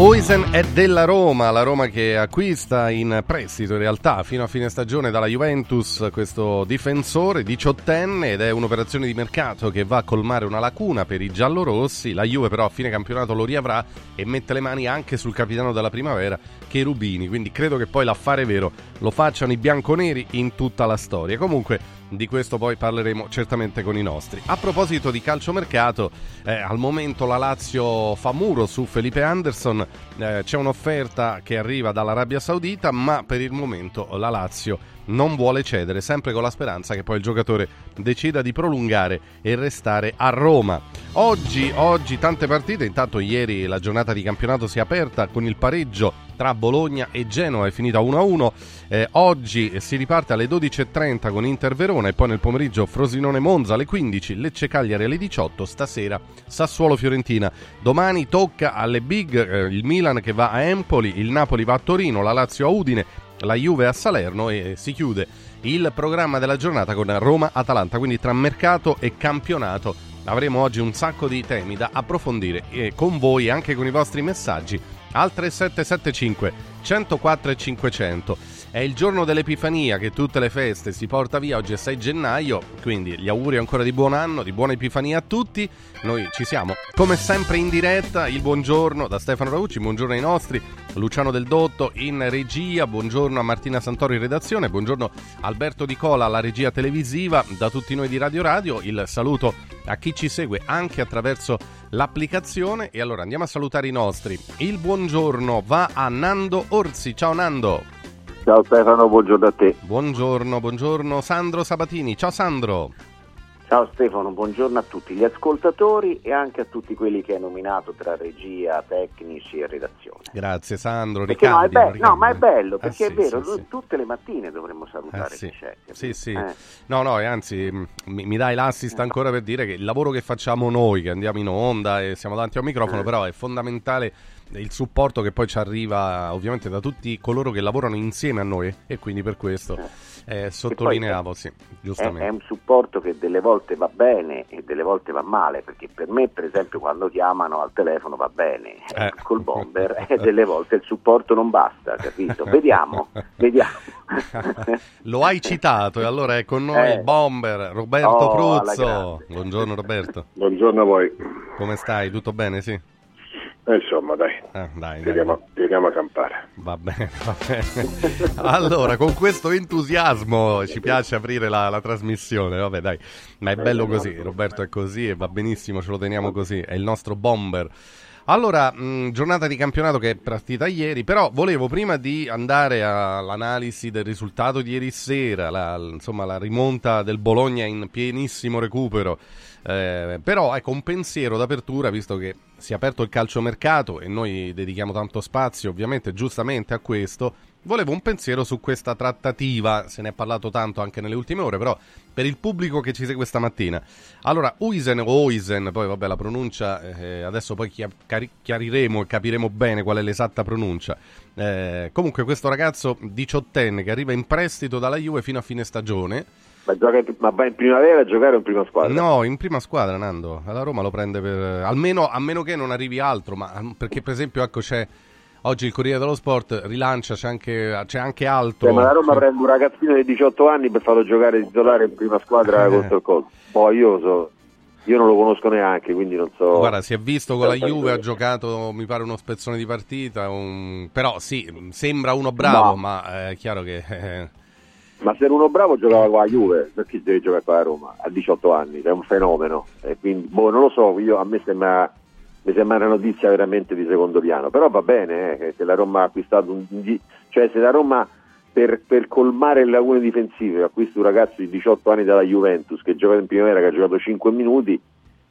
Oisen è della Roma, la Roma che acquista in prestito in realtà fino a fine stagione dalla Juventus questo difensore diciottenne ed è un'operazione di mercato che va a colmare una lacuna per i giallorossi. La Juve però a fine campionato lo riavrà e mette le mani anche sul capitano della primavera Cherubini, quindi credo che poi l'affare vero lo facciano i bianconeri in tutta la storia. Comunque di questo poi parleremo certamente con i nostri. A proposito di calciomercato, eh, al momento la Lazio fa muro su Felipe Anderson, eh, c'è un'offerta che arriva dall'Arabia Saudita, ma per il momento la Lazio non vuole cedere, sempre con la speranza che poi il giocatore decida di prolungare e restare a Roma. Oggi, oggi tante partite, intanto ieri la giornata di campionato si è aperta con il pareggio tra Bologna e Genoa, è finita 1-1. Eh, oggi si riparte alle 12.30 con Inter Verona e poi nel pomeriggio Frosinone Monza alle 15, Lecce Cagliari alle 18, stasera Sassuolo Fiorentina. Domani tocca alle big eh, il Milan che va a Empoli, il Napoli va a Torino, la Lazio a Udine, la Juve a Salerno e si chiude il programma della giornata con Roma-Atalanta, quindi tra mercato e campionato avremo oggi un sacco di temi da approfondire e con voi anche con i vostri messaggi al 3775 104 e 500. È il giorno dell'Epifania che tutte le feste si porta via, oggi è 6 gennaio, quindi gli auguri ancora di buon anno, di buona Epifania a tutti. Noi ci siamo come sempre in diretta, il buongiorno da Stefano Raucci, buongiorno ai nostri, Luciano Del Dotto in regia, buongiorno a Martina Santori in redazione, buongiorno Alberto Di Cola alla regia televisiva, da tutti noi di Radio Radio, il saluto a chi ci segue anche attraverso l'applicazione e allora andiamo a salutare i nostri. Il buongiorno va a Nando Orsi, ciao Nando! Ciao Stefano, buongiorno a te. Buongiorno, buongiorno Sandro Sabatini. Ciao Sandro. Ciao Stefano, buongiorno a tutti gli ascoltatori e anche a tutti quelli che hai nominato tra regia, tecnici e redazione. Grazie Sandro. Perché ricambio, no, è be- no, ma è bello, perché Eh, è sì, vero, sì, sì. tutte le mattine dovremmo salutare Eh, sì. chi c'è. capito? Sì, sì. Eh. No, no, e anzi mi, mi dai l'assist ancora per dire che il lavoro che facciamo noi, che andiamo in onda e siamo davanti a un microfono, Eh. però è fondamentale il supporto che poi ci arriva ovviamente da tutti coloro che lavorano insieme a noi e quindi per questo eh, sottolineavo, sì, È, giustamente. è un supporto che delle volte va bene e delle volte va male, perché per me, per esempio, quando chiamano al telefono va bene Eh. col bomber e delle volte il supporto non basta, capito? Vediamo, vediamo. Lo hai citato e allora è con noi Eh. il bomber Roberto Oh, Pruzzo. Buongiorno Roberto, Buongiorno a voi. come stai? Tutto bene? Sì. Eh, insomma, dai, Ah, dai, dai. tiriamo, tiriamo a campare. Va bene, va bene. Allora, con questo entusiasmo ci piace aprire la, la trasmissione. Vabbè, dai, ma è bello così. Roberto è così e va benissimo, ce lo teniamo così. È il nostro bomber. Allora, mh, giornata di campionato che è partita ieri, però volevo prima di andare all'analisi del risultato di ieri sera, la, insomma la rimonta del Bologna in pienissimo recupero, eh, però ecco un pensiero d'apertura, visto che si è aperto il calciomercato e noi dedichiamo tanto spazio ovviamente giustamente a questo, volevo un pensiero su questa trattativa, se ne è parlato tanto anche nelle ultime ore, però per il pubblico che ci segue stamattina. Allora, Uisen o Oisen, poi vabbè la pronuncia, eh, adesso poi chiariremo e capiremo bene qual è l'esatta pronuncia. Eh, comunque questo ragazzo diciottenne che arriva in prestito dalla Juve fino a fine stagione, Ma, gioca- ma va in primavera a giocare o in prima squadra? No, in prima squadra, Nando. Alla Roma lo prende per. Almeno, a meno che non arrivi altro, ma perché, per esempio, ecco, c'è. Oggi il Corriere dello Sport rilancia, c'è anche, c'è anche altro. Cioè, ma la Roma prende un ragazzino di 18 anni per farlo giocare titolare in prima squadra Eh. contro il Col. Poi io so, io non lo conosco neanche, quindi non so. Guarda, si è visto con la Juve, ha giocato, mi pare, uno spezzone di partita. un- Però sì, sembra uno bravo, No. ma è chiaro che. Ma se era uno bravo giocava con la Juve, perché deve giocare con la Roma a 18 anni? È un fenomeno. E quindi, boh, non lo so, io, a me sembra, mi sembra una notizia veramente di secondo piano. Però va bene, eh, che se la Roma ha acquistato un. cioè se la Roma per, per colmare le lacune difensive acquista un ragazzo di 18 anni dalla Juventus che gioca in primavera, che ha giocato 5 minuti,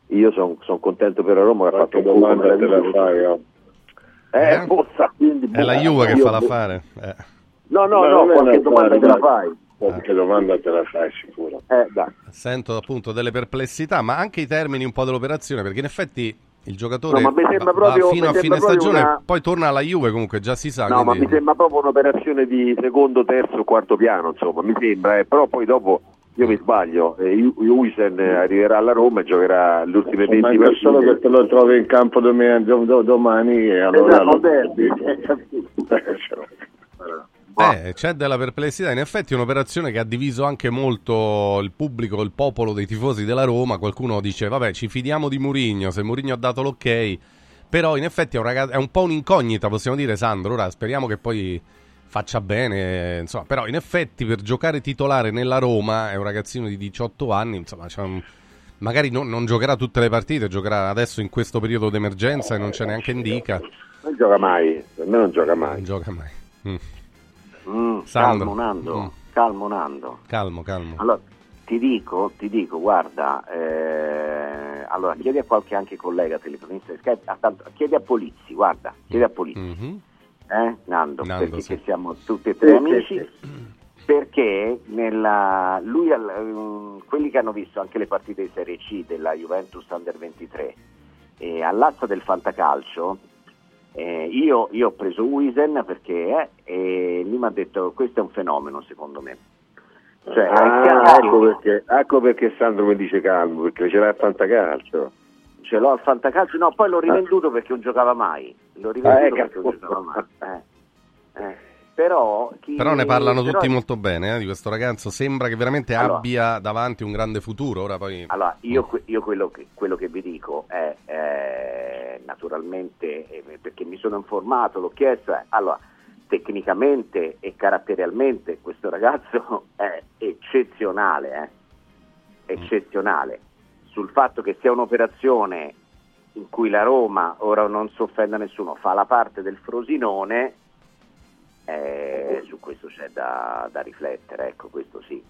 io sono contento per la Roma che ha fatto un colpo domanda te la meraviglioso. fai, oh. Eh, Eh? bozza, quindi, è la boh, Juve che fa l'affare. Eh. No, no, Ma no, non è qualche domanda te la fai. Qualche domanda te la fai sicuro. Eh. Sento appunto delle perplessità, ma anche i termini un po' dell'operazione, perché in effetti il giocatore No, ma mi sembra va- proprio- va fino mi a fine stagione, una- poi torna alla Juve comunque, già si sa. No, ma quindi- mi sembra proprio un'operazione di secondo, terzo, quarto piano, insomma, mi sembra, eh, però poi dopo io mi sbaglio, eh, Uisen arriverà alla Roma e giocherà le ultime 20 Manca partite. solo che te lo trovi in campo domen- do- do- domani e allora... Esatto, lo- derby. Eh, c'è della perplessità. In effetti è un'operazione che ha diviso anche molto il pubblico, il popolo dei tifosi della Roma. Qualcuno dice, vabbè, ci fidiamo di Murigno, se Murigno ha dato l'ok. Però in effetti è un, ragazzo, è un po' un'incognita, possiamo dire, Sandro. Ora speriamo che poi faccia bene. Insomma, però in effetti per giocare titolare nella Roma è un ragazzino di 18 anni, insomma, c'è un- magari non, non giocherà tutte le partite, giocherà adesso in questo periodo d'emergenza e non ce neanche indica. Non gioca mai, per me non gioca mai. Non gioca mai. Mm. Mm, calmo Nando, Mm. calmo Nando. Calmo, calmo. Allora, ti dico, ti dico, guarda, eh, allora chiedi a qualche anche collega telecronista, di Skype, ah, tanto, chiedi a Polizzi, guarda, chiedi a Polizzi, Mhm. eh, Nando, Nando, perché sì. che siamo tutti e tre amici, perché nella, lui, ehm, quelli che hanno visto anche le partite di Serie C della Juventus Under 23, e all'asta del Fantacalcio, eh, io, io ho preso Wisen perché eh, e lui mi ha detto questo è un fenomeno secondo me. Cioè, Ah, ecco perché, ecco perché Sandro mi dice calmo, perché ce l'ha il fantacalcio. ce l'ho al Fantacalcio, no, poi l'ho rivenduto perché non giocava mai. L'ho Ah, rivenduto eh, perché non giocava mai. Eh, eh. Però, chi- Però ne parlano però- tutti molto bene eh, di questo ragazzo. Sembra che veramente Allora. abbia davanti un grande futuro. Ora poi. Allora, io, que- io quello, che, quello che vi dico è, eh, naturalmente, eh, perché mi sono informato, l'ho chiesto, è, allora, tecnicamente e caratterialmente questo ragazzo è eccezionale, eh, eccezionale. Sul fatto che sia un'operazione in cui la Roma, ora non si offenda nessuno, fa la parte del Frosinone, eh, su questo c'è da, da riflettere, ecco, questo sì.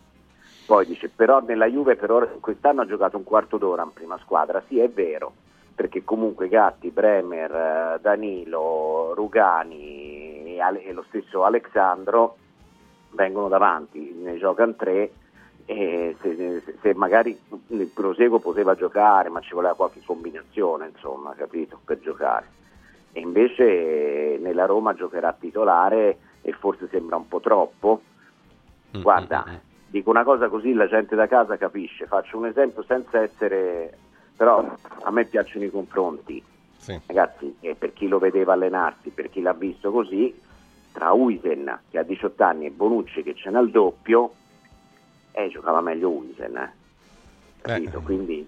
Poi dice, però nella Juve per ora, quest'anno ha giocato un quarto d'ora in prima squadra, sì è vero, perché comunque Gatti, Bremer, eh, Danilo, Rugani e, Ale- e lo stesso Alexandro vengono davanti, ne giocano tre e se, se- se magari nel proseguo poteva giocare, ma ci voleva qualche combinazione, insomma, capito, per giocare. E invece nella Roma giocherà titolare e forse sembra un po' troppo. Mm, Guarda, mm, mm. dico una cosa così la gente da casa capisce. Faccio un esempio senza essere... però a me piacciono i confronti. Sì. Ragazzi, e per chi lo vedeva allenarsi, per chi l'ha visto così, tra Uisen che ha 18 anni e Bonucci che ce n'ha il doppio, eh, giocava meglio Uisen. Eh. Capito? Eh. Quindi,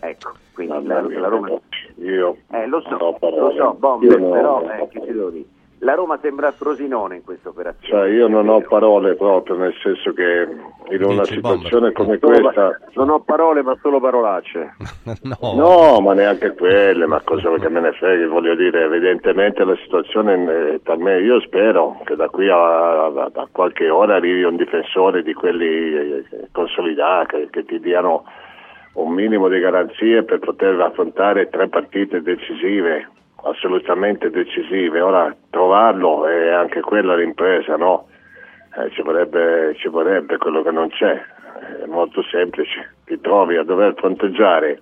ecco, quindi la, la Roma... Io Eh, lo so, lo so, Bomber, però eh, che ti devo dire? La Roma sembra Frosinone in questa operazione. Cioè, io non ho parole proprio, nel senso che in una Dici, situazione Bomber. come questa... non ho parole ma solo parolacce. no. No, ma neanche quelle, ma cosa che me ne frega, voglio dire, evidentemente la situazione eh, per me, io spero che da qui a, a- a qualche ora arrivi un difensore di quelli eh, consolidati, che, che ti diano un minimo di garanzie per poter affrontare tre partite decisive, assolutamente decisive. Ora trovarlo è anche quella l'impresa, no? Eh, ci, vorrebbe, ci vorrebbe quello che non c'è, è molto semplice, ti trovi a dover fronteggiare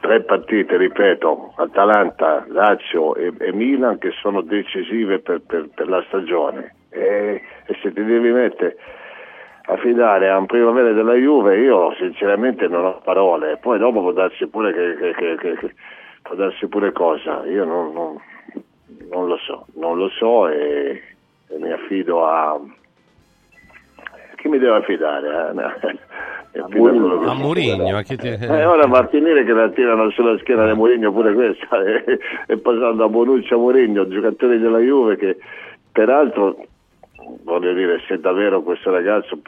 tre partite, ripeto, Atalanta, Lazio e, e Milan che sono decisive per, per- per la stagione e, e se ti devi mettere a fidare a un primavera della Juve io sinceramente non ho parole, poi dopo può darsi pure che- che- che- che- può darsi pure cosa, io non, non- non lo so, non lo so e, e mi affido a chi mi devo affidare? eh? A può. a chi ti- Eh, ora Martinelli che la tirano sulla schiena di Mourinho pure questa e, e passando da Bonucci a Mourinho, giocatori della Juve che peraltro voglio dire se davvero questo ragazzo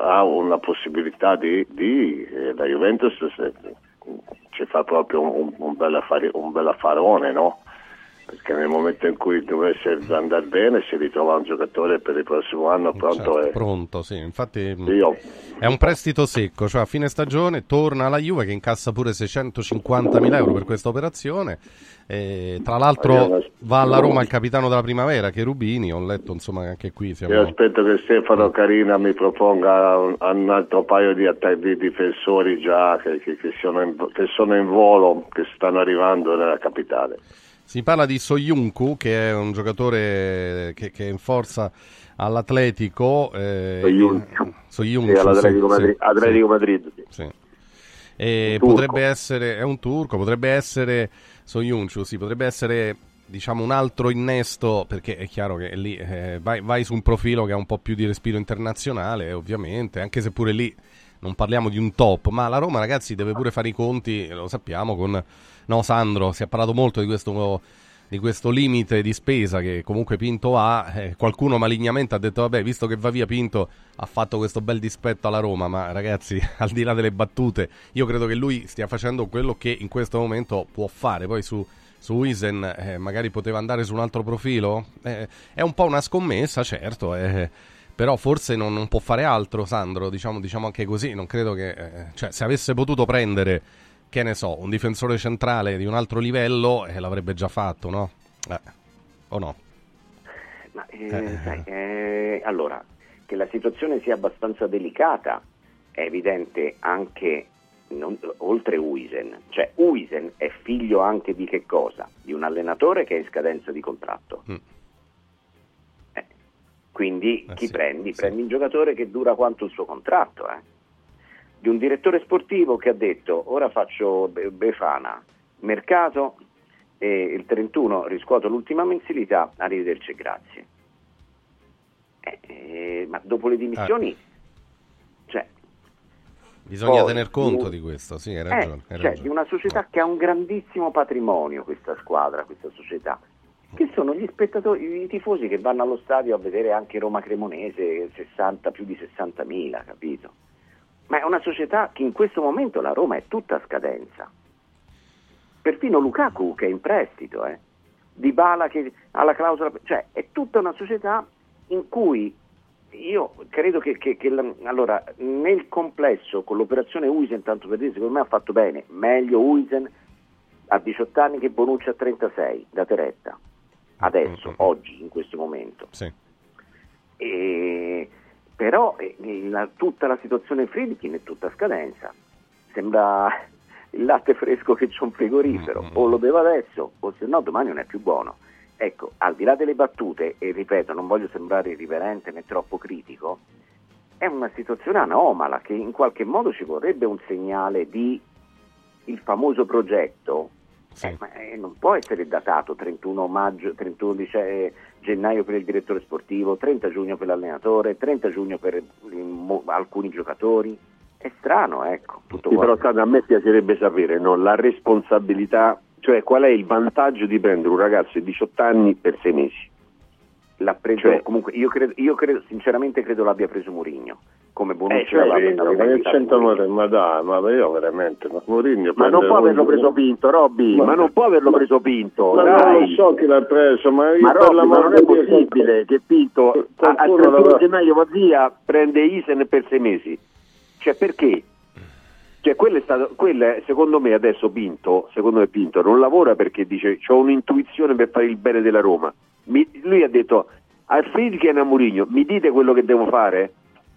ha una possibilità di, di eh, la Juventus se- ci fa proprio un, un, bel affari- un bel affarone no? Perché nel momento in cui dovesse andare bene si ritrova un giocatore per il prossimo anno pronto Certo, e pronto, sì. Infatti mm, io è un prestito secco, cioè a fine stagione torna alla Juve che incassa pure 650.000 euro per questa operazione. E, tra l'altro va alla Roma il capitano della primavera, Cherubini, ho letto insomma che anche qui siamo... Io aspetto che Stefano Carina mi proponga un, un altro paio di, atta- di difensori già che, che- che sono in, che sono in volo, che stanno arrivando nella capitale. Si parla di Soyuncu, che è un giocatore che, che è in forza all'Atletico. Eh, Soyuncu. Soyuncu, sì, all'Atletico sì, Madrid. Sì, Atletico Madrid sì. E potrebbe essere, è un turco, potrebbe essere Soyuncu, sì, potrebbe essere diciamo un altro innesto perché è chiaro che lì eh, vai, vai, su un profilo che ha un po' più di respiro internazionale ovviamente anche se pure lì non parliamo di un top ma la Roma ragazzi deve pure fare i conti lo sappiamo con no Sandro si è parlato molto di questo, di questo limite di spesa che comunque Pinto ha. Eh, qualcuno malignamente ha detto vabbè visto che va via Pinto ha fatto questo bel dispetto alla Roma. Ma ragazzi al di là delle battute io credo che lui stia facendo quello che in questo momento può fare. Poi su su Wisen eh, magari poteva andare su un altro profilo? Eh, è un po' una scommessa, certo, eh, però forse non, non, può fare altro, Sandro, diciamo, diciamo anche così, non credo che... Eh, cioè, se avesse potuto prendere, che ne so, un difensore centrale di un altro livello, eh, l'avrebbe già fatto, no? Eh, o no? Ma, sai, allora, che la situazione sia abbastanza delicata è evidente anche non, oltre Uisen, cioè Uisen è figlio anche di che cosa? Di un allenatore che è in scadenza di contratto. Mm. Eh, quindi eh chi sì, prendi? Sì. Prendi un giocatore che dura quanto il suo contratto, eh? Di un direttore sportivo che ha detto ora faccio Befana, mercato e il 31 riscuoto l'ultima mensilità, arrivederci e grazie. Eh, eh, ma dopo le dimissioni... Ah Bisogna Poi, tener conto di questo, sì, hai ragione. Eh, hai cioè, di una società che ha un grandissimo patrimonio, questa squadra, questa società, che sono gli spettatori, i tifosi che vanno allo stadio a vedere anche Roma Cremonese, 60, più di 60.000, capito? Ma è una società che in questo momento la Roma è tutta a scadenza. Perfino Lukaku che è in prestito, eh? Bala che ha la clausola, cioè è tutta una società in cui io credo che, che, che allora, nel complesso con l'operazione Uisen, tanto per dire, secondo me ha fatto bene, meglio Uisen a 18 anni che Bonucci a 36 da Teretta, adesso, mm-hmm. oggi, in questo momento. Sì. E, però eh, la, tutta la situazione Friedkin è tutta a scadenza, sembra il latte fresco che c'è un frigorifero, mm-hmm. o lo bevo adesso o se no domani non è più buono. Ecco, al di là delle battute, e ripeto, non voglio sembrare irriverente né troppo critico, è una situazione anomala che in qualche modo ci vorrebbe un segnale di il famoso progetto. Sì. Eh, ma, eh, non può essere datato 31, maggio, 31 dice, eh, gennaio per il direttore sportivo, 30 giugno per l'allenatore, 30 giugno per alcuni giocatori. È strano, ecco. Tutto sì, però a me piacerebbe sapere no, la responsabilità cioè qual è il vantaggio di prendere un ragazzo di 18 anni per 6 mesi? L'ha preso cioè, comunque, io, credo, io credo, sinceramente credo l'abbia preso Murigno come Bonucci eh, cioè, ma, ma dai, ma io veramente ma, Mourinho ma non può averlo preso Pinto, Robby ma, ma, non può averlo preso Pinto ma dai. non so chi l'ha preso ma, io ma, Robby, ma non è possibile che Pinto al 31 gennaio va via prende Isen per sei mesi cioè perché? Cioè, quello è stato, quello secondo me adesso Pinto, secondo me Pinto non lavora perché dice ho un'intuizione per fare il bene della Roma. Mi, lui ha detto a Friedkin e a Mourinho mi dite quello che devo fare?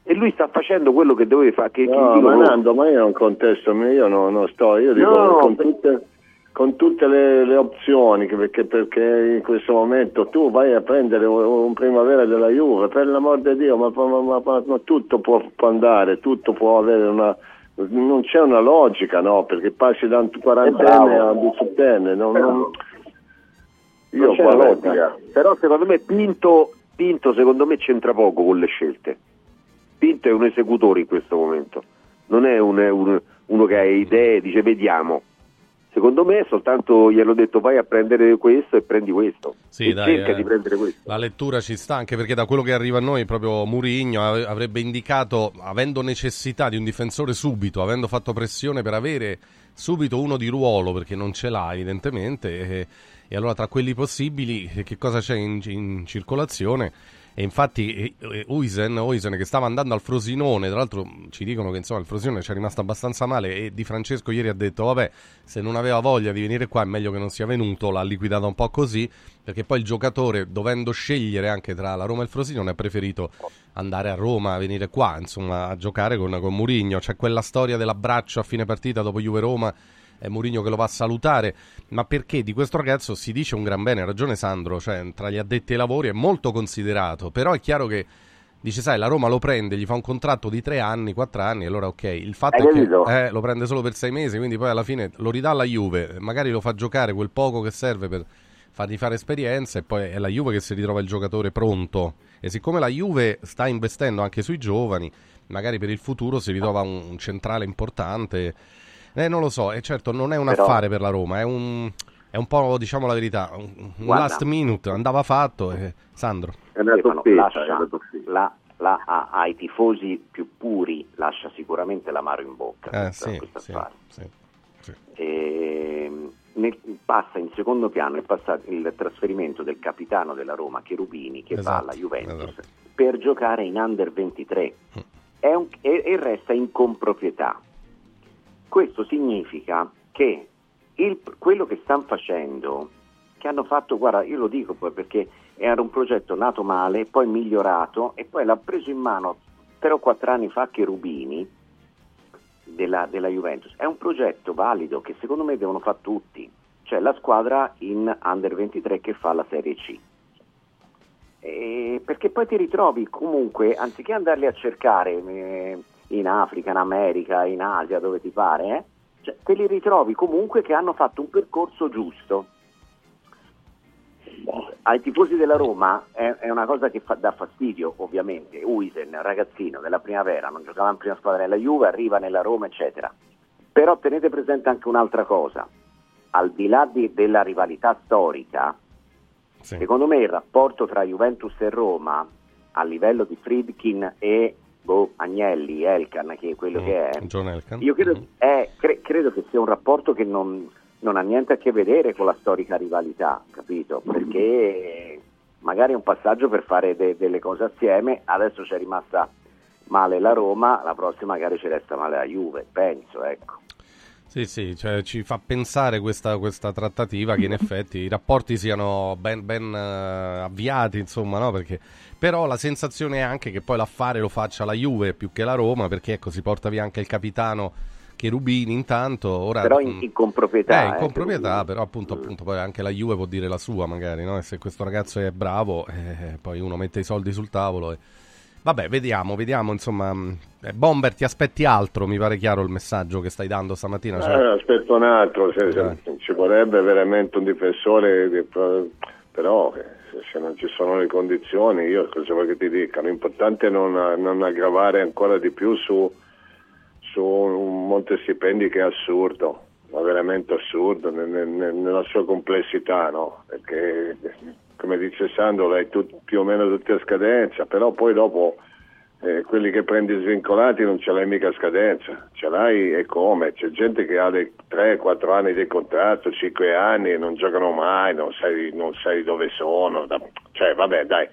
E lui sta facendo quello che doveva fare. Che, no, ma Nando, ma io non contesto, io non, non sto, io dico no, con, per... tutte, con tutte le, le opzioni, perché, perché, in questo momento tu vai a prendere un, un primavera della Juve, per l'amor di Dio, ma, ma, ma, ma tutto può, può andare, tutto può avere una non c'è una logica, no? Perché passi da un quarantenne a un diciottenne. Non, non... Io non logica. Però secondo me Pinto, Pinto secondo me c'entra poco con le scelte. Pinto è un esecutore in questo momento, non è un, un, uno che ha idee, dice vediamo. Secondo me soltanto gli hanno detto vai a prendere questo e prendi questo. Sì, dai, cerca eh, di prendere questo. La lettura ci sta anche perché da quello che arriva a noi proprio Murigno avrebbe indicato, avendo necessità di un difensore subito, avendo fatto pressione per avere subito uno di ruolo perché non ce l'ha evidentemente e, e allora tra quelli possibili che cosa c'è in, in circolazione? E infatti Uisen, Uisen che stava andando al Frosinone, tra l'altro ci dicono che insomma il Frosinone ci è rimasto abbastanza male e Di Francesco ieri ha detto vabbè se non aveva voglia di venire qua è meglio che non sia venuto, l'ha liquidata un po' così perché poi il giocatore dovendo scegliere anche tra la Roma e il Frosinone ha preferito andare a Roma, venire qua insomma a giocare con, con Murigno, c'è quella storia dell'abbraccio a fine partita dopo Juve-Roma è Mourinho che lo va a salutare, ma perché di questo ragazzo si dice un gran bene, ha ragione Sandro, cioè tra gli addetti ai lavori è molto considerato, però è chiaro che dice sai la Roma lo prende, gli fa un contratto di tre anni, quattro anni, allora ok, il fatto Hai è che eh, lo prende solo per sei mesi, quindi poi alla fine lo ridà alla Juve, magari lo fa giocare quel poco che serve per fargli fare esperienza e poi è la Juve che si ritrova il giocatore pronto e siccome la Juve sta investendo anche sui giovani, magari per il futuro si ritrova un, un centrale importante. Eh, non lo so, e certo non è un Però- affare per la Roma, è un, è un po', diciamo la verità, un, Guarda. last minute, andava fatto. e- Sandro. È una una toppetta. la- la- a- ai tifosi più puri lascia sicuramente l'amaro in bocca Eh, sì, sì, sì, sì. Ehm, nel- passa in secondo piano il, passa- il trasferimento del capitano della Roma Cherubini che va Esatto, alla Juventus esatto. per giocare in under 23 È un- e, e resta in comproprietà. Questo significa che il- quello che stanno facendo, che hanno fatto, guarda, io lo dico poi perché era un progetto nato male, poi migliorato e poi l'ha preso in mano 3 o 4 anni fa Cherubini della, della Juventus. È un progetto valido che secondo me devono fare tutti, cioè la squadra in under 23 che fa la Serie C. E perché poi ti ritrovi comunque, anziché andarli a cercare eh, in Africa, in America, in Asia, dove ti pare, eh, cioè, te li ritrovi comunque che hanno fatto un percorso giusto. Ai tifosi della Roma è, è una cosa che fa, dà fastidio, ovviamente. Uisen, ragazzino della primavera, non giocava in prima squadra nella Juve, arriva nella Roma, eccetera. Però tenete presente anche un'altra cosa: al di là di- della rivalità storica, Sì. Secondo me il rapporto tra Juventus e Roma a livello di Friedkin e boh, Agnelli, Elkan, che è quello Mm, che è, John Elkann. io credo, Mm. è- cre- credo che sia un rapporto che non, non ha niente a che vedere con la storica rivalità, capito? Perché magari è un passaggio per fare de- delle cose assieme, adesso c'è rimasta male la Roma, la prossima magari ci resta male la Juve, penso, ecco. Sì, sì, cioè, ci fa pensare questa, questa trattativa che in effetti i rapporti siano ben, ben, eh, avviati, insomma, no? Perché, però la sensazione è anche che poi l'affare lo faccia la Juve più che la Roma, perché ecco, si porta via anche il capitano Cherubini intanto. Ora, Però in, mh, in comproprietà. eh, in eh, comproprietà, Cherubini. però appunto, appunto poi anche la Juve può dire la sua magari, no? E se questo ragazzo è bravo, eh, poi uno mette i soldi sul tavolo e... Vabbè, vediamo, vediamo, insomma... mh, eh, Bomber, ti aspetti altro, mi pare chiaro il messaggio che stai dando stamattina. cioè- Eh, aspetto un altro, se- se- Eh. ci vorrebbe veramente un difensore, però eh, se, se non ci sono le condizioni, io cosa vuoi che ti dica? L'importante è non, non aggravare ancora di più su, su un monte stipendi che è assurdo, ma veramente assurdo ne- ne- ne- nella sua complessità, no? Perché come dice Sandro, l'hai tut- più o meno tutti a scadenza, però poi dopo eh, quelli che prendi svincolati non ce l'hai mica a scadenza, ce l'hai e come? C'è gente che ha dei 3-4 anni di contratto, 5 anni e non giocano mai, non sai, non sai dove sono, da- cioè vabbè dai,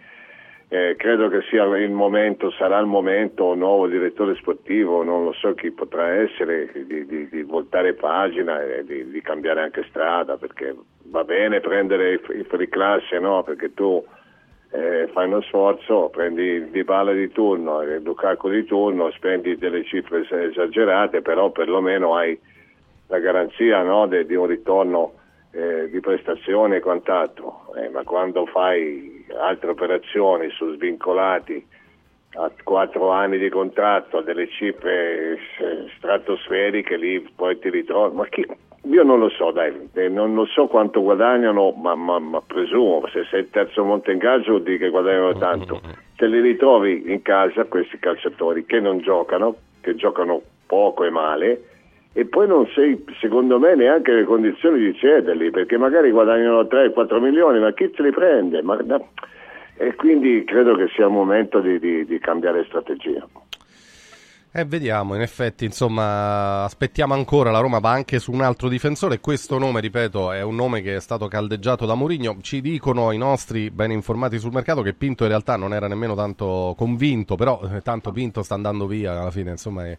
Eh, credo che sia il momento, sarà il momento, nuovo direttore sportivo, non lo so chi potrà essere, di, di- di voltare pagina e di, di cambiare anche strada, perché va bene prendere i, i fuori classe, no? perché tu eh, fai uno sforzo, prendi il Dybala di turno il Lukaku di turno, spendi delle cifre es- esagerate, però perlomeno hai la garanzia no, de- di un ritorno eh, di prestazione e quant'altro, Eh, ma quando fai altre operazioni su svincolati a quattro anni di contratto a delle cifre stratosferiche, lì poi ti ritrovi, ma chi, io non lo so, dai, eh, non, non so quanto guadagnano, ma, ma- ma presumo, se sei il terzo monte in gaggio vuol dire che guadagnano tanto, te li ritrovi in casa questi calciatori che non giocano, che giocano poco e male, e poi non sei, secondo me, neanche nelle condizioni di cederli, perché magari guadagnano 3-4 milioni, ma chi se li prende? Ma- no. e quindi credo che sia il momento di, di- di cambiare strategia. Eh, vediamo, in effetti, insomma, aspettiamo ancora, la Roma va anche su un altro difensore, questo nome, ripeto, è un nome che è stato caldeggiato da Mourinho, ci dicono i nostri ben informati sul mercato che Pinto in realtà non era nemmeno tanto convinto, però eh, tanto Pinto sta andando via alla fine, insomma, è-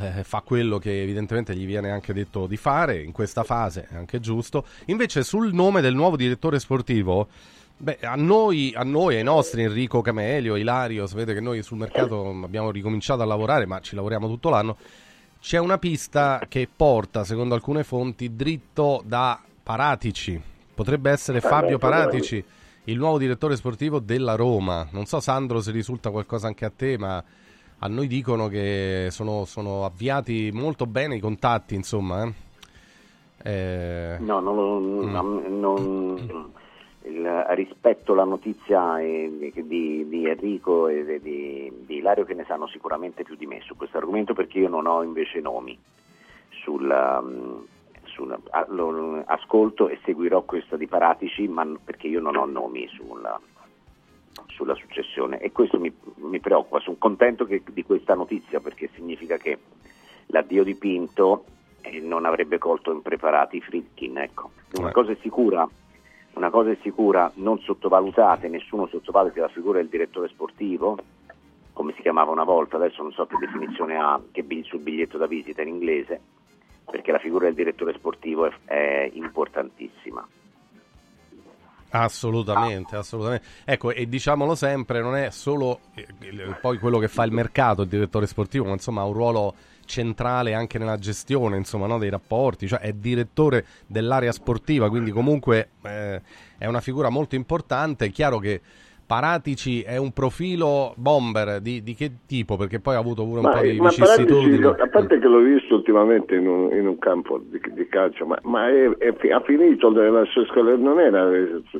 eh, fa quello che evidentemente gli viene anche detto di fare in questa fase, è anche giusto. Invece sul nome del nuovo direttore sportivo, beh, a noi, a noi, ai nostri, Enrico Camelio, Ilario, sapete che noi sul mercato abbiamo ricominciato a lavorare, ma ci lavoriamo tutto l'anno. c'è una pista che porta, secondo alcune fonti, dritto da Paratici. Potrebbe essere Fabio Paratici, il nuovo direttore sportivo della Roma. Non so, Sandro, se risulta qualcosa anche a te, ma a noi dicono che sono, sono avviati molto bene i contatti, insomma. Eh? Eh... No, non, mm. non, il, rispetto alla notizia di, di, Enrico e di, di, Ilario che ne sanno sicuramente più di me su questo argomento perché io non ho invece nomi sul, um, sul lo, ascolto e seguirò questa di Paratici ma perché io non ho nomi sulla, sulla successione e questo mi, mi preoccupa, sono contento che, di questa notizia perché significa che l'addio di Pinto eh, non avrebbe colto impreparati Fritkin. Ecco. Una cosa è sicura, una cosa è sicura, non sottovalutate, nessuno sottovaluta la figura del direttore sportivo, come si chiamava una volta, adesso non so che definizione ha che sul biglietto da visita in inglese, perché la figura del direttore sportivo è, è importantissima. Assolutamente, assolutamente. Ecco, e diciamolo sempre, non è solo eh, poi quello che fa il mercato, il direttore sportivo, ma insomma ha un ruolo centrale anche nella gestione insomma, no, dei rapporti, cioè è direttore dell'area sportiva, quindi comunque eh, è una figura molto importante. È chiaro che Paratici è un profilo bomber di, di che tipo? Perché poi ha avuto pure un ma, po' di ma vicissitudini. Paratici, a parte che l'ho visto ultimamente in un, in un campo di, di, calcio, ma, ma è, è, ha finito la sua scuola, non era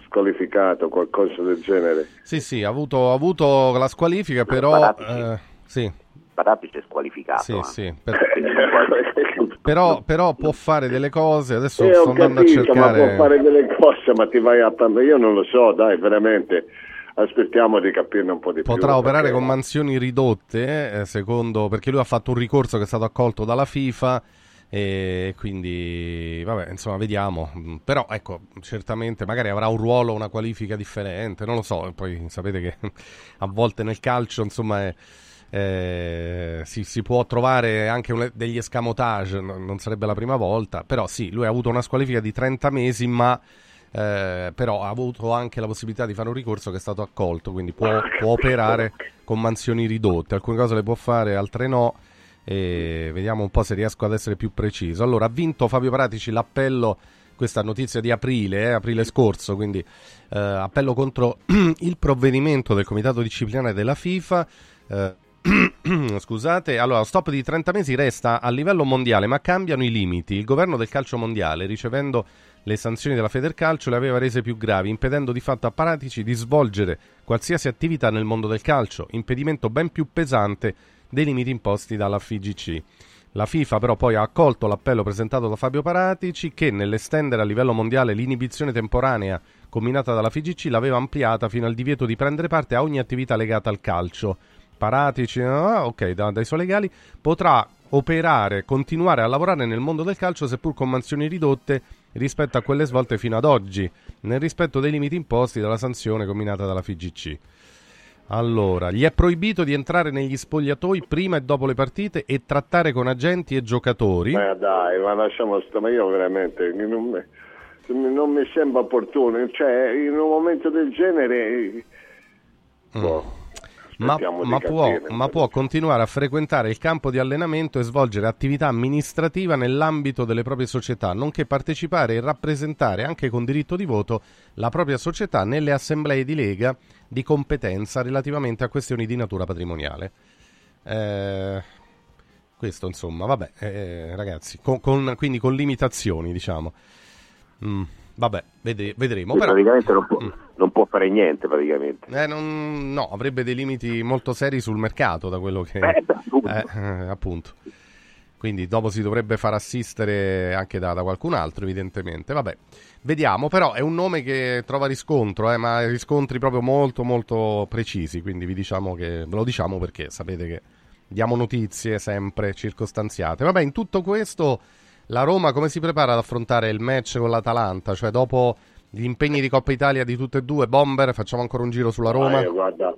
squalificato qualcosa del genere? Sì, sì, ha avuto, ha avuto la squalifica, però... Eh, sì. Paratici è squalificato. Sì, eh. sì, per... però, però, può fare delle cose, adesso eh, sto andando capito, a cercare... Ma può fare delle cose, ma ti vai a... Io non lo so, dai, veramente aspettiamo di capirne un po' di Potrà più. Potrà operare perché... con mansioni ridotte, eh, secondo, perché lui ha fatto un ricorso che è stato accolto dalla FIFA e quindi vabbè insomma vediamo però ecco certamente magari avrà un ruolo una qualifica differente non lo so poi sapete che a volte nel calcio insomma è, eh, si, si, può trovare anche un, degli escamotage non sarebbe la prima volta però sì lui ha avuto una squalifica di 30 mesi ma eh, però ha avuto anche la possibilità di fare un ricorso che è stato accolto, quindi può, può operare con mansioni ridotte, alcune cose le può fare, altre no. E vediamo un po' se riesco ad essere più preciso. Allora, ha vinto Fabio Pratici l'appello, questa notizia di aprile, eh, aprile scorso, quindi eh, appello contro il provvedimento del comitato disciplinare della FIFA. Eh, scusate, allora, stop di 30 mesi resta a livello mondiale, ma cambiano i limiti. Il governo del calcio mondiale, ricevendo le sanzioni della Federcalcio le aveva rese più gravi, impedendo di fatto a Paratici di svolgere qualsiasi attività nel mondo del calcio, impedimento ben più pesante dei limiti imposti dalla FIGC. La FIFA però poi ha accolto l'appello presentato da Fabio Paratici che nell'estendere a livello mondiale l'inibizione temporanea combinata dalla FIGC l'aveva ampliata fino al divieto di prendere parte a ogni attività legata al calcio. Paratici, ah, ok, da, dai suoi legali, potrà operare, continuare a lavorare nel mondo del calcio seppur con mansioni ridotte rispetto a quelle svolte fino ad oggi, nel rispetto dei limiti imposti dalla sanzione combinata dalla FIGC. Allora, gli è proibito di entrare negli spogliatoi prima e dopo le partite e trattare con agenti e giocatori. Ma dai, ma lasciamo stare, ma io veramente non mi, non mi sembra opportuno, cioè in un momento del genere... Mm. Boh ma, ma, può, ma, può, continuare a frequentare il campo di allenamento e svolgere attività amministrativa nell'ambito delle proprie società, nonché partecipare e rappresentare anche con diritto di voto la propria società nelle assemblee di lega di competenza relativamente a questioni di natura patrimoniale. Eh, questo insomma, vabbè, eh, ragazzi, con, con, quindi con limitazioni, diciamo. Mm. Vabbè, vede- vedremo. Però... Praticamente non può, mm. non può, fare niente, praticamente. Eh, non, no, avrebbe dei limiti molto seri sul mercato, da quello che... Beh, appunto. Eh, eh, appunto. Quindi dopo si dovrebbe far assistere anche da, da, qualcun altro, evidentemente. Vabbè, vediamo. Però è un nome che trova riscontro, eh, ma riscontri proprio molto, molto precisi. Quindi vi diciamo che, ve lo diciamo perché sapete che diamo notizie sempre circostanziate. Vabbè, in tutto questo la Roma come si prepara ad affrontare il match con l'Atalanta? Cioè dopo gli impegni di Coppa Italia di tutte e due, Bomber, facciamo ancora un giro sulla Roma? Ah, guarda,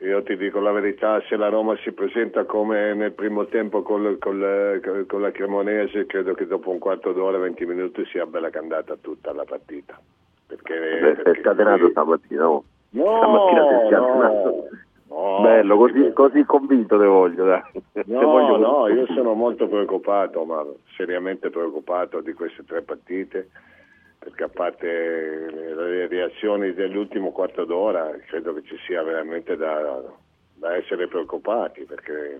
io ti dico la verità, se la Roma si presenta come nel primo tempo con, con, con la Cremonese, credo che dopo un quarto d'ora, 20 minuti sia bella candata tutta la partita. Perché, Beh, perché è scatenato qui... stamattina, no? No, stamattina si è no. No, Bello, così, così, convinto te voglio. Dai. No, voglio no, io sono molto preoccupato, ma seriamente preoccupato di queste tre partite, perché a parte le reazioni dell'ultimo quarto d'ora, credo che ci sia veramente da, da essere preoccupati, perché,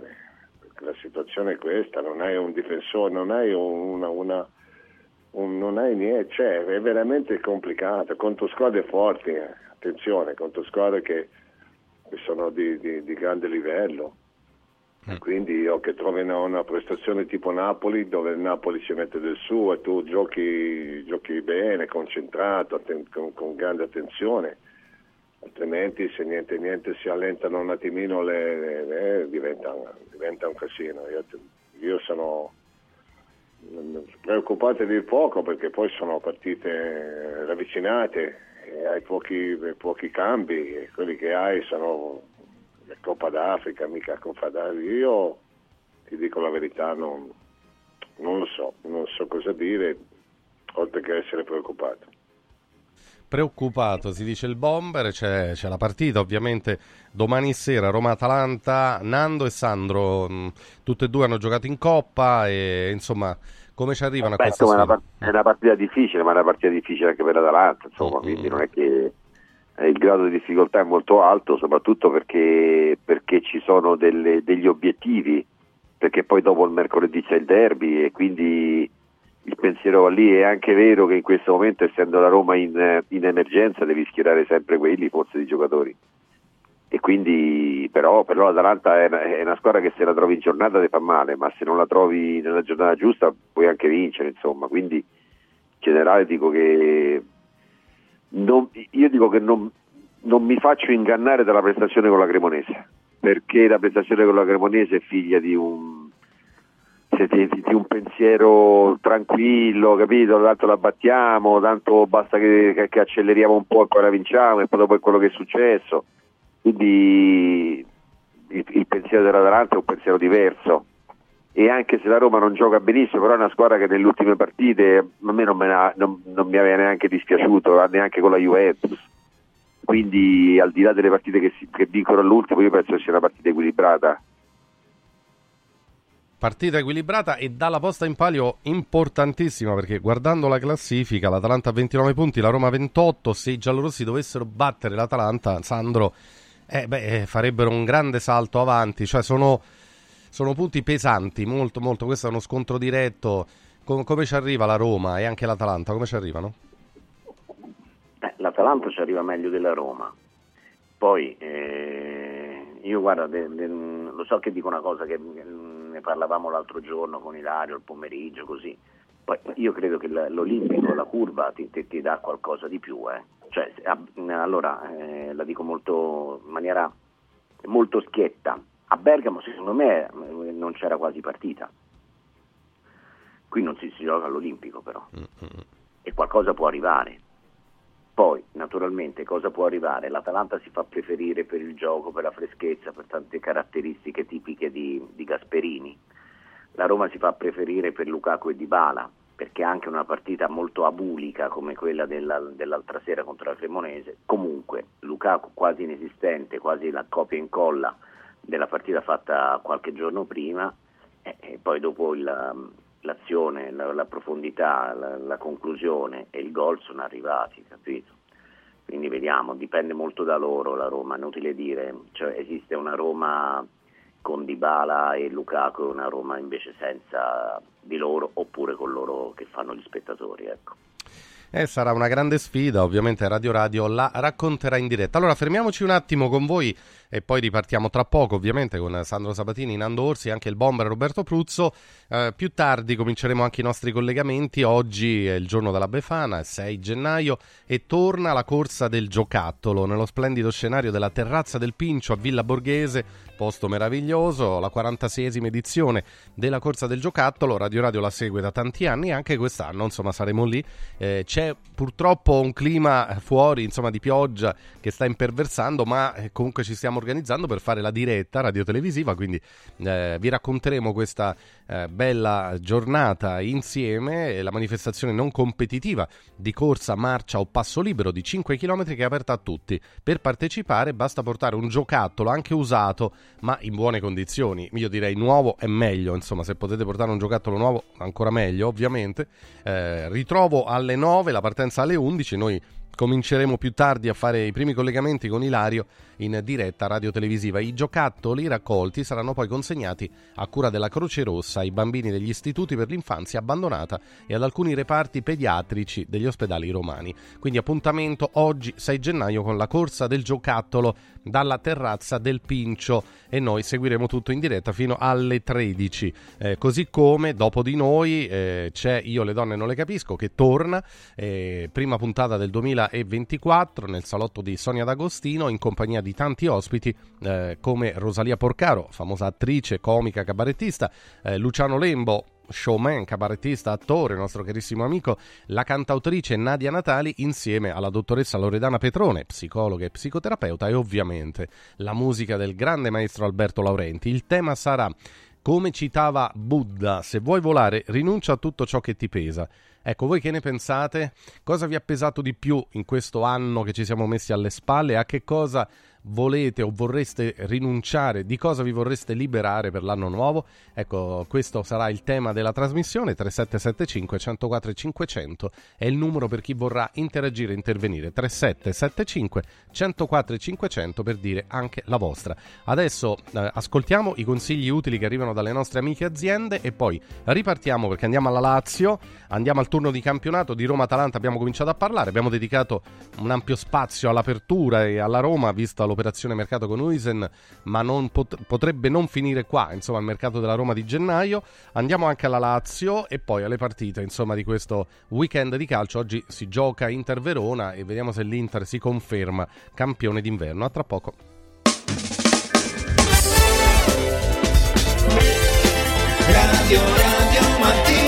perché, la situazione è questa, non hai un difensore, non hai una, una un, non hai niente, cioè è veramente complicato, contro squadre forti, eh. attenzione, contro squadre che che sono di, di, di grande livello. Mm. Quindi io che trovi una, una, prestazione tipo Napoli, dove il Napoli ci mette del suo e tu giochi, giochi bene, concentrato, atten- con, con, grande attenzione, altrimenti se niente niente si allentano un attimino le, le, le, diventa, diventa, un casino. Io, io sono preoccupato di poco perché poi sono partite ravvicinate hai pochi, pochi cambi quelli che hai sono la Coppa d'Africa, mica Coppa d'Africa. Io ti dico la verità, non, non lo so, non so cosa dire, oltre che essere preoccupato preoccupato, si dice il bomber, c'è, c'è, la partita ovviamente domani sera Roma-Atalanta, Nando e Sandro, mh, mm, tutte e due hanno giocato in Coppa e insomma come ci arrivano Beh, a questa insomma, sfida? È una, partita difficile, ma è una partita difficile anche per l'Atalanta, insomma, mm-hmm. quindi non è che il grado di difficoltà è molto alto, soprattutto perché, perché ci sono delle, degli obiettivi, perché poi dopo il mercoledì c'è il derby e quindi il pensiero va lì. È anche vero che in questo momento, essendo la Roma in, in emergenza, devi schierare sempre quelli, forse di giocatori e quindi però, però l'Atalanta è una, squadra che se la trovi in giornata ti fa male, ma se non la trovi nella giornata giusta puoi anche vincere, insomma, quindi in generale dico che non, io dico che non, non, mi faccio ingannare dalla prestazione con la Cremonese, perché la prestazione con la Cremonese è figlia di un, di, di un pensiero tranquillo, capito? Tanto la battiamo, tanto basta che, che, che acceleriamo un po' e poi la vinciamo e poi dopo è quello che è successo quindi il, il pensiero dell'Atalanta è un pensiero diverso e anche se la Roma non gioca benissimo, però è una squadra che nelle ultime partite a me non, me ne, non, non mi aveva neanche dispiaciuto, neanche con la Juventus. Quindi al di là delle partite che, si, che vincono all'ultimo, io penso che sia una partita equilibrata. Partita equilibrata e dalla posta in palio importantissima perché guardando la classifica l'Atalanta ha 29 punti, la Roma 28, se i giallorossi dovessero battere l'Atalanta, Sandro eh, beh, eh, farebbero un grande salto avanti, cioè sono, sono punti pesanti, molto, molto, questo è uno scontro diretto. Com- come ci arriva la Roma e anche l'Atalanta, come ci arrivano? Eh, L'Atalanta ci arriva meglio della Roma. Poi eh, io guarda, de, de, lo so che dico una cosa che ne parlavamo l'altro giorno con Ilario, il pomeriggio, così. Poi io credo che l'Olimpico, la curva ti, ti, ti dà qualcosa di più, eh. Cioè, allora, eh, la dico molto, in maniera molto schietta. A Bergamo, secondo me, non c'era quasi partita. Qui non si, si gioca all'Olimpico, però. Mm-hmm. E qualcosa può arrivare. Poi, naturalmente, cosa può arrivare? L'Atalanta si fa preferire per il gioco, per la freschezza, per tante caratteristiche tipiche di, di Gasperini. La Roma si fa preferire per Lukaku e Dybala, perché anche una partita molto abulica come quella della, dell'altra sera contro la Cremonese, comunque Lukaku quasi inesistente, quasi la copia e incolla della partita fatta qualche giorno prima e, e poi dopo il, l'azione, la, la profondità, la, la, conclusione e il gol sono arrivati, capito? Quindi vediamo, dipende molto da loro la Roma, è inutile dire, cioè, esiste una Roma con Dybala e Lukaku e una Roma invece senza di loro oppure con loro che fanno gli spettatori. Ecco. Eh, sarà una grande sfida, ovviamente Radio Radio la racconterà in diretta. Allora fermiamoci un attimo con voi e poi ripartiamo tra poco, ovviamente con Sandro Sabatini, Nando Orsi anche il bomber Roberto Pruzzo. Eh, più tardi cominceremo anche i nostri collegamenti. Oggi è il giorno della Befana, il 6 gennaio, e torna la corsa del giocattolo nello splendido scenario della terrazza del Pincio a Villa Borghese. Posto meraviglioso, la 46esima edizione della corsa del giocattolo. Radio Radio la segue da tanti anni e anche quest'anno, insomma, saremo lì. Eh, c'è purtroppo un clima fuori, insomma, di pioggia che sta imperversando, ma eh, comunque ci stiamo organizzando per fare la diretta radiotelevisiva, quindi eh, vi racconteremo questa eh, bella giornata insieme, la manifestazione non competitiva di corsa, marcia o passo libero di 5 km che è aperta a tutti. Per partecipare basta portare un giocattolo anche usato, ma in buone condizioni. Io direi nuovo è meglio, insomma, se potete portare un giocattolo nuovo ancora meglio, ovviamente. Eh, ritrovo alle 9, la partenza alle 11, noi cominceremo più tardi a fare i primi collegamenti con Ilario in diretta radio-televisiva. I giocattoli raccolti saranno poi consegnati a cura della Croce Rossa ai bambini degli istituti per l'infanzia abbandonata e ad alcuni reparti pediatrici degli ospedali romani. Quindi appuntamento oggi 6 gennaio con la corsa del giocattolo dalla terrazza del Pincio e noi seguiremo tutto in diretta fino alle 13. Eh, così come dopo di noi eh, c'è Io le donne non le capisco che torna, eh, prima puntata del 2024 nel salotto di Sonia D'Agostino in compagnia di tanti ospiti eh, come Rosalia Porcaro, famosa attrice, comica, cabarettista, eh, Luciano Lembo, showman, cabarettista, attore, nostro carissimo amico, la cantautrice Nadia Natali insieme alla dottoressa Loredana Petrone, psicologa e psicoterapeuta e ovviamente la musica del grande maestro Alberto Laurenti. Il tema sarà come citava Buddha, se vuoi volare rinuncia a tutto ciò che ti pesa. Ecco, voi che ne pensate? Cosa vi ha pesato di più in questo anno che ci siamo messi alle spalle? A che cosa volete o vorreste rinunciare, di cosa vi vorreste liberare per l'anno nuovo? Ecco, questo sarà il tema della trasmissione 3775 104 500 è il numero per chi vorrà interagire e intervenire 3775 104 500 per dire anche la vostra. Adesso eh, ascoltiamo i consigli utili che arrivano dalle nostre amiche aziende e poi ripartiamo perché andiamo alla Lazio, andiamo al turno di campionato di Roma-Atalanta, abbiamo cominciato a parlare, abbiamo dedicato un ampio spazio all'apertura e alla Roma vista l'operazione mercato con Uisen, ma non pot- potrebbe non finire qua, insomma, il mercato della Roma di gennaio. Andiamo anche alla Lazio e poi alle partite, insomma, di questo weekend di calcio. Oggi si gioca Inter-Verona e vediamo se l'Inter si conferma campione d'inverno. A tra poco. Radio Radio Mattino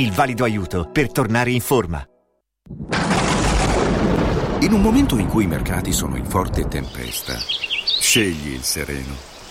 il valido aiuto per tornare in forma. In un momento in cui i mercati sono in forte tempesta, scegli il sereno.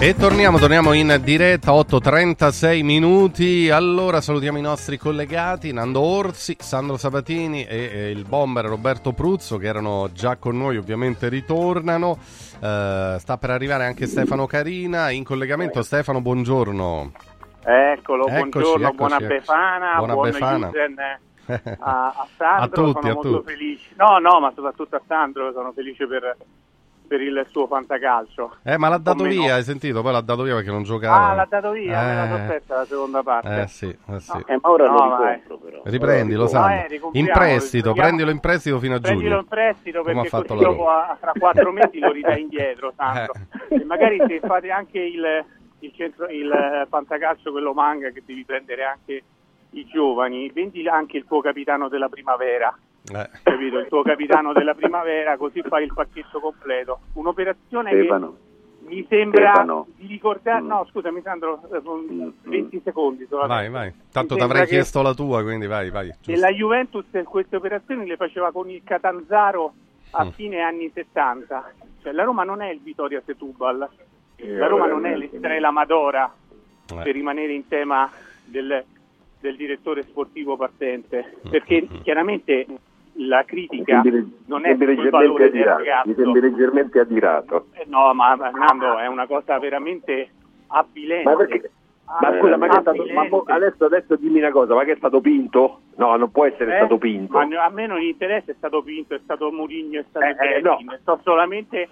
E torniamo, torniamo in diretta, 8.36 minuti. Allora salutiamo i nostri collegati, Nando Orsi, Sandro Sabatini e, e il bomber Roberto Pruzzo che erano già con noi, ovviamente ritornano. Eh, sta per arrivare anche Stefano Carina in collegamento. Stefano, buongiorno. Eccolo, Eccoci, buongiorno, eccoci, buona eccoci. Befana, Buona buon Befana. Yusen a, a Sandro, A tutti, sono a molto tutti. felice. No, no, ma soprattutto a Sandro, sono felice per, per il suo fantacalcio. Eh, ma l'ha dato no? via, hai sentito? Poi l'ha dato via perché non giocava. Ah, l'ha dato via, me la Eh. sospetta la seconda parte. Eh sì, eh sì. Eh, ma ora lo no, vai. ricompro, però. Riprendilo, No, Sandro. eh, in prestito, prendilo in prestito fino a giugno. Prendilo in prestito perché fatto così la dopo a- tra quattro mesi lo ridai indietro, Sandro. Eh. E magari se fate anche il, il, centro, il eh, fantacalcio, quello manga, che devi prendere anche i giovani, vendi anche il tuo capitano della primavera. Eh. Capito? Il tuo capitano della primavera, così fai il pacchetto completo. Un'operazione Stefano. che mi sembra Stefano. di ricordare. No, scusami, Sandro, eh, con 20 secondi solamente. Vai, vai. Tanto ti avrei chiesto la tua, quindi vai, vai. e la Juventus queste operazioni le faceva con il Catanzaro a Mm. fine anni 70. Cioè, la Roma non è il Vittoria Setúbal, la Roma non è l'Estrela Madora, Eh. per rimanere in tema del, del direttore sportivo partente, Mm, perché chiaramente la critica non è sul valore del leggermente adirato. Mi sembri ragazzo. leggermente adirato. Eh, No, ma ma, Nando è una cosa veramente avvilente. Ma perché- Ma scusa, ma, che è stato, ma adesso, adesso dimmi una cosa, ma che è stato pinto? No, non può essere Eh? stato pinto. Ma no- a me non interessa, è stato Pinto, è stato Mourinho, è stato Eh, eh, Belkin. so, solamente,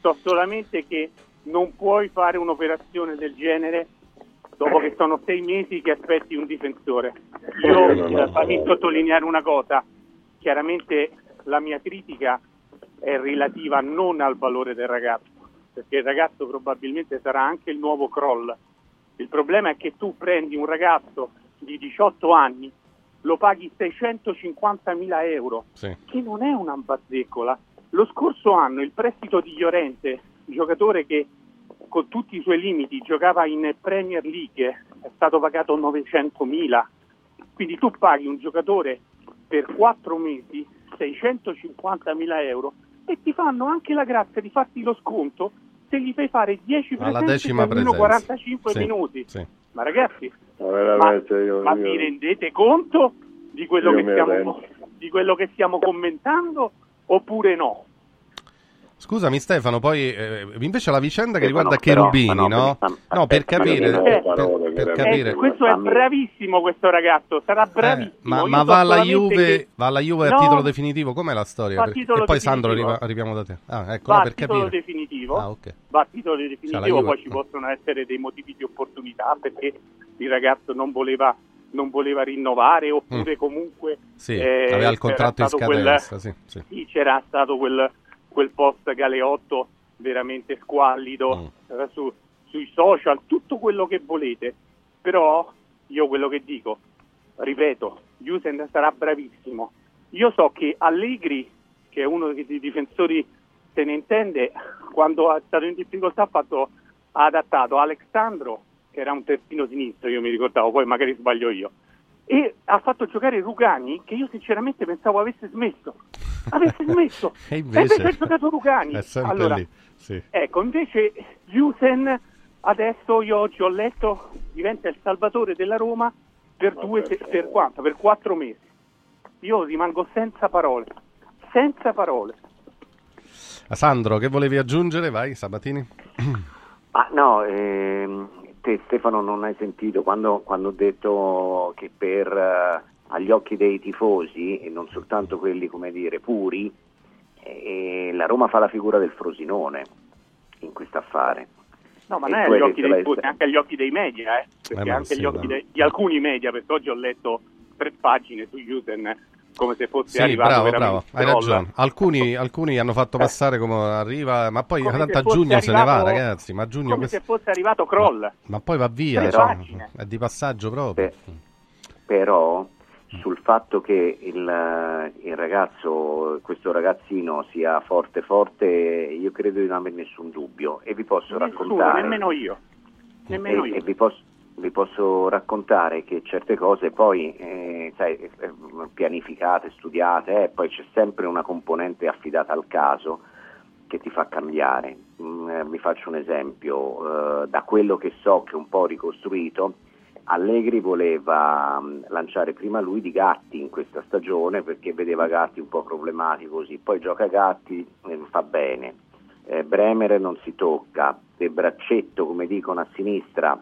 so solamente che non puoi fare un'operazione del genere dopo che sono sei mesi che aspetti un difensore. Io Eh, no, no, eh, fammi sottolineare una cosa, chiaramente la mia critica è relativa non al valore del ragazzo, perché il ragazzo probabilmente sarà anche il nuovo Kroll. Il problema è che tu prendi un ragazzo di 18 anni, lo paghi 650 mila euro, Sì. che non è una bazzeccola. Lo scorso anno il prestito di Llorente, giocatore che con tutti i suoi limiti giocava in Premier League, è stato pagato 900 mila. Quindi tu paghi un giocatore per 4 mesi 650 mila euro e ti fanno anche la grazia di farti lo sconto se gli fai fare 10 Alla presenze decima per almeno presenza. 45 Sì, minuti. sì. Ma ragazzi, Ma veramente, io- ma io- vi rendete conto di quello, che stiamo, di quello che stiamo commentando oppure no? Scusami Stefano, poi eh, invece la vicenda che riguarda però, Cherubini, no, no? No, per capire, per, per Eh, capire. questo è bravissimo questo ragazzo, sarà bravissimo. Eh, ma, ma va alla Juve, che- va alla Juve No, a titolo definitivo? Com'è la storia? e poi Sandro definitivo. arriva- arriviamo da te. Ah, ecco, va no, a per titolo capire. definitivo, Ah, ok. va a titolo Cioè, definitivo, Juve- poi ci possono essere dei motivi di opportunità perché il ragazzo non voleva, non voleva rinnovare oppure comunque Sì, eh, aveva il contratto in stato quel- scadenza, sì, sì. sì, c'era stato quel, quel post Galeotto veramente squallido eh, su- sui social, tutto quello che volete, però io quello che dico, ripeto, Jusen sarà bravissimo. Io so che Allegri, che è uno dei difensori se ne intende, quando è stato in difficoltà ha fatto ha adattato Alexandro, che era un terzino sinistro, io mi ricordavo, poi magari sbaglio io, e ha fatto giocare Rugani, che io sinceramente pensavo avesse smesso. Avesse smesso! E E invece- invece ha giocato Rugani. Allora, lì. Sì. Ecco, invece Jusen adesso io oggi ho letto diventa il salvatore della Roma per due per quanto? Per quattro mesi. Io rimango senza parole. Senza parole. Sandro, che volevi aggiungere? Vai, Sabatini. Ah, no, ehm, te Stefano non hai sentito quando, quando ho detto che per eh, agli occhi dei tifosi, e non soltanto quelli come dire puri, eh, la Roma fa la figura del Frosinone in questo affare. No, ma E non è agli occhi dei tuoi, anche agli occhi dei media, eh? Perché ma anche sì, agli occhi dei- di alcuni media, perché oggi ho letto tre pagine su Jusen come se fosse Sì, arrivato bravo, bravo, hai ragione. Alcuni, alcuni hanno fatto passare come arriva, ma poi Come tanto a giugno se ne va, arrivato- ragazzi. Ma a giugno Come questo- se fosse arrivato Kroll. Ma poi va via, cioè, pagine. è di passaggio proprio. Però sul fatto che il, il ragazzo, questo ragazzino sia forte forte, io credo di non avere nessun dubbio e vi posso Nessuno, raccontare nemmeno io. Nemmeno e, io. e vi, posso, vi posso raccontare che certe cose poi eh, sai, eh, pianificate, studiate, eh, poi c'è sempre una componente affidata al caso che ti fa cambiare. Mm, eh, vi faccio un esempio, eh, da quello che so che un po' ricostruito, Allegri voleva mh, lanciare prima lui di Gatti in questa stagione perché vedeva Gatti un po' problematico così, poi gioca Gatti e fa bene. Eh, Bremer non si tocca, De Braccetto come dicono a sinistra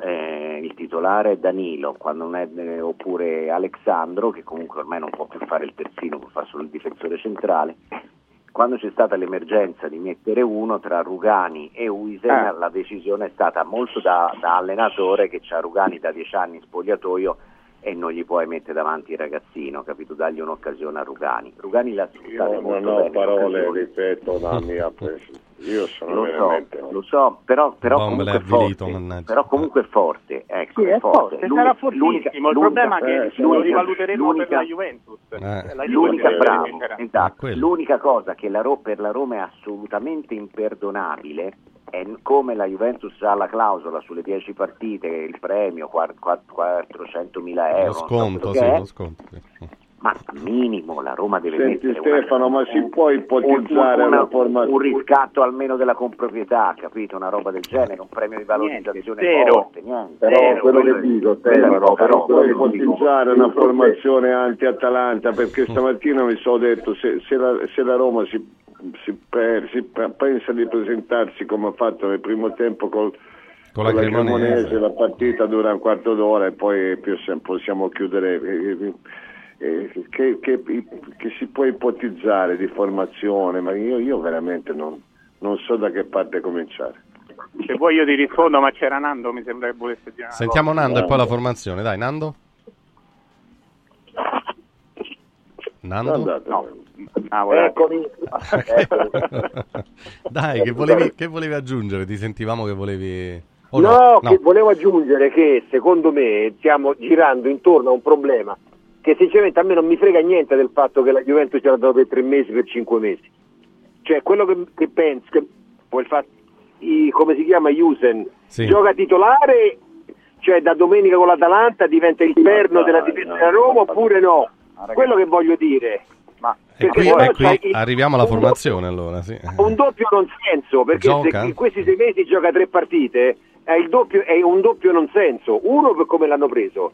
eh, il titolare è Danilo, quando non è, eh, oppure Alexandro che comunque ormai non può più fare il terzino, può fare solo il difensore centrale. Quando c'è stata l'emergenza di mettere uno tra Rugani e Uisen, Eh. la decisione è stata molto da, da allenatore che c'ha Rugani da dieci anni in spogliatoio e non gli puoi mettere davanti il ragazzino, capito? Dagli un'occasione a Rugani. Rugani l'ha sfruttata molto non ho bene. parole, ripeto, una mia. Io sono Lo so, veramente... lo so, però, però comunque, avvilito, forte, mannaggia. però comunque è forte, ecco, Sì, è forte, L'unica- sarà fortissimo. il problema è che eh, lo l'unica- rivaluteremo per la Juventus. Eh. La L'unica, bravo, esatto. quello. l'unica cosa che la Ro- per la Roma è assolutamente imperdonabile è come la Juventus ha la clausola sulle 10 partite, il premio, 400 mila euro, Lo so sconto, quello sì, lo sconto. sì. Ma minimo la Roma deve Senti mettere una- Stefano, ma si un- può ipotizzare un, una una- formazione... un riscatto almeno della comproprietà, capito? Una roba del genere, un premio di valorizzazione Niente, zero. forte, niente. Però zero, quello quello che dico, Stefano, però che dico. ipotizzare una formazione anti-Atalanta perché stamattina mi sono detto se, se la, se la Roma si, si per- si pe- pensa di presentarsi come ha fatto nel primo tempo col, Con la Cremonese. la partita dura un quarto d'ora e poi possiamo chiudere. Che, che- che si può ipotizzare di formazione, ma io, io veramente non, non so da che parte cominciare. Se vuoi io ti rispondo, ma c'era Nando, mi sembra che volesse dire una Sentiamo cosa. Nando e poi la formazione. Dai, Nando. Nando? Andate. Ah. Eccomi. Dai, che volevi, che volevi aggiungere? Ti sentivamo che volevi... o no, che volevo aggiungere che secondo me stiamo girando intorno a un problema che sinceramente a me non mi frega niente del fatto che la Juventus ce l'ha dato per tre mesi, per cinque mesi. Cioè, quello che, che penso, che, poi il fatto, i- come si chiama, Jusen, Sì. gioca titolare, cioè da domenica con l'Atalanta diventa il perno della difesa della Roma oppure no? Quello che voglio dire. Ma E qui, e qui arriviamo alla formazione allora, sì. un doppio non senso perché Gioca? se in questi sei mesi gioca tre partite è, il doppio, è un doppio non senso uno per come l'hanno preso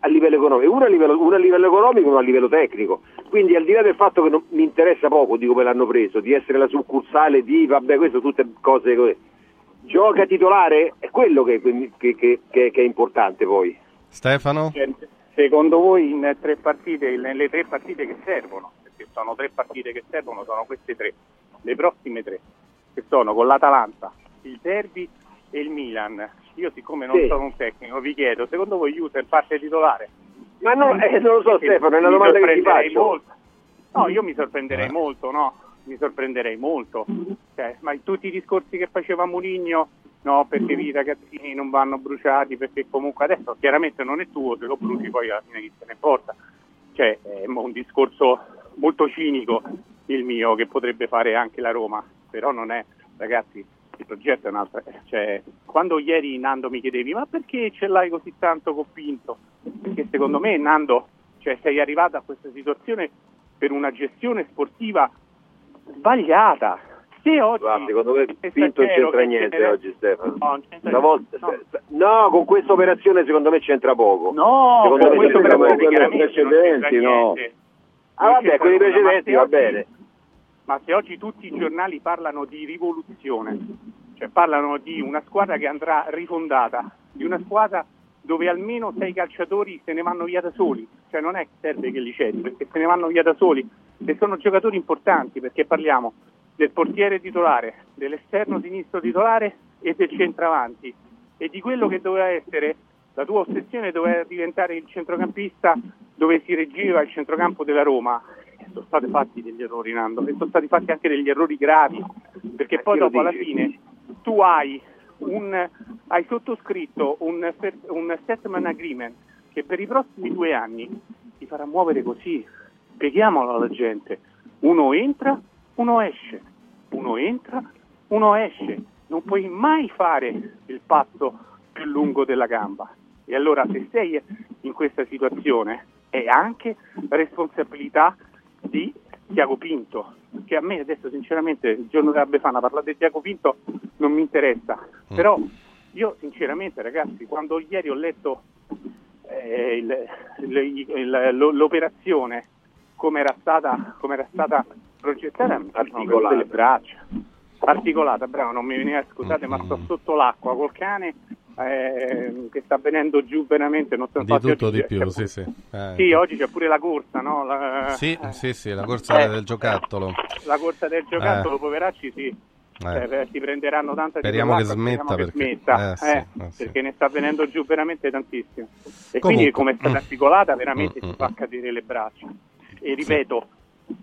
a livello economico uno a livello, uno a livello economico e uno a livello tecnico quindi al di là del fatto che non, mi interessa poco di come l'hanno preso di essere la succursale di vabbè queste sono tutte cose così. gioca titolare è quello che, che- che- che- che è importante poi Stefano? Secondo voi in tre partite, nelle tre partite che servono, perché sono tre partite che servono, sono queste tre, le prossime tre, che sono con l'Atalanta, il Derby e il Milan. Io siccome non Sì. sono un tecnico vi chiedo, secondo voi User parte titolare? ma no, eh, non lo so Stefano è una domanda che ti sorprenderei faccio molto. No, io mi sorprenderei Eh. molto, no? Mi sorprenderei molto. Cioè, ma tutti i discorsi che faceva Mourinho, no, perché i ragazzini non vanno bruciati, perché comunque adesso chiaramente non è tuo, se lo bruci poi alla fine chi se ne importa. Cioè, è un discorso molto cinico il mio che potrebbe fare anche la Roma, però non è, ragazzi, il progetto è un'altra. Cioè, quando ieri Nando mi chiedevi ma perché ce l'hai così tanto con Pinto? Perché secondo me Nando, cioè, sei arrivato a questa situazione per una gestione sportiva sbagliata. Se oggi Guarda, secondo me Pinto non c'entra niente oggi Stefano. No, c'entra niente. sta- no, con questa operazione secondo me c'entra poco. No, secondo con me c'entra poco. chiaramente non c'entra niente. Ah vabbè, nulla, ma precedenti va oggi- bene. Ma se oggi tutti i giornali parlano di rivoluzione, cioè parlano di una squadra che andrà rifondata, di una squadra dove almeno sei calciatori se ne vanno via da soli, cioè non è che serve che li cedi, perché se ne vanno via da soli e sono giocatori importanti, perché parliamo del portiere titolare, dell'esterno sinistro titolare e del centravanti e di quello che doveva essere la tua ossessione doveva diventare il centrocampista dove si reggeva il centrocampo della Roma. Sono stati fatti degli errori, Nando, e sono stati fatti anche degli errori gravi, perché poi chi lo dopo alla fine tu hai, un, hai sottoscritto un, un settlement agreement che per i prossimi due anni ti farà muovere così. Spieghiamolo alla gente. Uno entra, uno esce. Uno entra, uno esce. Non puoi mai fare il patto più lungo della gamba. E allora se sei in questa situazione è anche responsabilità di Tiago Pinto, che a me adesso sinceramente il giorno della Befana parlare di Tiago Pinto non mi interessa, però io sinceramente ragazzi quando ieri ho letto eh, il- il- il- lo- l'operazione come era stata, stata progettata mi sono cadute le braccia articolata, bravo, non mi veniva, scusate, ma sto sotto l'acqua col cane eh, che sta venendo giù veramente, non so Di tutto di più, sì, pure- sì. Eh, Sì, oggi c'è pure la corsa, no? La, Sì, eh, sì, sì, la corsa Eh. del giocattolo. la corsa del giocattolo, Eh. poveracci, sì. Eh. Eh, si prenderanno tanta Speriamo che smetta speriamo che perché- smetta, sì, sì. perché ne sta venendo giù veramente tantissimo. E Comunque. quindi come è stata Mm. articolata veramente Mm, si mm, fa cadere le braccia. E ripeto,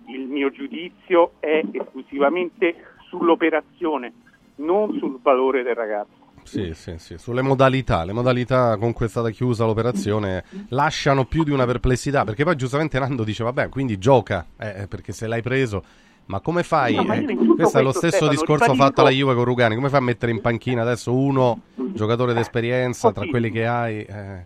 il mio giudizio è esclusivamente sull'operazione, non sul valore del ragazzo. Sì, sì, sì, sulle modalità, le modalità con cui è stata chiusa l'operazione lasciano più di una perplessità, perché poi giustamente Nando dice, vabbè, quindi gioca, eh, perché se l'hai preso, ma come fai? No, ma eh, questo è lo stesso Stefano, discorso ribadisco- fatto alla Juve con Rugani, come fai a mettere in panchina adesso uno giocatore d'esperienza tra quelli che hai? eh,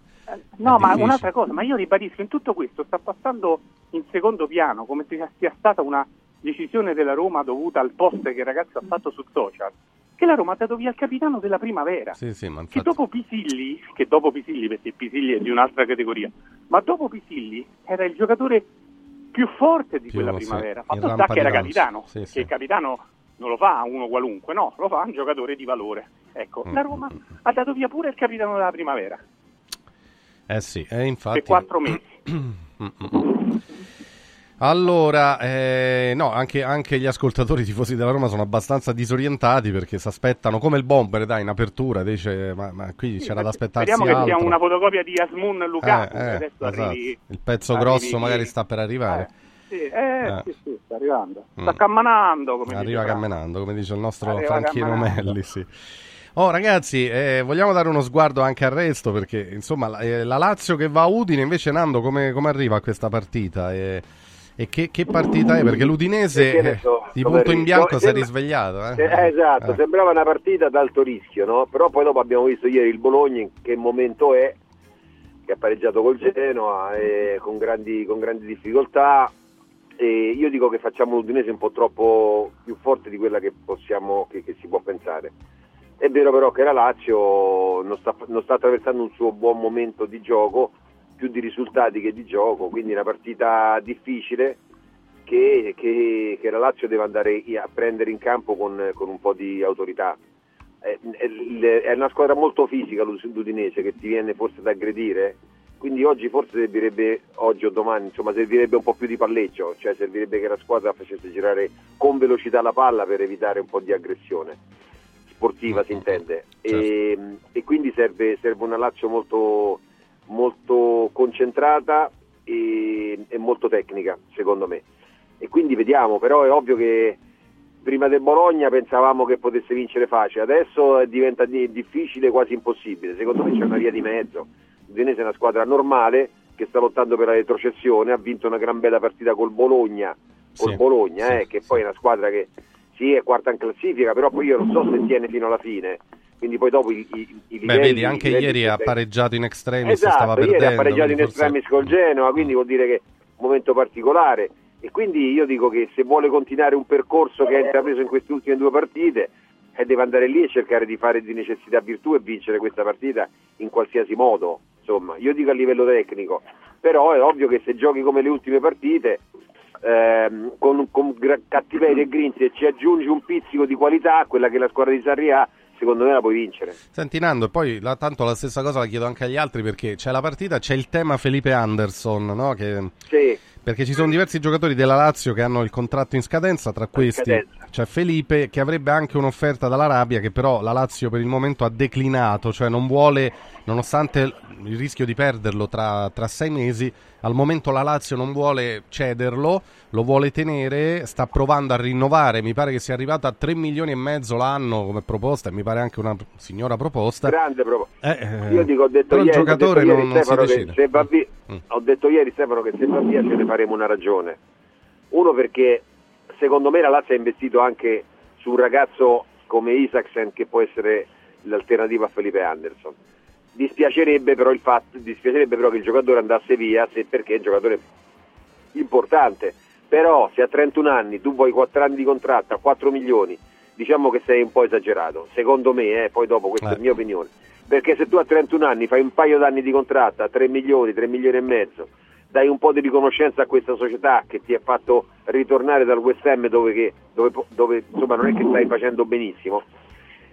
No, ma difficile. un'altra cosa, ma io ribadisco, in tutto questo sta passando in secondo piano, come se sia stata una decisione della Roma dovuta al post che il ragazzo ha fatto su social, che la Roma ha dato via il capitano della primavera. Sì, sì, ma Che infatti... dopo Pisilli, che dopo Pisilli, perché Pisilli è di un'altra categoria, ma dopo Pisilli era il giocatore più forte di Più, quella sì, primavera. in Fatto sta che era capitano, Sì, che sì. il capitano non lo fa uno qualunque, no, lo fa un giocatore di valore. Ecco, Mm, la Roma ha dato via pure il capitano della primavera, Eh sì, eh, infatti... per quattro mesi. Mm, mm, mm. Allora, eh, no, anche, anche gli ascoltatori tifosi della Roma sono abbastanza disorientati perché si aspettano come il bomber, dai, in apertura, dice, ma, ma qui c'era da aspettarsi Speriamo che sia altro. una fotocopia di Asmun Lukaku, Eh, eh, adesso esatto. arrivi... Il pezzo arrivi grosso magari sta per arrivare. Sì, eh, Eh. sì, sì, sta arrivando. Mm. Sta camminando, come Arriva camminando, come dice il nostro Arriva Franchino. Melli, sì. Oh ragazzi, eh, vogliamo dare uno sguardo anche al resto perché insomma la, eh, la Lazio che va a Udine invece Nando come, come arriva a questa partita e, e che, che partita è? Perché l'Udinese eh, so, di punto in bianco si è Sembra- risvegliato. Eh? Eh, esatto, Eh. sembrava una partita ad alto rischio, no? Però poi dopo abbiamo visto ieri il Bologna in che momento è, che ha pareggiato col Genoa e con grandi, con grandi difficoltà. E io dico che facciamo l'Udinese un po' troppo più forte di quella che possiamo, che, che si può pensare. È vero però che la Lazio non sta, non sta attraversando un suo buon momento di gioco, più di risultati che di gioco, quindi una partita difficile che, che- che la Lazio deve andare a prendere in campo con, con un po' di autorità. È, è- è una squadra molto fisica l'Ud- l'Udinese che ti viene forse da aggredire, quindi oggi forse servirebbe, oggi o domani, insomma, servirebbe un po' più di palleggio, cioè servirebbe che la squadra facesse girare con velocità la palla per evitare un po' di aggressione sportiva si intende e, e quindi serve, serve una Lazio molto, molto concentrata e, e molto tecnica secondo me. E quindi vediamo però è ovvio che prima del Bologna pensavamo che potesse vincere facile adesso diventa di- difficile quasi impossibile. Secondo me c'è una via di mezzo. l'Udinese è una squadra normale che sta lottando per la retrocessione ha vinto una gran bella partita col Bologna col Sì, Bologna sì, eh, che poi è una squadra che sì, è quarta in classifica, però poi io non so se tiene fino alla fine. Quindi poi dopo i, i, i Beh, vedi, anche ieri ha pareggiato in extremis, esatto, stava ieri perdendo. ha pareggiato in forse- estremis col Genoa, quindi vuol dire che è un momento particolare. E quindi io dico che se vuole continuare un percorso che ha intrapreso in queste ultime due partite, eh, deve andare lì e cercare di fare di necessità virtù e vincere questa partita in qualsiasi modo. Insomma, io dico a livello tecnico, però è ovvio che se giochi come le ultime partite, ehm, con, con cattiveria e grinzi e ci aggiungi un pizzico di qualità, quella che la squadra di Sarri ha, secondo me la puoi vincere. Senti Nando, e poi la- tanto la stessa cosa la chiedo anche agli altri perché c'è la partita, c'è il tema Felipe Anderson, no? Che- Sì. Perché ci sono diversi giocatori della Lazio che hanno il contratto in scadenza, tra questi c'è Felipe che avrebbe anche un'offerta dall'Arabia che però la Lazio per il momento ha declinato, cioè non vuole, nonostante il rischio di perderlo tra, tra sei mesi, al momento la Lazio non vuole cederlo, lo vuole tenere, sta provando a rinnovare, mi pare che sia arrivata a 3 milioni e mezzo l'anno come proposta e mi pare anche una signora proposta. Grande proprio. Eh, eh, Io dico, ho detto però il ieri, ho giocatore detto ieri, non, non si che decide. se va via- Mm. ho detto ieri Stefano che se va via ce ne faremo una ragione. Uno perché secondo me la Lazio ha investito anche su un ragazzo come Isaacsen che può essere l'alternativa a Felipe Anderson. Dispiacerebbe però, il fatto, dispiacerebbe però che il giocatore andasse via se, perché è un giocatore importante. Però se a 31 anni tu vuoi 4 anni di contratto a 4 milioni, diciamo che sei un po' esagerato, secondo me, eh, poi dopo questa è Eh. mia opinione. Perché se tu a 31 anni fai un paio d'anni di contratto a 3 milioni, 3 milioni e mezzo, dai un po' di riconoscenza a questa società che ti ha fatto ritornare dal West Ham dove, che- dove- dove, insomma non è che stai facendo benissimo.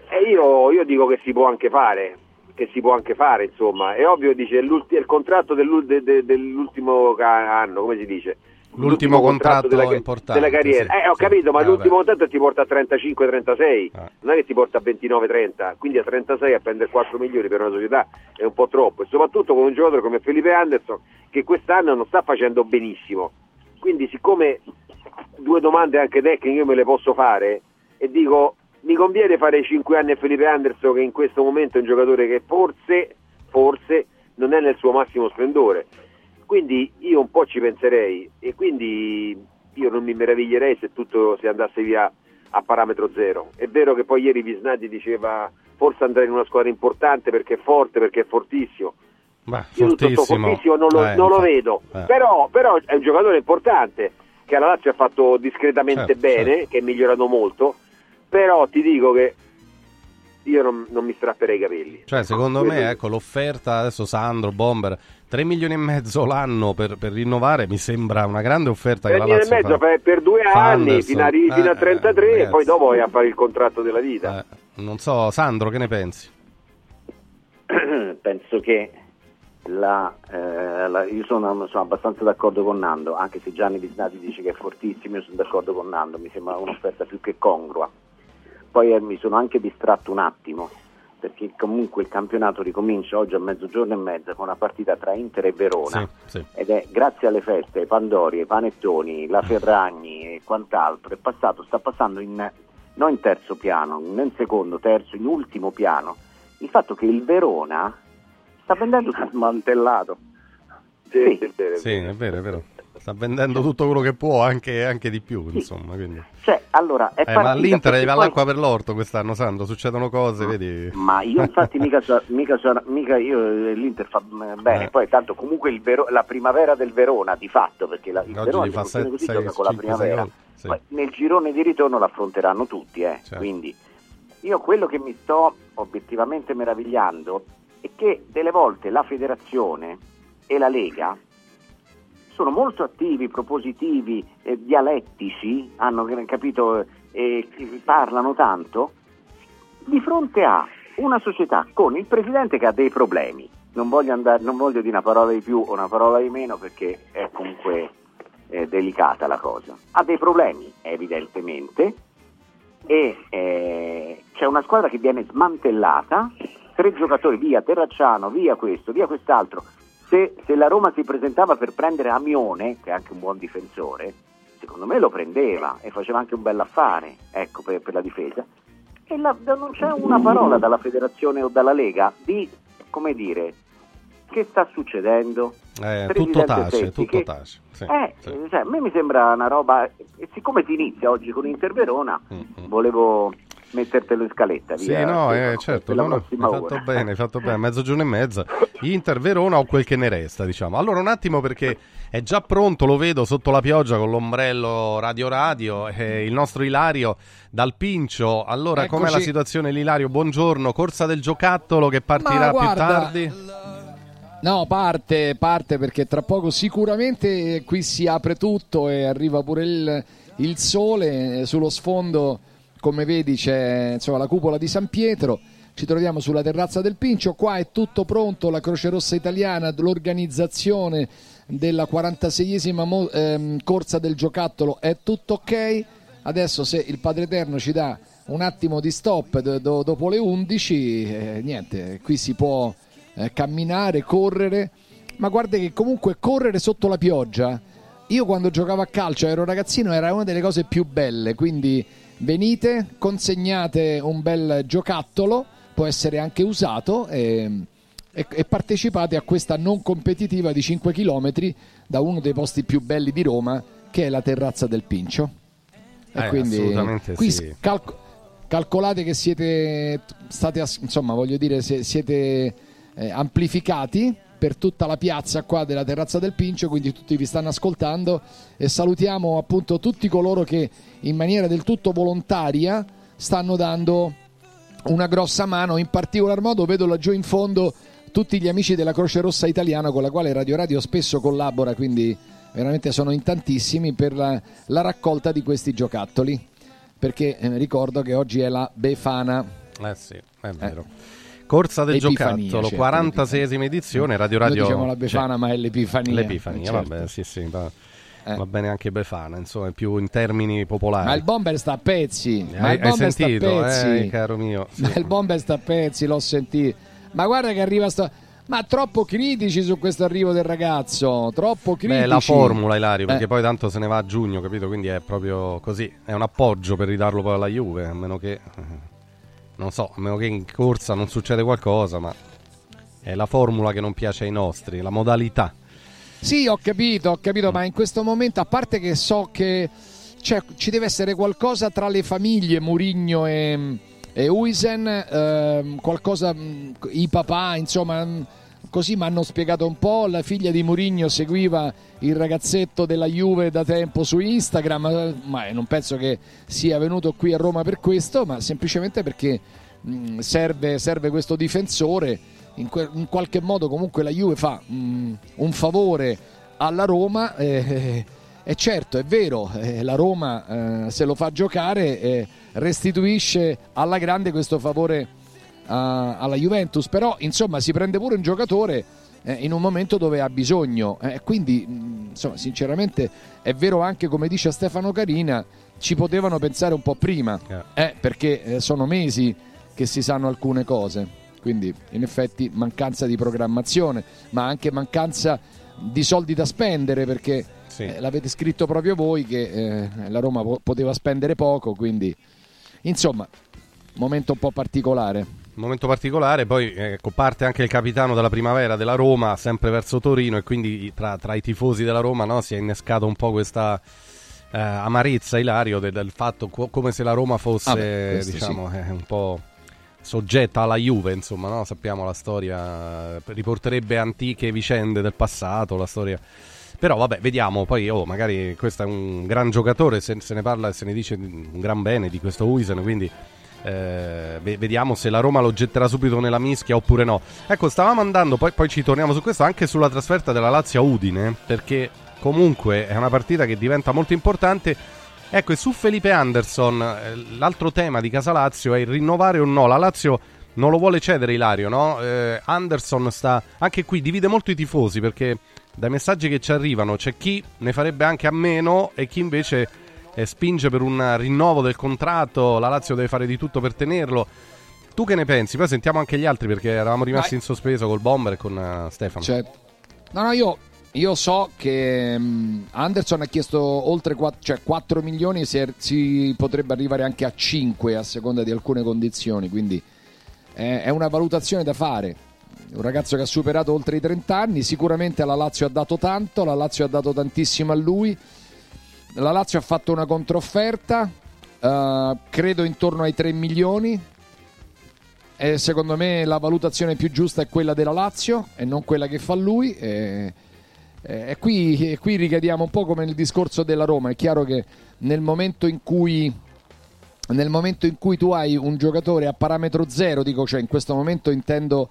E io, io dico che si può anche fare, che si può anche fare, insomma. È ovvio, dice, l'ulti- il contratto dell'ul- de- de- dell'ultimo anno, come si dice? L'ultimo contratto della, importante, della carriera. sì, eh, ho sì. capito, ma Eh, l'ultimo vabbè. contratto ti porta a 35-36, Ah. non è che ti porta a 29-30, quindi a 36 a prendere 4 milioni per una società è un po' troppo, e soprattutto con un giocatore come Felipe Anderson che quest'anno non sta facendo benissimo. Quindi siccome due domande anche tecniche io me le posso fare e dico mi conviene fare 5 anni a Felipe Anderson che in questo momento è un giocatore che forse, forse non è nel suo massimo splendore. Quindi io un po' ci penserei e quindi io non mi meraviglierei se tutto si andasse via a parametro zero. È vero che poi ieri Visnati diceva forse andrà in una squadra importante perché è forte, perché è fortissimo. Beh, Io tutto fortissimo. fortissimo non lo, Eh, non lo vedo, Eh. però, però è un giocatore importante che alla Lazio ha fatto discretamente Certo, bene, che è migliorato molto, però ti dico che io non, non mi strapperei i capelli. Cioè, secondo Quello- me, ecco, l'offerta adesso Sandro, Bomber, 3 milioni e mezzo l'anno per, per rinnovare mi sembra una grande offerta che Tre la milioni e mezzo per, per due anni fino a, fino a Eh, 33 e poi dopo vai a fare il contratto della vita. Eh, non so, Sandro, che ne pensi? penso che la, eh, la- io sono, sono abbastanza d'accordo con Nando, anche se Gianni Visnati dice che è fortissimo, io sono d'accordo con Nando, mi sembra un'offerta più che congrua. Poi eh, mi sono anche distratto un attimo, perché comunque il campionato ricomincia oggi a mezzogiorno e mezza con una partita tra Inter e Verona. Sì, sì. Ed è grazie alle feste, ai Pandori, ai Panettoni, la Ferragni e quant'altro, è passato, sta passando in, non in terzo piano, non in secondo, terzo, in ultimo piano, il fatto che il Verona sta vendendo sul smantellato. Sì, sì, sì, Sì, è vero, è vero. Sta vendendo tutto quello che può, anche, anche di più, insomma. Quindi. Cioè, allora, Eh, ma all'Inter perché gli va poi- l'acqua per l'orto quest'anno, Sandro. Succedono cose, vedi. Ma io infatti mica, so- mica, so- mica io, eh, l'Inter fa eh, bene, Eh. poi tanto comunque il Vero- la primavera del Verona di fatto, perché la, il Oggi Verona fa se funziona sei- così sei- gioca con la primavera. sì. Nel girone di ritorno l'affronteranno tutti, eh. Certo. quindi io quello che mi sto obiettivamente meravigliando è che delle volte la federazione e la Lega sono molto attivi, propositivi, eh, dialettici, hanno capito, eh, parlano tanto, di fronte a una società con il presidente che ha dei problemi. Non voglio, andare, non voglio dire una parola di più o una parola di meno perché è comunque eh, delicata la cosa. Ha dei problemi, evidentemente, e eh, c'è una squadra che viene smantellata, tre giocatori, via Terracciano, via questo, via quest'altro. Se, se la Roma si presentava per prendere Amione, che è anche un buon difensore, secondo me lo prendeva e faceva anche un bel affare ecco, per, per la difesa. E la- non c'è una parola dalla federazione o dalla Lega di, come dire, che sta succedendo? Eh, tutto tace, Setti, tutto che- tace. sì, Eh, sì. cioè, a me mi sembra una roba, e siccome si inizia oggi con Inter Verona, volevo mettertelo in scaletta. Mm, Sì, via, no, eh, certo, no, no, hai fatto ora. bene, hai fatto bene, mezzogiorno e mezza. Inter Verona o quel che ne resta, diciamo. Allora un attimo perché è già pronto, lo vedo sotto la pioggia con l'ombrello Radio Radio, eh, il nostro Ilario dal Pincio. Allora, Eccoci. com'è la situazione Ilario? Buongiorno, corsa del giocattolo che partirà più tardi? No, parte, parte perché tra poco sicuramente qui si apre tutto e arriva pure il, il sole. Sullo sfondo, come vedi, c'è insomma, la cupola di San Pietro. Ci troviamo sulla terrazza del Pincio. Qua è tutto pronto. La Croce Rossa Italiana, l'organizzazione della 46esima mo- ehm, corsa del giocattolo è tutto ok. Adesso, se il Padre Eterno ci dà un attimo di stop do- do- dopo le 11, eh, niente, qui si può eh, camminare, correre, ma guarda che comunque correre sotto la pioggia, io quando giocavo a calcio ero ragazzino, era una delle cose più belle, quindi venite, consegnate un bel giocattolo, può essere anche usato e, e- e partecipate a questa non competitiva di 5 km da uno dei posti più belli di Roma, che è la terrazza del Pincio. E Eh, quindi assolutamente qui sì. calc- calcolate che siete state ass- insomma voglio dire siete eh, amplificati per tutta la piazza qua della terrazza del Pincio quindi tutti vi stanno ascoltando e salutiamo appunto tutti coloro che in maniera del tutto volontaria stanno dando una grossa mano. In particolar modo vedo laggiù in fondo tutti gli amici della Croce Rossa Italiana con la quale Radio Radio spesso collabora quindi veramente sono in tantissimi per la, la raccolta di questi giocattoli perché eh, ricordo che oggi è la Befana. Eh sì, è vero. Corsa del Epifania, giocattolo, certo, 46esima edizione, Radio Noi Radio... diciamo la Befana, Sì. ma è l'Epifania. L'Epifania, certo. Eh. vabbè, sì, sì, va, va bene anche Befana, insomma, più in termini popolari. ma il bomber sta a pezzi ma Hai- il hai bomber sta a sentito, pezzi eh, caro mio? Sì. Ma il bomber sta a pezzi l'ho sentito ma guarda che arriva sto ma troppo critici su questo arrivo del ragazzo troppo critici Beh, la formula, Ilario, perché Eh. poi tanto se ne va a giugno, capito? Quindi è proprio così. È un appoggio per ridarlo poi alla Juve, a meno che... eh, Non so, a meno che in corsa non succede qualcosa, ma è la formula che non piace ai nostri, la modalità. Sì, ho capito, ho capito, ma in questo momento, a parte che so che cioè, ci deve essere qualcosa tra le famiglie Murigno e, e Uisen, ehm, qualcosa, mh, i papà, insomma, mh, così mi hanno spiegato un po', la figlia di Murigno seguiva il ragazzetto della Juve da tempo su Instagram, eh, ma non penso che sia venuto qui a Roma per questo, ma semplicemente perché mh, serve, serve questo difensore. In, qualche modo comunque la Juve fa mm, un favore alla Roma eh, e certo è vero eh, la Roma eh, se lo fa giocare eh, restituisce alla grande questo favore alla Juventus però insomma si prende pure un giocatore eh, in un momento dove ha bisogno. Eh, quindi mm, insomma sinceramente è vero anche come dice Stefano Carina ci potevano pensare un po' prima eh, perché eh, sono mesi che si sanno alcune cose. Quindi in effetti mancanza di programmazione, ma anche mancanza di soldi da spendere perché eh, l'avete scritto proprio voi che eh, la Roma po- poteva spendere poco, quindi insomma, momento un po' particolare. Momento particolare, poi ecco, parte anche il capitano della primavera della Roma, sempre verso Torino, e quindi tra, tra i tifosi della Roma no, si è innescato un po' questa eh, amarezza, Ilario, de- del fatto co- come se la Roma fosse, Ah beh, diciamo, sì. eh, un po' soggetta alla Juve, insomma, no? sappiamo la storia, riporterebbe antiche vicende del passato, la storia... Però vabbè, vediamo, poi oh, magari questo è un gran giocatore, se, se ne parla e se ne dice un gran bene di questo Huisen, quindi eh, ve- vediamo se la Roma lo getterà subito nella mischia oppure no. Ecco, stavamo andando, poi, poi ci torniamo su questo, anche sulla trasferta della Lazio a Udine, perché comunque è una partita che diventa molto importante. Ecco, e su Felipe Anderson, eh, l'altro tema di Casa Lazio è il rinnovare o no. La Lazio non lo vuole cedere Ilario, no? Eh, Anderson sta anche qui divide molto i tifosi perché dai messaggi che ci arrivano c'è chi ne farebbe anche a meno e chi invece eh, spinge per un rinnovo del contratto. La Lazio deve fare di tutto per tenerlo. Tu che ne pensi? Poi sentiamo anche gli altri perché eravamo rimasti Vai. in sospeso col Bomber e con eh, Stefano. Cioè, no, no, io, io so che mm, Anderson ha chiesto oltre 4, cioè 4 milioni, si, è- si potrebbe arrivare anche a 5 a seconda di alcune condizioni, quindi è, è una valutazione da fare. un ragazzo che ha superato oltre i 30 anni, sicuramente la Lazio ha dato tanto, la Lazio ha dato tantissimo a lui, la Lazio ha fatto una controfferta, eh, credo intorno ai 3 milioni, e secondo me la valutazione più giusta è quella della Lazio e non quella che fa lui. E, e qui, e qui ricadiamo un po' come nel discorso della Roma. È chiaro che nel momento in cui nel momento in cui tu hai un giocatore a parametro zero, dico, cioè in questo momento intendo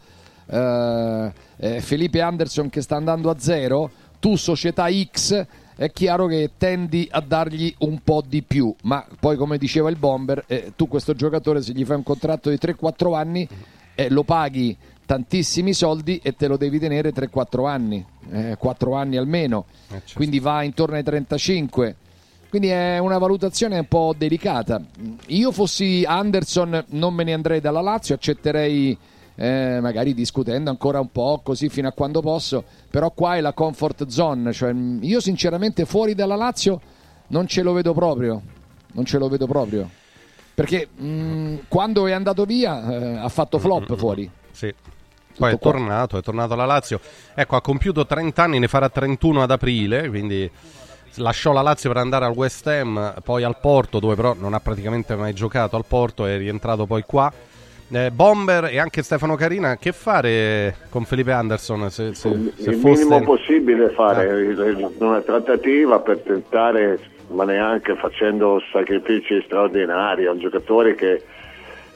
eh, eh, Felipe Anderson che sta andando a zero, tu società X è chiaro che tendi a dargli un po' di più, ma poi come diceva il Bomber, eh, tu questo giocatore se gli fai un contratto di 3-4 anni eh, lo paghi tantissimi soldi e te lo devi tenere 3-4 anni, eh, 4 anni almeno, quindi va intorno ai 35. Quindi è una valutazione un po' delicata. Io fossi Anderson non me ne andrei dalla Lazio, accetterei eh, magari discutendo ancora un po' così fino a quando posso, però qua è la comfort zone, cioè, mh, io sinceramente fuori dalla Lazio non ce lo vedo proprio, non ce lo vedo proprio. Perché mh, quando è andato via eh, ha fatto flop fuori. Sì. Poi è qua. tornato, è tornato alla Lazio. Ecco, ha compiuto 30 anni, ne farà 31 ad aprile, quindi lasciò la Lazio per andare al West Ham, poi al Porto, dove però non ha praticamente mai giocato al Porto, è rientrato poi qua. Eh, Bomber e anche Stefano Carina, che fare con Felipe Anderson se, se, se il foste... minimo possibile fare una trattativa per tentare, ma neanche facendo sacrifici straordinari, è un giocatore che,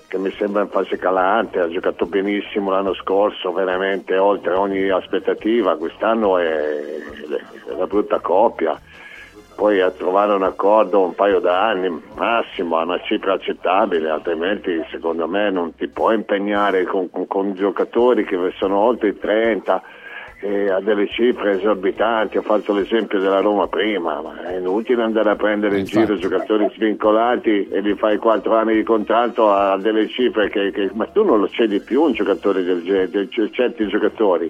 che mi sembra in fase calante, ha giocato benissimo l'anno scorso, veramente oltre ogni aspettativa, quest'anno è, è una brutta coppia. Poi a trovare un accordo un paio d'anni massimo a una cifra accettabile, altrimenti secondo me non ti puoi impegnare con, con- con giocatori che sono oltre i 30 e a delle cifre esorbitanti. Ho fatto l'esempio della Roma prima, ma è inutile andare a prendere in giro giocatori svincolati e gli fai 4 anni di contratto a delle cifre che, che- ma tu non lo cedi più un giocatore del genere, certi giocatori.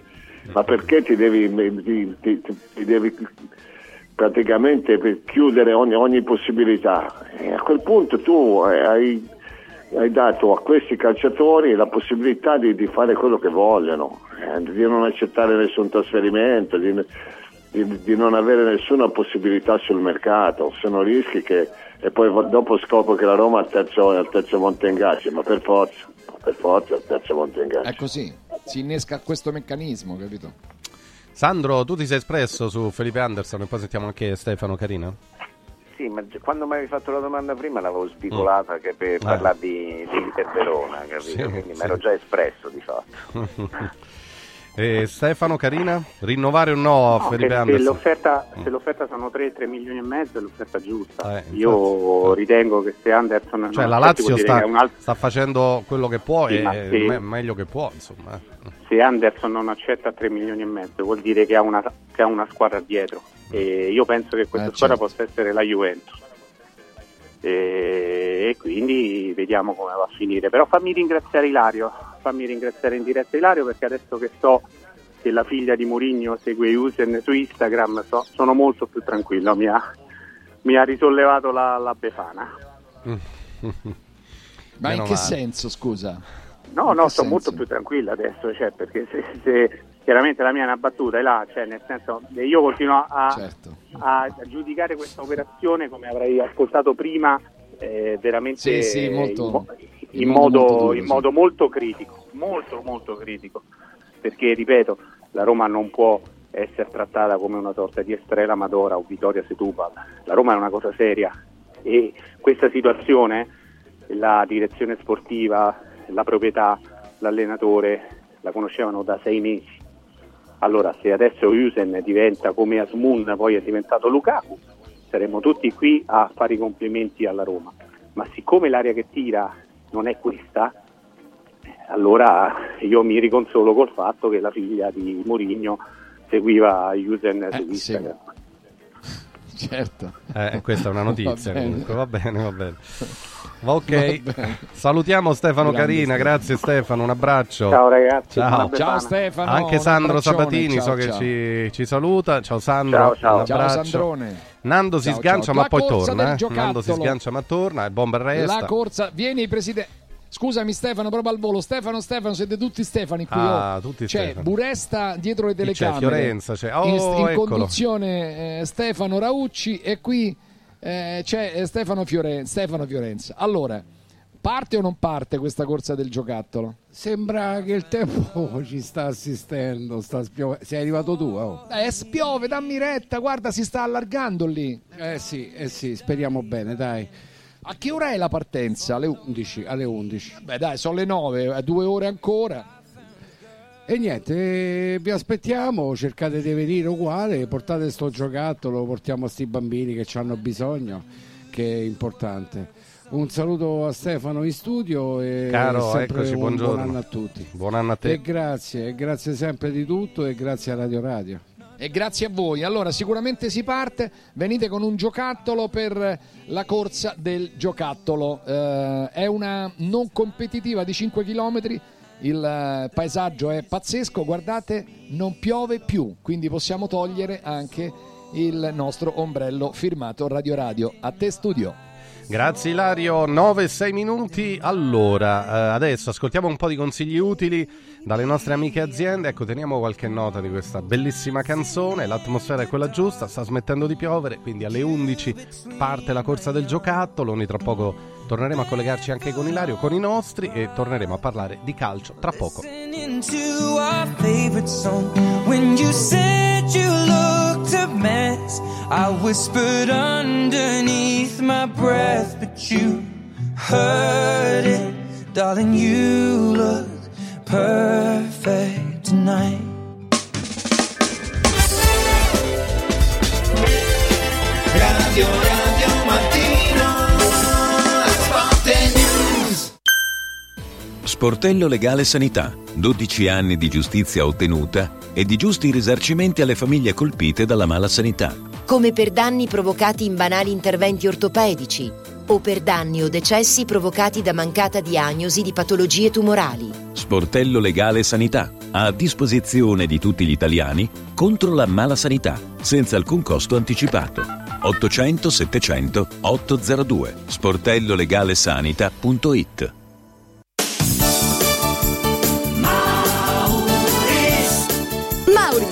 Ma perché ti devi, ti- ti- ti devi praticamente per chiudere ogni, ogni possibilità. E a quel punto tu hai, hai dato a questi calciatori la possibilità di, di fare quello che vogliono, eh, di non accettare nessun trasferimento, di, di- di non avere nessuna possibilità sul mercato. Sono rischi che e poi dopo scopro che la Roma è al terzo, al terzo monte ingaggi, ma per forza, per forza al terzo monte ingaggi. È così, si innesca questo meccanismo, capito? Sandro, tu ti sei espresso su Felipe Anderson e poi sentiamo anche Stefano Carina? Sì, ma quando mi avevi fatto la domanda prima l'avevo svicolata che per Eh. parlare di, di Inter Verona, capito? Sì, Quindi sì. mi ero già espresso di fatto. e Stefano Carina? Rinnovare o no No, Felipe Anderson? l'offerta, se l'offerta sono 3-3 milioni e mezzo è l'offerta giusta. Eh, Io ritengo che se Anderson Cioè la Lazio sta, altro- sta facendo quello che può Sì, e se- me- meglio che può, insomma. eh. se Anderson non accetta 3 milioni e mezzo vuol dire che ha una, che ha una squadra dietro e io penso che questa Eh, squadra certo. possa essere la Juventus e, e quindi vediamo come va a finire però fammi ringraziare Ilario fammi ringraziare in diretta Ilario perché adesso che so che la figlia di Mourinho segue Usen su Instagram so- sono molto più tranquillo mi ha, mi ha risollevato la, la Befana Ma in che senso, scusa? No, no, sto molto senso? più tranquilla adesso, cioè, perché se, se- chiaramente la mia è una battuta, è là, cioè, nel senso, io continuo a, Certo. A- giudicare questa operazione come avrei ascoltato prima, eh, veramente Sì, sì, molto- in, in modo molto duro, in sì. modo molto critico, molto molto critico, perché ripeto, la Roma non può essere trattata come una sorta di Estrela Madora o Vittoria Setúbal, la Roma è una cosa seria e questa situazione la direzione sportiva, la proprietà, l'allenatore la conoscevano da sei mesi. Allora, se adesso Usen diventa come Asmun, poi è diventato Lukaku, saremmo tutti qui a fare i complimenti alla Roma. Ma siccome l'aria che tira non è questa, eh, allora io mi riconsolo col fatto che la figlia di Mourinho seguiva Usen su Instagram. Certo. Eh, questa è una notizia Va bene. comunque, va bene, va bene. Va ok, Va bene. salutiamo Stefano Grande Carina, Stefano. grazie Stefano, un abbraccio. Ciao ragazzi, Ciao. Ciao Stefano. Anche Sandro Sabatini ciao, so che ciao. ci, ci saluta. Ciao Sandro, Ciao. Sandrone. Nando si sgancia ciao. ma La poi torna. eh. Nando si sgancia ma torna e Bomber resta. La corsa, vieni presidente. Scusami Stefano, proprio al volo. Stefano, Stefano, siete tutti Stefani qui. Ah, oh. tutti c'è Stefani. Buresta dietro le Chi c'è? telecamere. Fiorenza c'è. Oh, in, in conduzione eh, Stefano Raucci e qui eh, c'è eh, Stefano, Fioren- Stefano Fiorenza. Allora, parte o non parte questa corsa del giocattolo? Sembra che il tempo ci sta assistendo, sta spiove- Sei arrivato tu, oh. Eh, spiove, dammi retta, guarda, si sta allargando lì. Eh sì, eh sì, speriamo bene, dai. A che ora è la partenza? Alle 11, alle 11. Beh, dai, sono le 9, due ore ancora. E niente, eh, vi aspettiamo, cercate di venire uguale, portate sto giocattolo, portiamo a sti bambini che ci hanno bisogno, che è importante. Un saluto a Stefano in studio e Caro, eccoci, buongiorno. buon anno a tutti. Buon anno a te. E grazie, e grazie sempre di tutto e grazie a Radio Radio. E grazie a voi. Allora, sicuramente si parte. Venite con un giocattolo per la corsa del giocattolo. Eh, è una non competitiva di 5 km. Il eh, paesaggio è pazzesco. Guardate, non piove più, quindi possiamo togliere anche il nostro ombrello firmato Radio Radio. A te, studio. Grazie Ilario, 9-6 minuti. Allora, eh, adesso ascoltiamo un po' di consigli utili dalle nostre amiche aziende. Ecco, teniamo qualche nota di questa bellissima canzone. L'atmosfera è quella giusta, sta smettendo di piovere, quindi alle 11 parte la corsa del giocattolo. Noi tra poco torneremo a collegarci anche con Ilario, con i nostri e torneremo a parlare di calcio tra poco. a mess, I whispered underneath my breath, but you heard it. Darling, you look perfect tonight. Radio Radio Mattino Sport News Sportello Legale Sanità. 12 anni di giustizia ottenuta e di giusti risarcimenti alle famiglie colpite dalla mala sanità. come per danni provocati in banali interventi ortopedici o per danni o decessi provocati da mancata diagnosi di patologie tumorali. Sportello Legale Sanità. A disposizione di tutti gli italiani contro la mala sanità, senza alcun costo anticipato. 800 700 802 sportellolegalesanita.it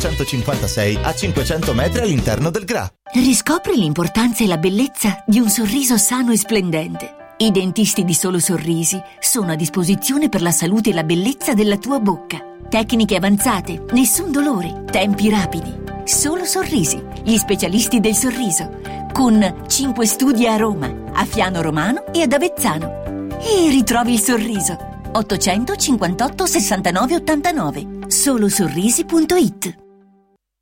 956 a 500 metri all'interno del GRA. Riscopri l'importanza e la bellezza di un sorriso sano e splendente. I dentisti di Solo Sorrisi sono a disposizione per la salute e la bellezza della tua bocca. Tecniche avanzate, nessun dolore, tempi rapidi. Solo Sorrisi, gli specialisti del sorriso, con 5 studi a Roma, a Fiano Romano e ad Avezzano. E ritrovi il sorriso. 858 69 89 solosorrisi.it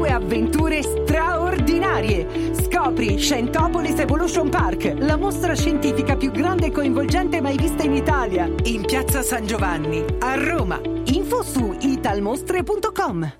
due avventure straordinarie. Scopri Scientopolis Evolution Park, la mostra scientifica più grande e coinvolgente mai vista in Italia, in piazza San Giovanni, a Roma. Info su italmostre.com.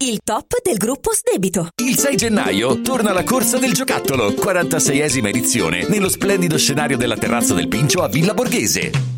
il top del gruppo Sdebito. Il 6 gennaio torna la corsa del giocattolo, 46esima edizione, nello splendido scenario della terrazza del Pincio a Villa Borghese.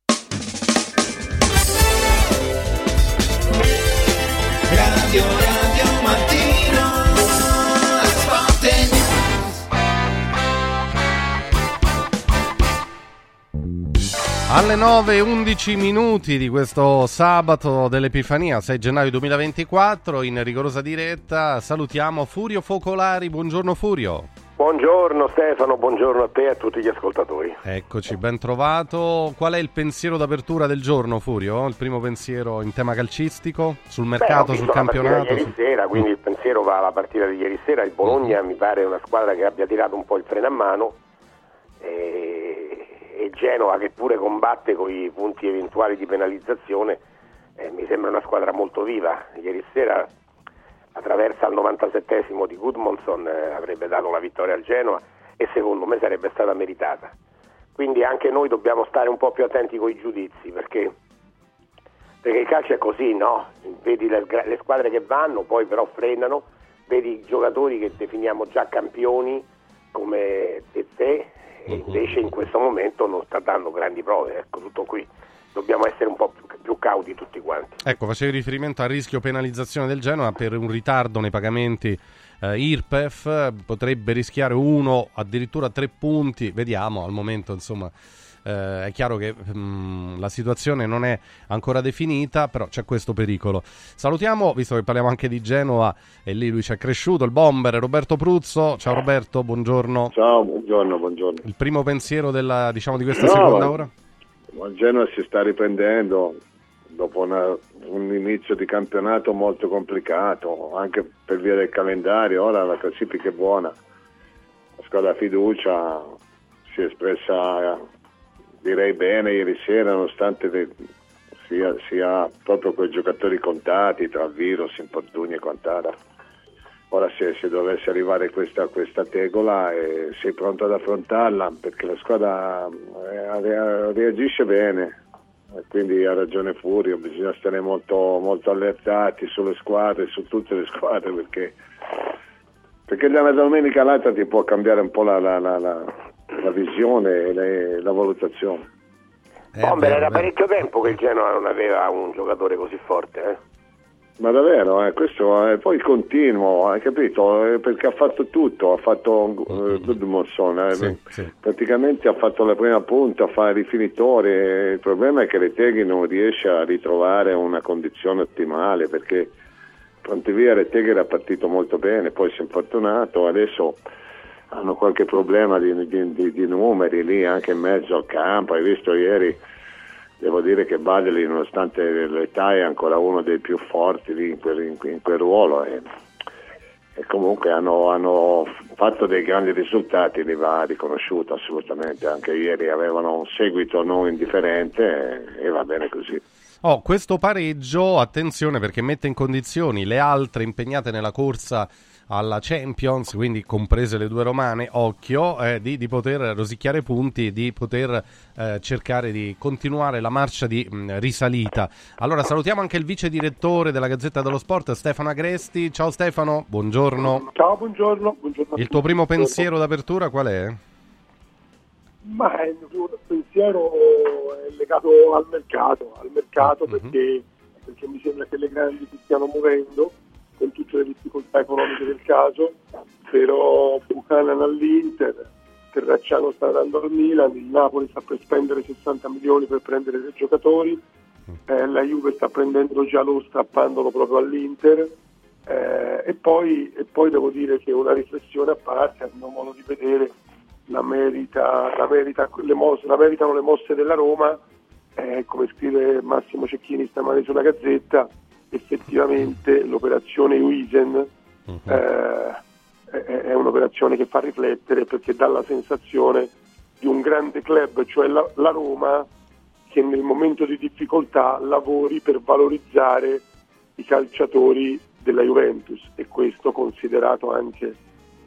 Radio Radio Mattino Alle 9 e 11 minuti di questo sabato dell'Epifania, 6 gennaio 2024, in rigorosa diretta, salutiamo Furio Focolari. Buongiorno Furio. Buongiorno Stefano, buongiorno a te e a tutti gli ascoltatori. Eccoci, ben trovato. Qual è il pensiero d'apertura del giorno, Furio? Il primo pensiero in tema calcistico? Sul mercato, Beh, sul campionato? Ieri sera, quindi Mm. il pensiero va alla partita di ieri sera. Il Bologna mi pare una squadra che abbia tirato un po' il freno a mano e, e Genova che pure combatte con i punti eventuali di penalizzazione eh, mi sembra una squadra molto viva. Ieri sera la traversa al 97esimo di Gudmonson eh, avrebbe dato la vittoria al Genoa e secondo me sarebbe stata meritata. Quindi anche noi dobbiamo stare un po' più attenti con i giudizi perché, perché il calcio è così, no? Vedi le, le squadre che vanno, poi però frenano, vedi i giocatori che definiamo già campioni come Tete e invece in questo momento non sta dando grandi prove, ecco tutto qui. Dobbiamo essere un po' più, più cauti tutti quanti. Ecco, facevi riferimento al rischio penalizzazione del Genoa per un ritardo nei pagamenti eh, IRPEF, potrebbe rischiare uno, addirittura tre punti, vediamo al momento insomma. eh, è chiaro che mm, la situazione non è ancora definita, però c'è questo pericolo. Salutiamo, visto che parliamo anche di Genova, e lì lui ci è cresciuto, il bomber Roberto Pruzzo. Ciao Roberto, buongiorno. Ciao, buongiorno, buongiorno. Il primo pensiero della, diciamo, di questa No, seconda ora? Il Genoa si sta riprendendo dopo una- un inizio di campionato molto complicato, anche per via del calendario. Ora la classifica è buona. La squadra fiducia si è espressa, direi bene, ieri sera, nonostante de- sia, sia proprio quei giocatori contati tra virus, infortuni e quant'altro. Ora se, se dovesse arrivare questa, questa tegola eh, sei pronto ad affrontarla perché la squadra eh, rea- reagisce bene e quindi ha ragione Furio, bisogna stare molto, molto allertati sulle squadre, su tutte le squadre perché, perché da una domenica all'altra ti può cambiare un po' la, la- la- la- la visione e le- la valutazione. Bomber, era parecchio tempo che il Genoa non aveva un giocatore così forte. Eh? Ma davvero, eh, questo è poi continuo, hai capito? Eh, perché ha fatto tutto, ha fatto eh, Gudmundsson, eh, Sì, sì. praticamente ha fatto la prima punta, fa i rifinitori, il problema è che Reteghi non riesce a ritrovare una condizione ottimale perché pronti via Reteghi era partito molto bene, poi si è infortunato, adesso hanno qualche problema di, di- di- di numeri lì anche in mezzo al campo, hai visto ieri devo dire che Badeli nonostante l'età è ancora uno dei più forti in quel, in- in quel ruolo e, e comunque hanno, hanno fatto dei grandi risultati, li va riconosciuto assolutamente, anche ieri avevano un seguito non indifferente e, e va bene così. Oh, questo pareggio, attenzione perché mette in condizioni le altre impegnate nella corsa alla Champions, quindi comprese le due romane, occhio, eh, di, di poter rosicchiare punti, di poter eh, cercare di continuare la marcia di mh, risalita. Allora salutiamo anche il vice direttore della Gazzetta dello Sport, Stefano Agresti. Ciao Stefano, buongiorno. Ciao, buongiorno. buongiorno Il tuo primo pensiero d'apertura qual è? Ma il mio pensiero è legato al mercato, al mercato Mhm. perché, perché mi sembra che le grandi si stiano muovendo con tutte le difficoltà economiche del caso, però Buchanan all'Inter, Terracciano sta andando al Milan, il Napoli sta per spendere 60 milioni per prendere tre giocatori, eh, la Juve sta prendendo Giallo strappandolo proprio all'Inter eh, e, poi, e poi devo dire che una riflessione a parte, a mio modo di vedere, la, merita, la, merita, le mosse, la meritano le mosse della Roma, eh, come scrive Massimo Cecchini stamani sulla Gazzetta, effettivamente l'operazione Wisen eh, è, è un'operazione che fa riflettere perché dà la sensazione di un grande club, cioè la, la Roma, che nel momento di difficoltà lavori per valorizzare i calciatori della Juventus e questo considerato anche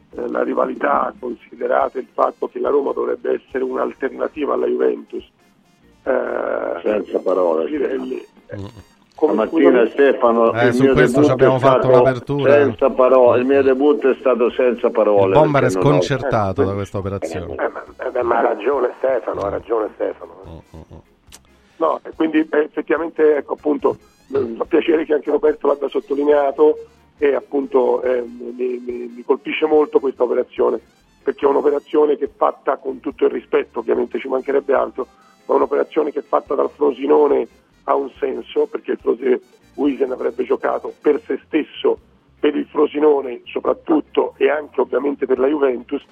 eh, la rivalità, considerato il fatto che la Roma dovrebbe essere un'alternativa alla Juventus. Eh, Senza parole. Pirelli, Stamattina Stefano, Eh, su questo ci abbiamo fatto stato un'apertura. Senza parole, il mio debutto è stato senza parole. Il bomber è non ho- sconcertato da questa operazione. Eh, beh, ma ha ragione Stefano, ha ragione Stefano. No, e quindi eh, effettivamente ecco appunto mi fa piacere che anche Roberto l'abbia sottolineato e appunto eh, mi, mi- mi colpisce molto questa operazione perché è un'operazione che è fatta con tutto il rispetto, ovviamente ci mancherebbe altro, ma è un'operazione che è fatta dal Frosinone ha un senso perché il Frosinone Wisen avrebbe giocato per se stesso, per il Frosinone soprattutto e anche ovviamente per la Juventus,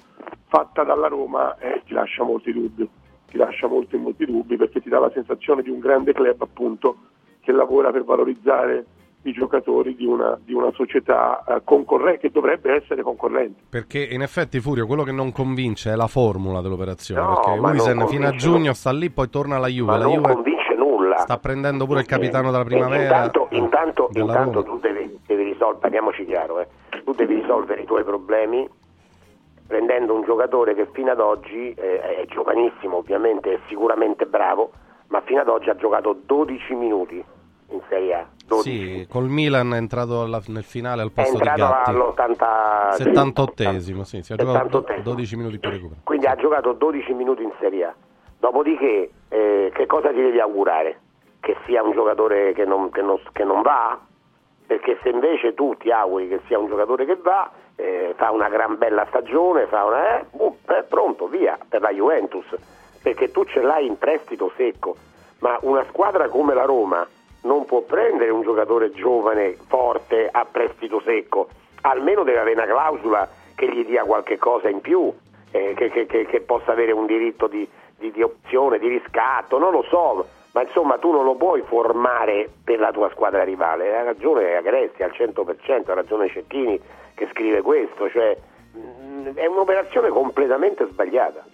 fatta dalla Roma eh, ti lascia molti dubbi ti lascia molti molti dubbi perché ti dà la sensazione di un grande club appunto che lavora per valorizzare i giocatori di una, di una società eh, concorrente che dovrebbe essere concorrente. Perché in effetti Furio quello che non convince è la formula dell'operazione. No, perché Wisen fino a giugno sta lì, poi torna alla Juve. Ma la Juve nulla. sta prendendo pure il capitano della Eh, primavera. Intanto, intanto, intanto tu devi, devi risolvere, parliamoci chiaro, eh, tu devi risolvere i tuoi problemi prendendo un giocatore che fino ad oggi eh, è giovanissimo ovviamente, è sicuramente bravo, ma fino ad oggi ha giocato 12 minuti in Serie A. 12. Sì, col Milan è entrato alla- nel finale al posto di entrato Gatti. all'80 78esimo, sì, si è giocato do- 78esimo. 12 minuti più recupero. quindi ha giocato 12 minuti in Serie A. Dopodiché, eh, che cosa ti devi augurare? Che sia un giocatore che non, che non- che non va? Perché se invece tu ti auguri che sia un giocatore che va, eh, fa una gran bella stagione, fa una, eh, boh, è pronto, via, per la Juventus. Perché tu ce l'hai in prestito secco, ma una squadra come la Roma non può prendere un giocatore giovane, forte, a prestito secco. Almeno deve avere una clausola che gli dia qualche cosa in più, eh, che- che- che possa avere un diritto di, di- di opzione, di riscatto, non lo so, ma insomma tu non lo puoi formare per la tua squadra rivale. Ha ragione Agresti al 100%, ha ragione Cecchini che scrive questo, cioè mh, è un'operazione completamente sbagliata.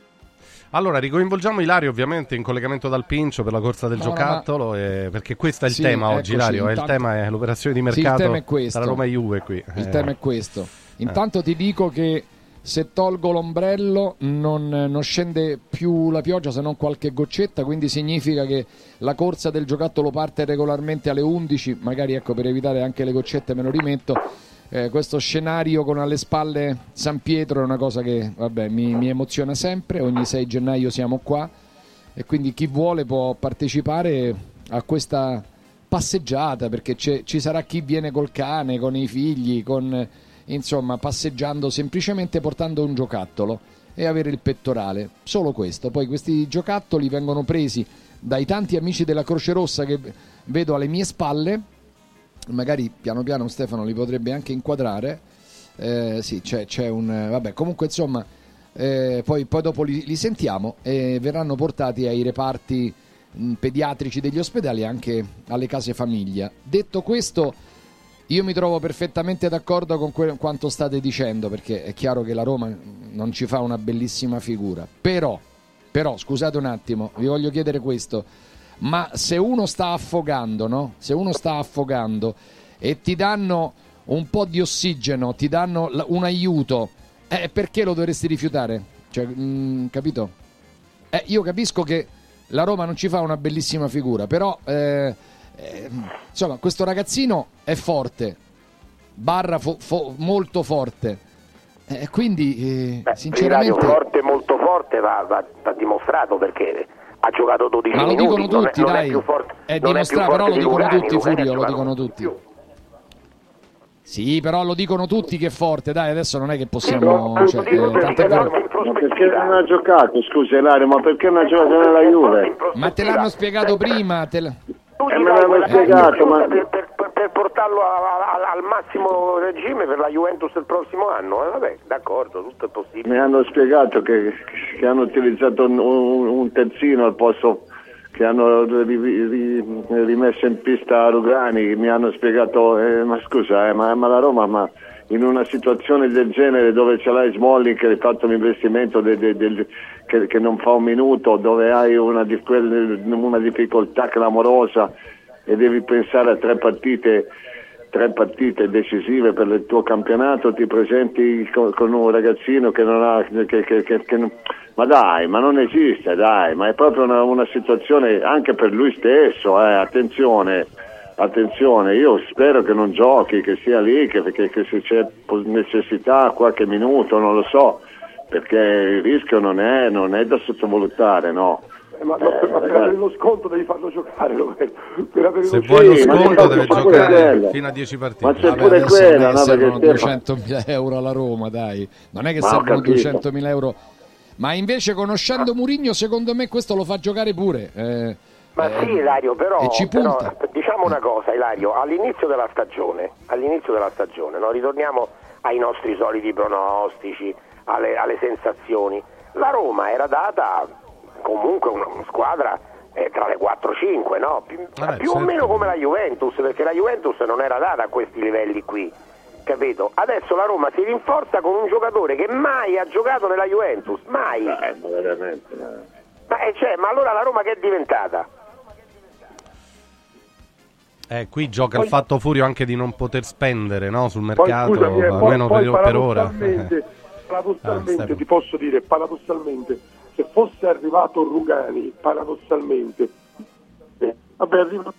Allora, ricoinvolgiamo Ilario ovviamente in collegamento dal Pincio per la corsa del No, no, giocattolo, eh, perché questo è il Sì, tema oggi, eccoci, Ilario. è il intanto- tema è l'operazione di Sì, il mercato tema è questo. tra Roma e Juve qui. Il Eh. tema è questo. Intanto ti dico che se tolgo l'ombrello non, non scende più la pioggia se non qualche goccetta, quindi significa che la corsa del giocattolo parte regolarmente alle 11, magari ecco per evitare anche le goccette me lo rimetto. Eh, questo scenario con alle spalle San Pietro è una cosa che vabbè, mi, mi emoziona sempre, ogni 6 gennaio siamo qua. E quindi chi vuole può partecipare a questa passeggiata perché ci sarà chi viene col cane, con i figli, con, insomma passeggiando semplicemente portando un giocattolo e avere il pettorale, solo questo. Poi questi giocattoli vengono presi dai tanti amici della Croce Rossa che vedo alle mie spalle, magari piano piano Stefano li potrebbe anche inquadrare. Eh, sì, c'è, c'è un. Vabbè, comunque insomma, eh, poi, poi dopo li, li sentiamo e verranno portati ai reparti pediatrici degli ospedali e anche alle case famiglia. Detto questo, io mi trovo perfettamente d'accordo con que- quanto state dicendo perché è chiaro che la Roma non ci fa una bellissima figura. Però, però, scusate un attimo, vi voglio chiedere questo. Ma se uno sta affogando, no? Se uno sta affogando e ti danno un po' di ossigeno, ti danno l- un aiuto, eh, perché lo dovresti rifiutare? Cioè, mm, capito? Eh, io capisco che la Roma non ci fa una bellissima figura, però eh, eh, insomma, questo ragazzino è forte, barra fo- fo- molto forte. Eh, quindi, eh, Beh, sinceramente... Forte, molto forte, va, va- va dimostrato perché ha giocato 12 Ma lo minuti. dicono non è- tutti, non è dai. più forte- È non è più dimostrato, però forte lo di dicono Lugani, tutti, Furio, lo dicono tutti. Sì, però lo dicono tutti che è forte, dai, adesso non è che possiamo... cioè, eh, tant'è vero- Ma perché non ha giocato? Scusa Ilario, ma perché non ha giocato nella Juve? Ma te l'hanno spiegato prima, te l- E me l'hanno spiegato, ma... per, per- per portarlo a- a- al massimo regime per la Juventus il prossimo anno. Eh, vabbè, d'accordo, tutto è possibile. Mi hanno spiegato che, che hanno utilizzato un, un- un terzino al posto che hanno ri- ri- rimesso in pista Rugani. Mi hanno spiegato, eh, ma scusa, eh, ma, ma la Roma, ma in una situazione del genere dove ce l'hai Smalling che hai fatto un investimento de- de- del- che, che non fa un minuto, dove hai una, una difficoltà clamorosa e devi pensare a tre partite tre partite decisive per il tuo campionato, ti presenti co- con, un ragazzino che non ha... che- che non- ma dai, ma non esiste, dai, ma è proprio una, una situazione anche per lui stesso, eh, attenzione, attenzione, io spero che non giochi, che sia lì, che, che- che se c'è necessità qualche minuto, non lo so, perché il rischio non è, non è da sottovalutare, no. Eh, ma, ma per, ma per avere lo sconto devi farlo giocare, Roberto. Per avere Se lo vuoi lo sconto deve giocare quello. fino a 10 partite. Ma c'è Vabbè, pure quella, no, servono perché Stefano- 200.000 euro alla Roma, dai. Non è che Ma servono capito. 200.000 euro. Ma invece conoscendo Murigno, secondo me questo lo fa giocare pure. eh, Ma eh, sì, Ilario, però, e ci però, diciamo una cosa, Ilario, all'inizio della stagione, all'inizio della stagione, no? ritorniamo ai nostri soliti pronostici, alle, alle sensazioni. La Roma era data comunque una, una squadra eh, tra le 4-5, no? più, Vabbè, più o certo. meno come la Juventus, perché la Juventus non era data a questi livelli qui. Capito? Adesso la Roma si rinforza con un giocatore che mai ha giocato nella Juventus, mai. Eh, ma veramente, eh. Ma, eh, cioè, ma allora la Roma che è diventata? Eh, qui gioca il Poi- fatto Furio anche di non poter spendere no, sul mercato, scusami, eh, almeno poi per, per ora. paradossalmente, Ah, ti posso dire, paradossalmente, se fosse arrivato Rugani, paradossalmente, eh, vabbè, arriva,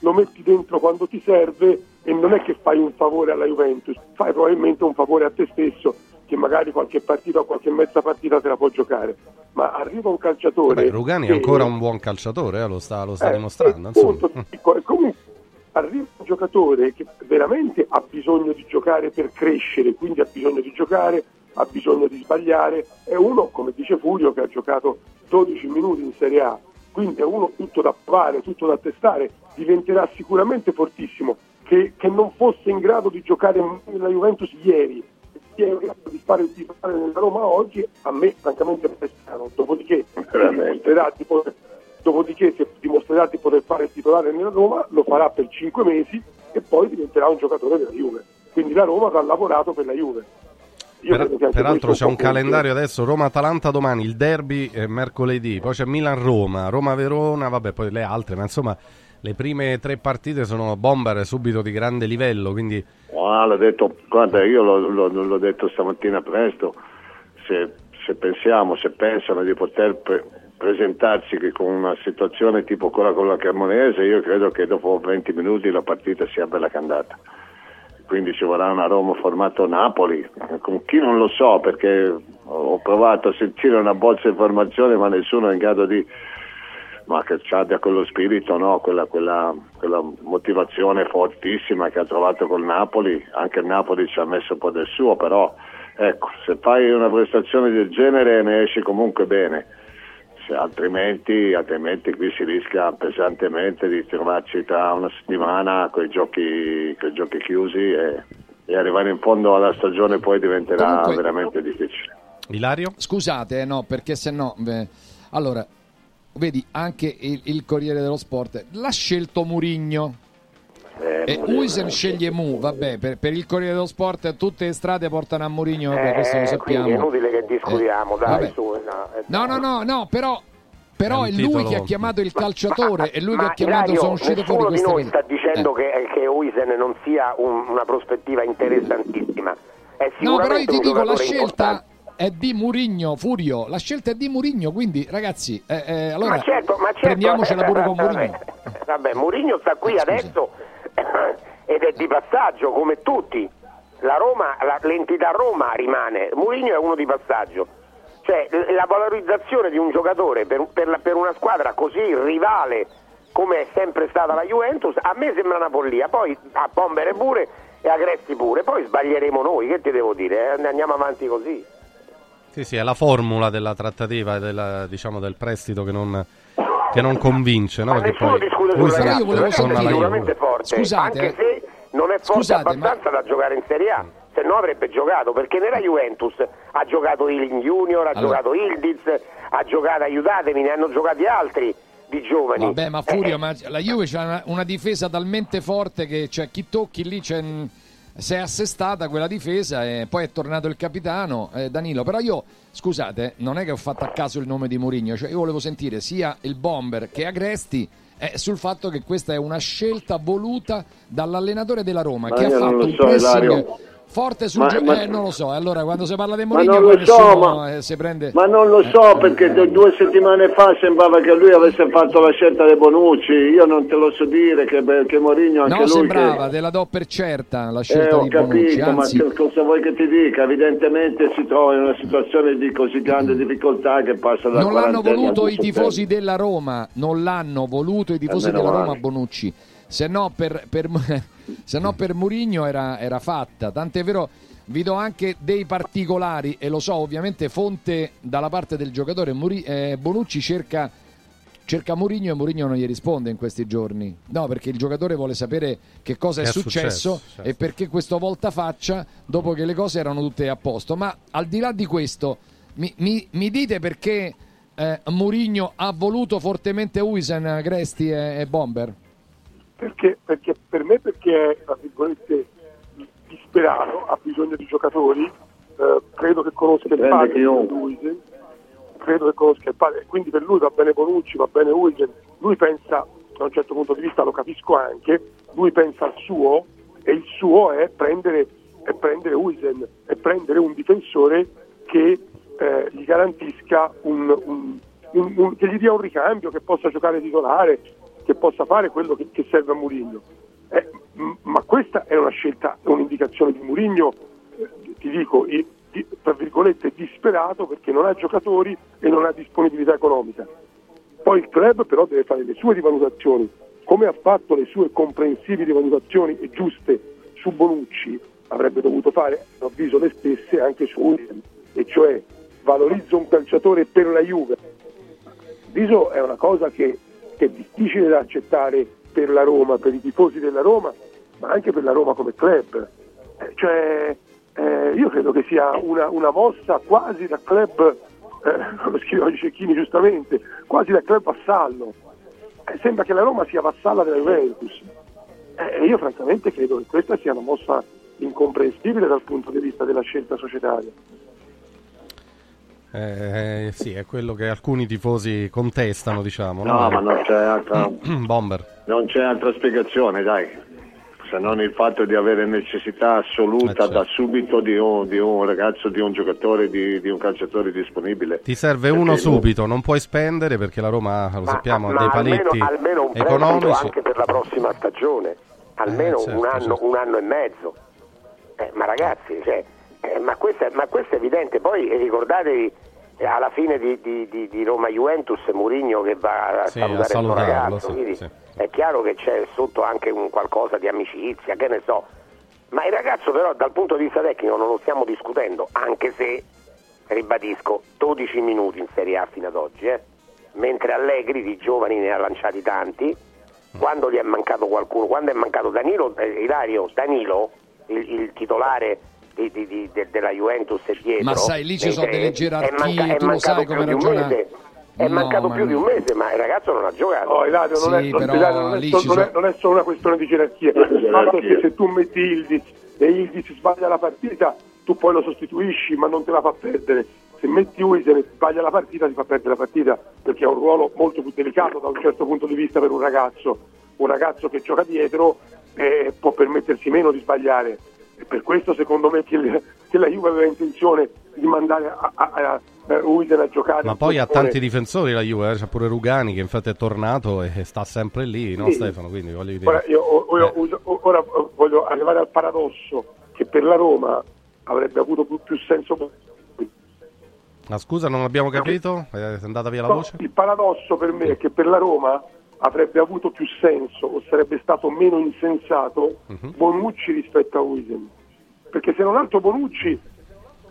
lo metti dentro quando ti serve e non è che fai un favore alla Juventus, fai probabilmente un favore a te stesso che magari qualche partita o qualche mezza partita te la può giocare, ma arriva un calciatore... Beh, Rugani è che- ancora un buon calciatore, eh, lo sta, lo sta eh, dimostrando. e comunque arriva un giocatore che veramente ha bisogno di giocare per crescere, quindi ha bisogno di giocare, ha bisogno di sbagliare, è uno, come dice Furio, che ha giocato 12 minuti in Serie A, quindi è uno tutto da provare, tutto da testare, diventerà sicuramente fortissimo, che, che non fosse in grado di giocare nella Juventus ieri, è in grado di fare il titolare nella Roma oggi, a me francamente è strano, dopodiché dimostrerà di poter dopodiché se dimostrerà di poter fare il titolare nella Roma lo farà per 5 mesi e poi diventerà un giocatore della Juve. Quindi la Roma avrà lavorato per la Juve. Per- peraltro c'è un calendario adesso Roma-Atalanta domani, il derby mercoledì, poi c'è Milan-Roma, Roma-Verona, vabbè poi le altre, ma insomma le prime tre partite sono bomber subito di grande livello, quindi Ah, l'ho detto, guarda, io l'ho, l'ho- l'ho detto stamattina presto, se, se pensiamo, se pensano di poter pre- presentarsi che con una situazione tipo quella con la Cremonese, io credo che dopo 20 minuti la partita sia bella candata. Quindi ci vorrà una Roma formato Napoli, con chi non lo so perché ho provato a sentire una bozza di informazione ma nessuno è in grado di, ma che ci abbia quello spirito, no? quella, quella- quella motivazione fortissima che ha trovato col Napoli, anche il Napoli ci ha messo un po' del suo, però ecco, se fai una prestazione del genere ne esci comunque bene, Se altrimenti, altrimenti qui si rischia pesantemente di trovarci tra una settimana con i giochi, giochi chiusi e, e arrivare in fondo alla stagione poi diventerà Comunque- veramente difficile. Ilario? Scusate, eh, no, perché se no... beh, allora, vedi, anche il, il Corriere dello Sport l'ha scelto Murigno. E Uisen sceglie Mu, vabbè, per, per il Corriere dello Sport tutte le strade portano a Murigno, vabbè, questo lo Eh, quindi è sappiamo. inutile che discutiamo, Eh, dai, su. no, eh, No, no, no, però, però È è, lui che ha chiamato il calciatore, è lui che Ma ha chiamato, Ilario, sono uscite fuori noi cose. sta dicendo che, che Uisen non sia un- una prospettiva interessantissima. È No, però io ti dico, la scelta importante. È di Murigno, Furio, la scelta è di Murigno, quindi ragazzi, eh, eh, allora ma certo, ma certo, prendiamocela pure con Murigno. Vabbè, Mourinho sta qui adesso ed è di passaggio come tutti. La Roma, la- l'entità Roma rimane, Mourinho è uno di passaggio. Cioè, la valorizzazione di un giocatore per, per la- per una squadra così rivale come è sempre stata la Juventus, a me sembra una follia. Poi a Pombere pure e a Gresti pure, poi sbaglieremo noi, che ti devo dire? eh? Andiamo avanti così. Sì, sì, è la formula della trattativa della, diciamo, del prestito che non, che non convince, no? Ma Perché nessuno poi discute il ragazzo torna è alla sicuramente forte, Scusate, anche se non è forte Scusate, ma- abbastanza da giocare in Serie A, se no avrebbe giocato, perché nella Juventus ha giocato Ealing Junior, ha Allora. giocato Ildiz, ha giocato, aiutatemi, ne hanno giocati altri di giovani. Vabbè, ma Eh, Furio, ma la Juve c'ha una, una difesa talmente forte che cioè, chi tocchi lì c'è, mm, si è assestata quella difesa e poi è tornato il capitano eh, Danilo. Però io, scusate, non è che ho fatto a caso il nome di Mourinho, cioè io volevo sentire sia il Bomber che Agresti eh, sul fatto che questa è una scelta voluta dall'allenatore della Roma Ma che ha fatto lo un so, pressing Ilario. Forte sul Ma- ma- Eh, non lo so, allora quando si parla di Ma Mourinho lo so, ma- eh, prende... Ma non lo so perché d- due settimane fa sembrava che lui avesse fatto la scelta dei Bonucci. Io non te lo so dire che, che Mourinho anche No, lui sembrava, che... te la do per certa la Eh, scelta ho di Bonucci, capito, ma anzi che cosa vuoi che ti dica? Evidentemente si trova in una situazione di così grande difficoltà che passa da non l'hanno voluto i tifosi della Roma, non l'hanno voluto i tifosi Eh, della Roma. Bonucci. Se no per, per, se no per Murigno era, era fatta. Tant'è vero, vi do anche dei particolari e lo so, ovviamente fonte dalla parte del giocatore. Muri- eh, Bonucci cerca, cerca Murigno e Murigno non gli risponde in questi giorni. No, perché il giocatore vuole sapere che cosa è, è successo, successo, certo. e perché questo volta faccia dopo che le cose erano tutte a posto. Ma al di là di questo, mi, mi- mi dite perché eh, Mourinho ha voluto fortemente Uisen, Gresti e, e Bomber? Perché, perché per me perché è tra virgolette disperato, ha bisogno di giocatori, eh, credo che conosca il padre. Huijsen, credo che conosca il padre, quindi per lui va bene Bonucci, va bene Huijsen, lui pensa, da un certo punto di vista lo capisco anche, lui pensa al suo e il suo è prendere, è prendere Huijsen, è prendere un difensore che eh, gli garantisca un, un- un- un- che gli dia un ricambio, che possa giocare titolare, che possa fare quello che, che serve a Mourinho. Eh, ma questa è una scelta, è un'indicazione di Mourinho, eh, ti dico, i- di- tra virgolette, disperato perché non ha giocatori e non ha disponibilità economica. Poi il club però deve fare le sue rivalutazioni, come ha fatto le sue comprensibili valutazioni e giuste su Bonucci, avrebbe dovuto fare, a mio avviso, le stesse anche su William, e cioè valorizzo un calciatore per la Juve. Viso è una cosa che, che è difficile da accettare per la Roma, per i tifosi della Roma, ma anche per la Roma come club. Eh, cioè, eh, io credo che sia una, una mossa quasi da club, eh, lo scrive oggi Cecchini giustamente, quasi da club vassallo. Eh, sembra che la Roma sia vassalla della Juventus. Eh, E io francamente credo che questa sia una mossa incomprensibile dal punto di vista della scelta societaria. Eh, sì, è quello che alcuni tifosi contestano, diciamo. No, ma non c'è altra, Bomber. non c'è altra spiegazione, dai. Se non il fatto di avere necessità assoluta Eh, certo. da subito di un, di un ragazzo, di un giocatore, di, di un calciatore disponibile. Ti serve Perché uno subito, non puoi spendere perché la Roma, lo sappiamo, ha ma dei almeno, paletti almeno un prestito economici. anche per la prossima stagione, almeno Eh, certo, un, anno, certo. un anno e mezzo. Eh, ma ragazzi, cioè, eh, ma, questo è, ma questo è evidente. Poi ricordatevi eh, alla fine di, di- di- di Roma Juventus Murigno che va a Sì, a salutare il ragazzo. sì, sì. È chiaro che c'è sotto anche un qualcosa di amicizia, che ne so. Ma il ragazzo però dal punto di vista tecnico non lo stiamo discutendo, anche se, ribadisco, 12 minuti in Serie A fino ad oggi, eh. mentre Allegri di giovani ne ha lanciati tanti, quando gli è mancato qualcuno, quando è mancato Danilo, eh, Ilario, Danilo, il, il titolare di- di- di- de- della Juventus è dietro. Ma sai, lì ci nei sono tre, delle è gerarchie, manca- è tu lo mancato sai più come di un ragiona- mese. È No, mancato ma più di no. un mese, ma il ragazzo non ha giocato. No, Ilario, non, Sì, è, non- però Ilario, non è non è- sono- non è solo una questione di gerarchia. È che se tu metti Ildiz e Ildiz sbaglia la partita, tu poi lo sostituisci, ma non te la fa perdere. Se metti Uisen e sbaglia la partita, ti fa perdere la partita, perché è un ruolo molto più delicato da un certo punto di vista per un ragazzo. Un ragazzo che gioca dietro eh, può permettersi meno di sbagliare. E per questo secondo me che, il- che la Juve aveva intenzione di mandare a, a, a, Uisen a giocare. Ma poi ha tanti difensori la Juve, eh, c'è pure Rugani che infatti è tornato e sta sempre lì, no Sì. Stefano? Quindi voglio dire... Ora, io, io- Eh. ora voglio arrivare al paradosso che per la Roma avrebbe avuto più, più senso Ma scusa, non abbiamo capito? È andata via la No, voce? Il paradosso per me è che per la Roma avrebbe avuto più senso o sarebbe stato meno insensato Mhm. Bonucci rispetto a Wisen. Perché se non altro Bonucci,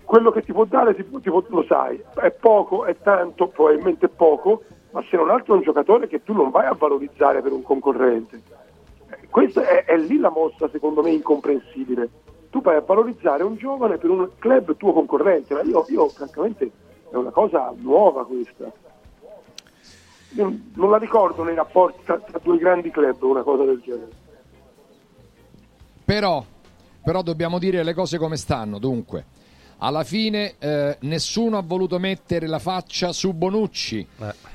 quello che ti può dare ti ti può- lo sai, è poco, è tanto, probabilmente poco, ma se non altro è un giocatore che tu non vai a valorizzare per un concorrente. Eh, Questa è, è lì la mossa, secondo me, incomprensibile. Tu vai a valorizzare un giovane per un club tuo concorrente, ma io, io francamente è una cosa nuova questa. Io non la ricordo nei rapporti tra, tra due grandi club una cosa del genere. Però, però dobbiamo dire le cose come stanno. Dunque, alla fine eh, nessuno ha voluto mettere la faccia su Bonucci.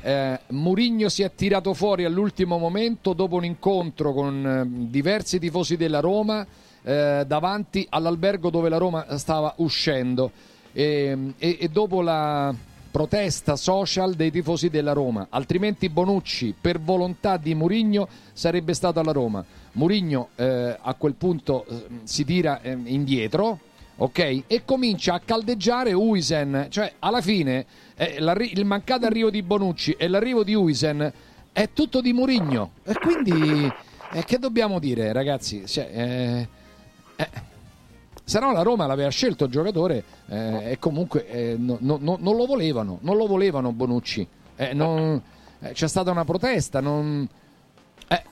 Eh, Murigno si è tirato fuori all'ultimo momento dopo un incontro con eh, diversi tifosi della Roma eh, davanti all'albergo dove la Roma stava uscendo e, e- e dopo la protesta social dei tifosi della Roma. Altrimenti Bonucci, per volontà di Murigno, sarebbe stato alla Roma. Murigno eh, a quel punto eh, si tira eh, indietro, ok? E comincia a caldeggiare Uisen. Cioè, alla fine, eh, il mancato arrivo di Bonucci e l'arrivo di Uisen è tutto di Murigno. E quindi, eh, che dobbiamo dire, ragazzi? Cioè, eh, se no la Roma l'aveva scelto il giocatore eh, e comunque eh, no- no- no- non lo volevano, non lo volevano Bonucci. Eh, non- eh, c'è stata una protesta, non... eh,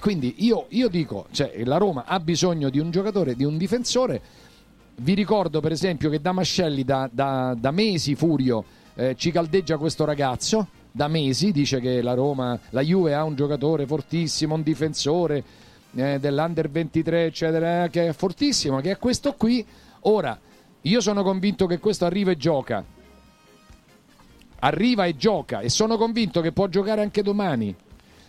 quindi io, io dico, cioè, la Roma ha bisogno di un giocatore, di un difensore. Vi ricordo per esempio che Damascelli da, da- da mesi Furio eh, ci caldeggia questo ragazzo, da mesi dice che la Roma, la Juve ha un giocatore fortissimo, un difensore eh, dell'Under 23 eccetera, eh, che è fortissimo, che è questo qui. Ora, io sono convinto che questo arriva e gioca. Arriva e gioca e sono convinto che può giocare anche domani.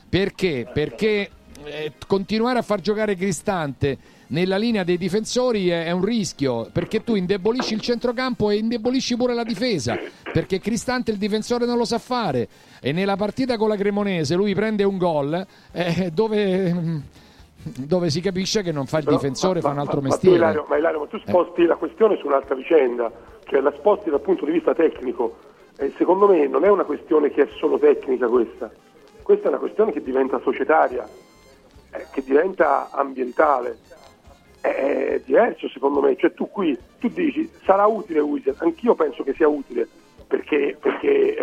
Perché? Perché eh, continuare a far giocare Cristante nella linea dei difensori è, è un rischio, perché tu indebolisci il centrocampo e indebolisci pure la difesa, perché Cristante il difensore non lo sa fare e nella partita con la Cremonese lui prende un gol eh, dove, dove si capisce che non fa il Però- difensore, fa un altro ma, ma mestiere. Ilario, ma Ilario, ma tu sposti la questione su un'altra vicenda, cioè la sposti dal punto di vista tecnico. E secondo me non è una questione che è solo tecnica questa, questa è una questione che diventa societaria, eh, che diventa ambientale. È diverso secondo me, cioè tu qui tu dici sarà utile Wizard, anch'io penso che sia utile perché, perché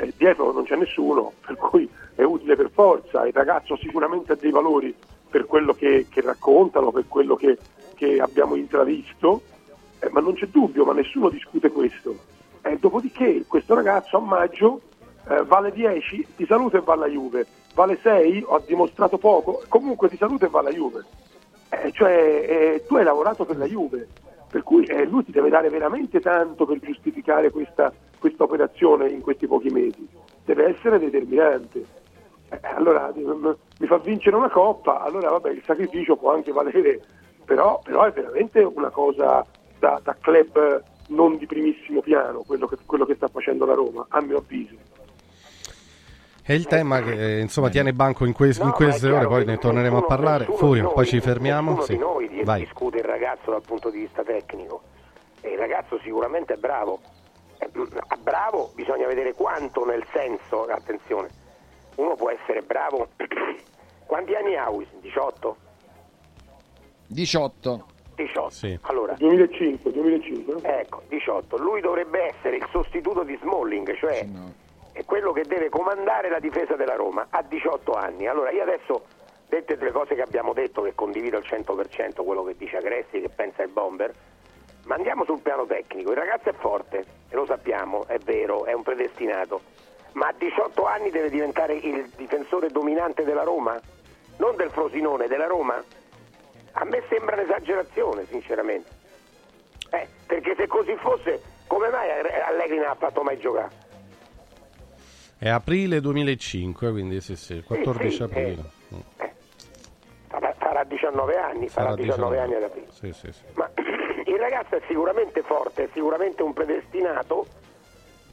eh, dietro non c'è nessuno, per cui è utile per forza, il ragazzo sicuramente ha dei valori per quello che, che raccontano, per quello che, che abbiamo intravisto, eh, ma non c'è dubbio, ma nessuno discute questo. Eh, dopodiché questo ragazzo a maggio eh, vale 10, ti saluta e va alla Juve, vale 6, ho dimostrato poco, comunque ti saluta e va alla Juve. Eh, cioè eh, tu hai lavorato per la Juve, per cui eh, lui ti deve dare veramente tanto per giustificare questa, questa operazione in questi pochi mesi, deve essere determinante. Eh, allora m- mi fa vincere una coppa, allora vabbè il sacrificio può anche valere, però, però è veramente una cosa da, da club non di primissimo piano quello che, quello che sta facendo la Roma, a mio avviso. È il tema che eh, insomma tiene banco in, que- in No, è queste ore, poi ne torneremo a parlare. Furio, noi- poi ci fermiamo. Sì. di noi Vai. discute il ragazzo dal punto di vista tecnico e il ragazzo sicuramente è bravo. Eh, mm, a bravo bisogna vedere quanto nel senso, attenzione, uno può essere bravo. Quanti anni ha Wis? 18? 18. 18. Allora, 2005, 2005. Ecco, 18. Lui dovrebbe essere il sostituto di Smalling, cioè è quello che deve comandare la difesa della Roma a 18 anni. Allora io adesso, dette le cose che abbiamo detto, che condivido al 100% quello che dice Agresti, che pensa il bomber, ma andiamo sul piano tecnico. Il ragazzo è forte, e lo sappiamo, è vero, è un predestinato, ma a 18 anni deve diventare il difensore dominante della Roma? Non del Frosinone, della Roma? A me sembra un'esagerazione, sinceramente. Eh, perché se così fosse, come mai Allegri non ha fatto mai giocare? È aprile 2005, quindi sì, sì, il 14 sì, aprile. Mm. Farà, farà 19 anni, farà, Sarà 19, 19. anni ad aprile. Sì, sì, sì. Ma il ragazzo è sicuramente forte, è sicuramente un predestinato,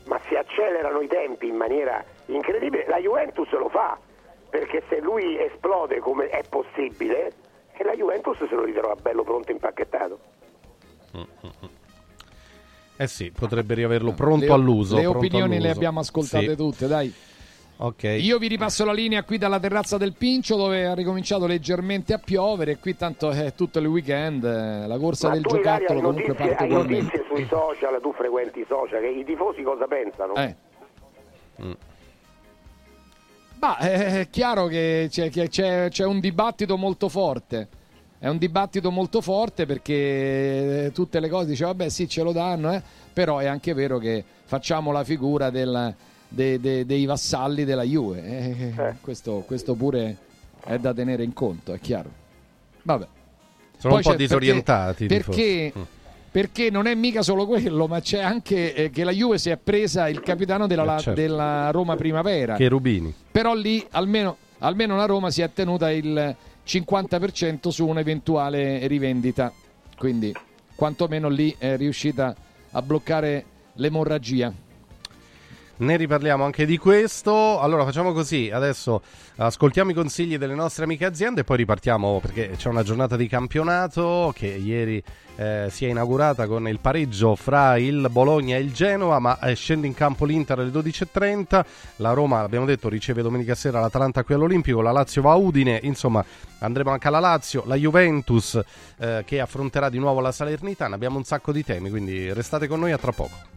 ma si accelerano i tempi in maniera incredibile. La Juventus lo fa, perché se lui esplode come è possibile, e la Juventus se lo ritrova bello pronto impacchettato. Eh sì, potrebbe riaverlo pronto Le- all'uso. Le opinioni le all'uso. abbiamo ascoltate Sì. tutte, dai. Ok. Io vi ripasso la linea qui dalla terrazza del Pincio dove ha ricominciato leggermente a piovere e qui tanto è tutto il weekend, eh, la corsa Ma del giocattolo comunque notizie, parte hai notizie sui social, tu frequenti i social, che i tifosi cosa pensano? Eh. Ma eh, è chiaro che c'è, che c'è- c'è un dibattito molto forte. È un dibattito molto forte perché eh, tutte le cose dice vabbè sì ce lo danno, eh, però è anche vero che facciamo la figura del- de- de- dei vassalli della Juve. eh, Questo, questo pure è da tenere in conto, è chiaro. Vabbè. Sono un Poi po' c'è- disorientati i Perché, tifosi. perché, perché non è mica solo quello, ma c'è anche eh, che la Juve si è presa il capitano della, Eh, certo. della Roma Primavera. Che Rubini. Però lì almeno, almeno la Roma si è tenuta il 50% su un'eventuale rivendita. Quindi quantomeno lì è riuscita a bloccare l'emorragia. Ne riparliamo anche di questo. Allora facciamo così, adesso ascoltiamo i consigli delle nostre amiche aziende e poi ripartiamo perché c'è una giornata di campionato che ieri eh, si è inaugurata con il pareggio fra il Bologna e il Genoa, ma eh, scende in campo l'Inter alle 12.30, la Roma, abbiamo detto, riceve domenica sera l'Atalanta qui all'Olimpico, la Lazio va a Udine, insomma andremo anche alla Lazio, la Juventus eh, che affronterà di nuovo la Salernitana, abbiamo un sacco di temi, quindi restate con noi a tra poco.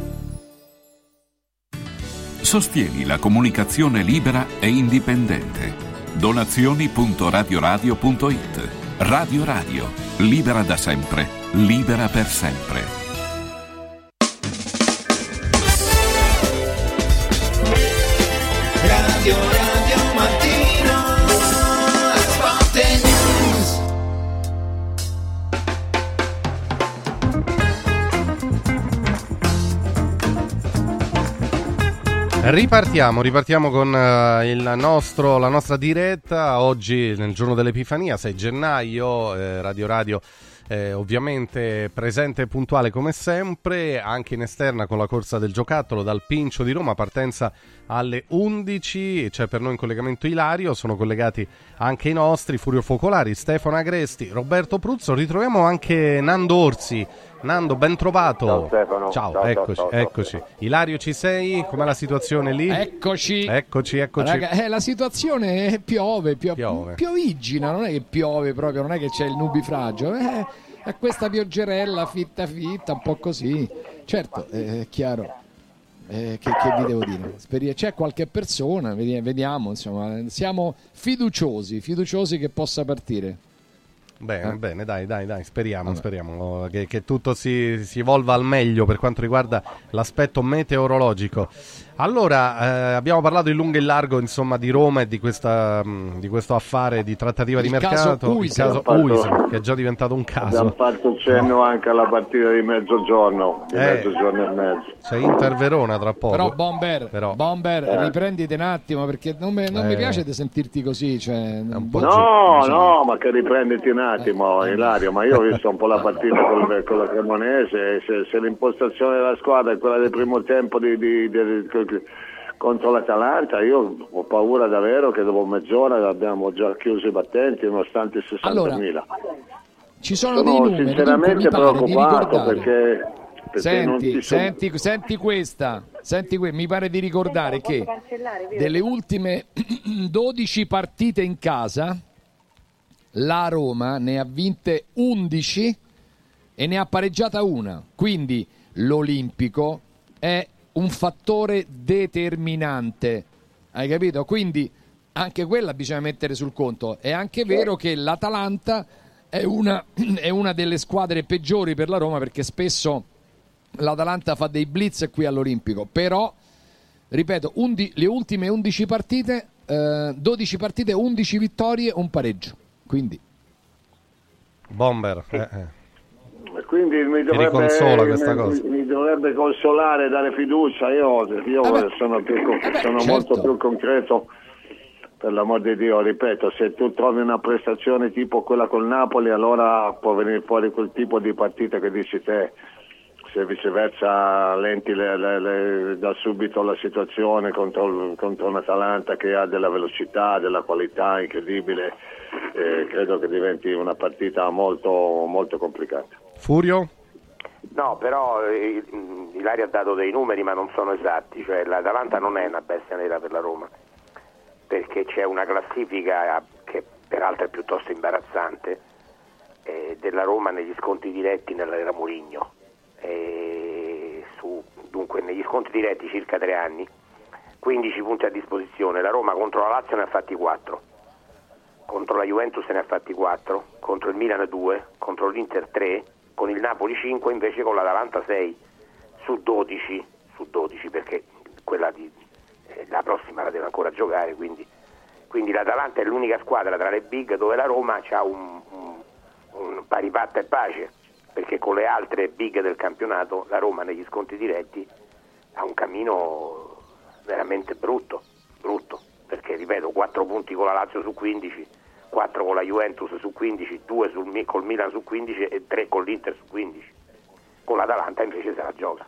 Sostieni la comunicazione libera e indipendente. Donazioni.radioradio.it Radio Radio, libera da sempre, libera per sempre. Radio Radio Ripartiamo, ripartiamo con il nostro, la nostra diretta. Oggi, nel giorno dell'Epifania, 6 gennaio, eh, Radio Radio. eh, ovviamente presente e puntuale come sempre, anche in esterna con la corsa del giocattolo dal Pincio di Roma, partenza alle 11, c'è per noi in collegamento Ilario, sono collegati anche i nostri Furio Focolari, Stefano Agresti, Roberto Pruzzo, ritroviamo anche Nando Orsi. Nando, ben trovato. Ciao, Stefano. Ciao, Ciao, ciao, eccoci, ciao, ciao. eccoci. Ilario, ci sei? Com'è la situazione lì? Eccoci. Eccoci, eccoci. Raga, eh, la situazione è piove, pio- Piove. piovigina, non è che piove proprio, non è che c'è il nubifragio, eh, è questa pioggerella fitta fitta, un po' così. Certo, eh, è chiaro. Eh, che, che vi devo dire? Speri- c'è qualche persona, vedi- vediamo, insomma, siamo fiduciosi, fiduciosi che possa partire. Bene, Eh. bene, dai, dai, dai, speriamo, speriamo che, che tutto si, si evolva al meglio per quanto riguarda l'aspetto meteorologico. Allora, eh, abbiamo parlato in lungo e in largo, insomma, di Roma e di, questa, mh, di questo affare di trattativa Il di caso mercato, il Uisen. caso Abbiamo fatto- che è già diventato un Abbiamo caso. fatto cenno anche alla partita di mezzogiorno, di Eh. mezzogiorno e mezzo. C'è Inter Verona tra poco. Però Bomber, Però- Bomber Eh. riprenditi un attimo perché non, mi- non mi Eh. piace di sentirti così. Cioè, No, no, ma che riprenditi un attimo, Ilario, ma io ho visto un po' la partita col- con la Cremonese, se, se l'impostazione della squadra è quella del primo tempo di- di- di- contro l'Atalanta, io ho paura davvero che dopo mezz'ora abbiamo già chiuso i battenti nonostante i 60.000. Ci sono, Sono dei numeri, sinceramente mi pare di preoccupato ricordare. perché, perché Senti, ci sono- senti, senti questa, senti que- mi pare di ricordare che delle ultime 12 partite in casa, la Roma ne ha vinte 11 e ne ha pareggiata una. Quindi l'Olimpico è un fattore determinante. Hai capito? Quindi anche quella bisogna mettere sul conto. È anche vero che l'Atalanta è una, è una delle squadre peggiori per la Roma perché spesso l'Atalanta fa dei blitz qui all'Olimpico. Però, ripeto, undi- le ultime 11 partite, eh, 12 partite, 11 vittorie, un pareggio. Quindi Bomber. eh, eh. Quindi mi dovrebbe, riconsola questa mi- cosa. mi dovrebbe consolare, dare fiducia. Io, io sono, più, con- sono certo. molto più concreto, per l'amor di Dio, ripeto, se tu trovi una prestazione tipo quella col Napoli, allora può venire fuori quel tipo di partita che dici te. Se viceversa lenti le- le- le- da subito la situazione contro, contro un Atalanta che ha della velocità, della qualità incredibile, eh, credo che diventi una partita molto, molto complicata. Furio? No, però eh, mh, Ilaria ha dato dei numeri ma non sono esatti, cioè l'Atalanta non è una bestia nera per la Roma, perché c'è una classifica che peraltro è piuttosto imbarazzante eh, della Roma negli scontri diretti nell'era su- dunque negli scontri diretti circa tre anni, 15 punti a disposizione, la Roma contro la Lazio ne ha fatti 4, contro la Juventus ne ha fatti 4, contro il Milan 2, contro l'Inter 3, con il Napoli 5, invece con l'Atalanta 6 su 12, su 12 perché quella di, eh, la prossima la deve ancora giocare, quindi, quindi l'Atalanta è l'unica squadra tra le big dove la Roma ha un, un, un pari patta e pace, perché con le altre big del campionato la Roma negli sconti diretti ha un cammino veramente brutto, brutto, perché ripeto 4 punti con la Lazio su 15, 4 con la Juventus su 15, 2 sul, col Milan su 15 e 3 con l'Inter su 15. Con l'Atalanta invece se la gioca.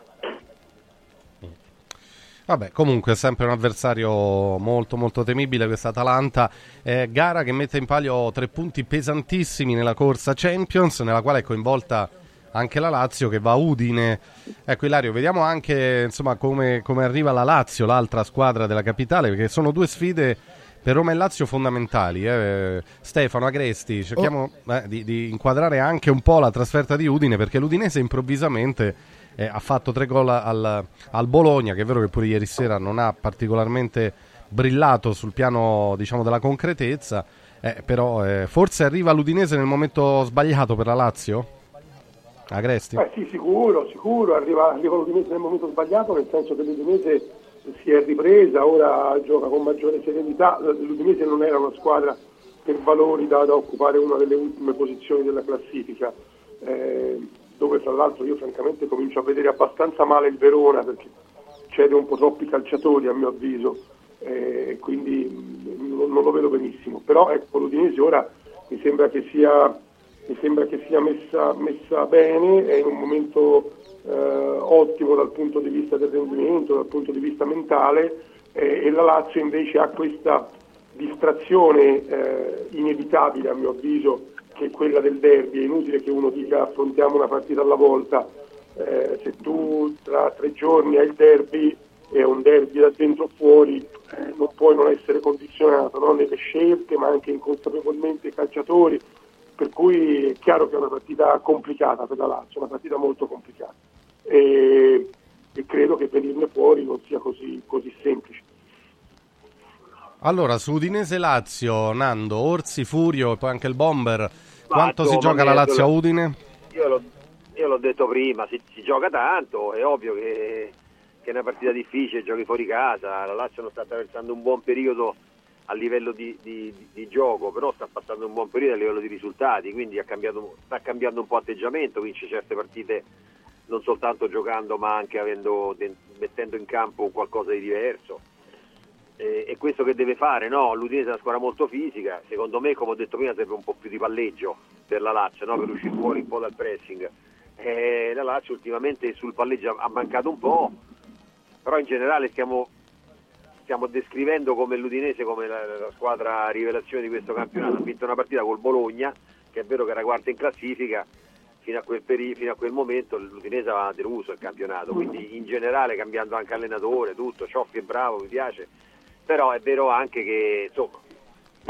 Vabbè, comunque è sempre un avversario molto molto temibile questa Atalanta. Eh, gara che mette in palio tre punti pesantissimi nella corsa Champions, nella quale è coinvolta anche la Lazio che va a Udine. Ecco Ilario, vediamo anche insomma, come, come arriva la Lazio, l'altra squadra della capitale, perché sono due sfide per Roma e Lazio fondamentali. Eh. Stefano Agresti, cerchiamo Oh. eh, di, di inquadrare anche un po' la trasferta di Udine, perché l'Udinese improvvisamente eh, ha fatto tre gol al, al Bologna, che è vero che pure ieri sera non ha particolarmente brillato sul piano diciamo, della concretezza, eh, però eh, forse arriva l'Udinese nel momento sbagliato per la Lazio? Agresti? Sì, sicuro, sicuro, arriva, arriva l'Udinese nel momento sbagliato, nel senso che l'Udinese si è ripresa, ora gioca con maggiore serenità, l'Udinese non era una squadra per valori da, da occupare una delle ultime posizioni della classifica, eh, dove tra l'altro io francamente comincio a vedere abbastanza male il Verona perché cede un po' troppi calciatori a mio avviso, eh, quindi mh, non, non lo vedo benissimo, però ecco l'Udinese ora mi sembra che sia sembra che sia messa, messa bene, è in un momento eh, ottimo dal punto di vista del rendimento, dal punto di vista mentale eh, e la Lazio invece ha questa distrazione eh, inevitabile a mio avviso che è quella del derby, è inutile che uno dica affrontiamo una partita alla volta, Eh, se tu tra tre giorni hai il derby è un derby da dentro o fuori, eh, non puoi non essere condizionato no? nelle scelte ma anche inconsapevolmente i calciatori, per cui è chiaro che è una partita complicata per la Lazio, una partita molto complicata e, e credo che venirne fuori non sia così, così semplice. Allora, su Udinese Lazio, Nando, Orsi, Furio e poi anche il Bomber, quanto si gioca la io- Lazio a Udine? Io l'ho, io l'ho detto prima, si, si gioca tanto, è ovvio che, che è una partita difficile, giochi fuori casa, la Lazio non sta attraversando un buon periodo a livello di, di- di- gioco, però sta passando un buon periodo a livello di risultati, quindi cambiato- sta cambiando un po' atteggiamento, vince certe partite non soltanto giocando ma anche avendo- mettendo in campo qualcosa di diverso. E, e questo che deve fare, no? L'Udinese è una squadra molto fisica, secondo me, come ho detto prima, serve un po' più di palleggio per la Lazio, no? per uscire fuori un po' dal pressing. E la Lazio ultimamente sul palleggio ha mancato un po', però in generale stiamo, stiamo descrivendo come l'Udinese come la, la squadra rivelazione di questo campionato. Ha vinto una partita col Bologna, che è vero che era quarta in classifica, fino a quel, peri- fino a quel momento l'Udinese aveva deluso il campionato, quindi in generale cambiando anche allenatore, tutto, Cioffi è bravo, mi piace, però è vero anche che insomma,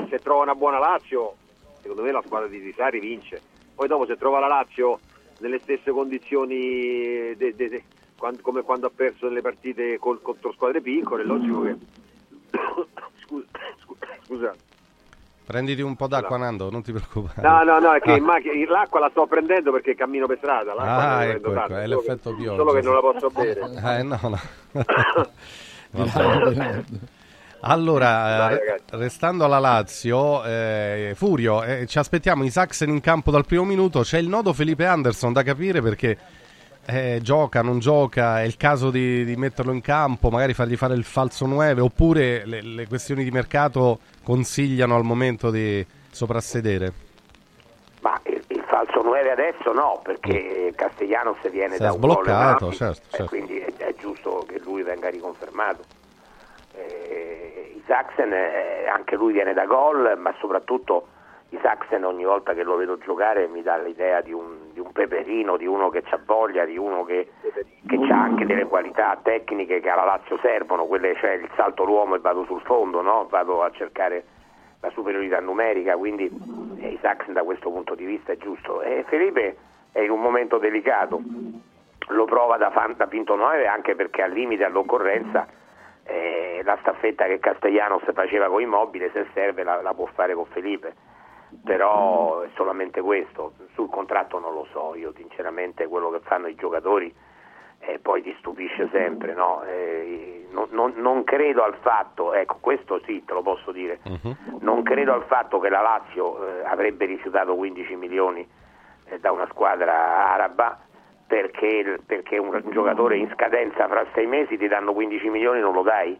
se trova una buona Lazio, secondo me la squadra di Risari vince, poi dopo se trova la Lazio nelle stesse condizioni de- de- de- quan- come quando ha perso nelle partite col- contro squadre piccole, è logico che... Scusa, scusa. Prenditi un po' d'acqua, Nando, non ti preoccupare. No, no, no, è che Ah. in macchina- l'acqua la sto prendendo perché cammino per strada. L'acqua Ah, ecco, ecco, è solo l'effetto pioggia. Solo che non la posso bere. Eh, no, no. Allora, Dai, eh, restando alla Lazio, eh, Furio, eh, ci aspettiamo i Saxen in campo dal primo minuto. C'è il nodo Felipe Anderson da capire perché eh, gioca, non gioca, è il caso di, di metterlo in campo, magari fargli fare il falso 9, oppure le, le questioni di mercato consigliano al momento di soprassedere. Ma il, il falso 9 adesso no, perché Castellanos viene Si da un sbloccato, avanti, certo, e certo. quindi è, è giusto che lui venga riconfermato. Eh, Isaacsen eh, anche lui viene da gol, ma soprattutto Isaacsen ogni volta che lo vedo giocare mi dà l'idea di un, di un peperino, di uno che ha voglia, di uno che, che ha anche delle qualità tecniche che alla Lazio servono, quelle cioè il salto l'uomo e vado sul fondo, no? vado a cercare la superiorità numerica, quindi eh, Isaacsen da questo punto di vista è giusto. E Felipe è in un momento delicato, lo prova da, fan, da Pinto 9 anche perché al limite all'occorrenza eh, la staffetta che Castellanos faceva con Immobile se serve la, la può fare con Felipe però è solamente questo. Sul contratto non lo so. Io sinceramente quello che fanno i giocatori eh, poi ti stupisce sempre no? Eh, non, non- non credo al fatto, ecco questo sì te lo posso dire, non credo al fatto che la Lazio eh, avrebbe rifiutato 15 milioni eh, da una squadra araba perché, perché un, giocatore in scadenza fra sei mesi ti danno 15 milioni non lo dai,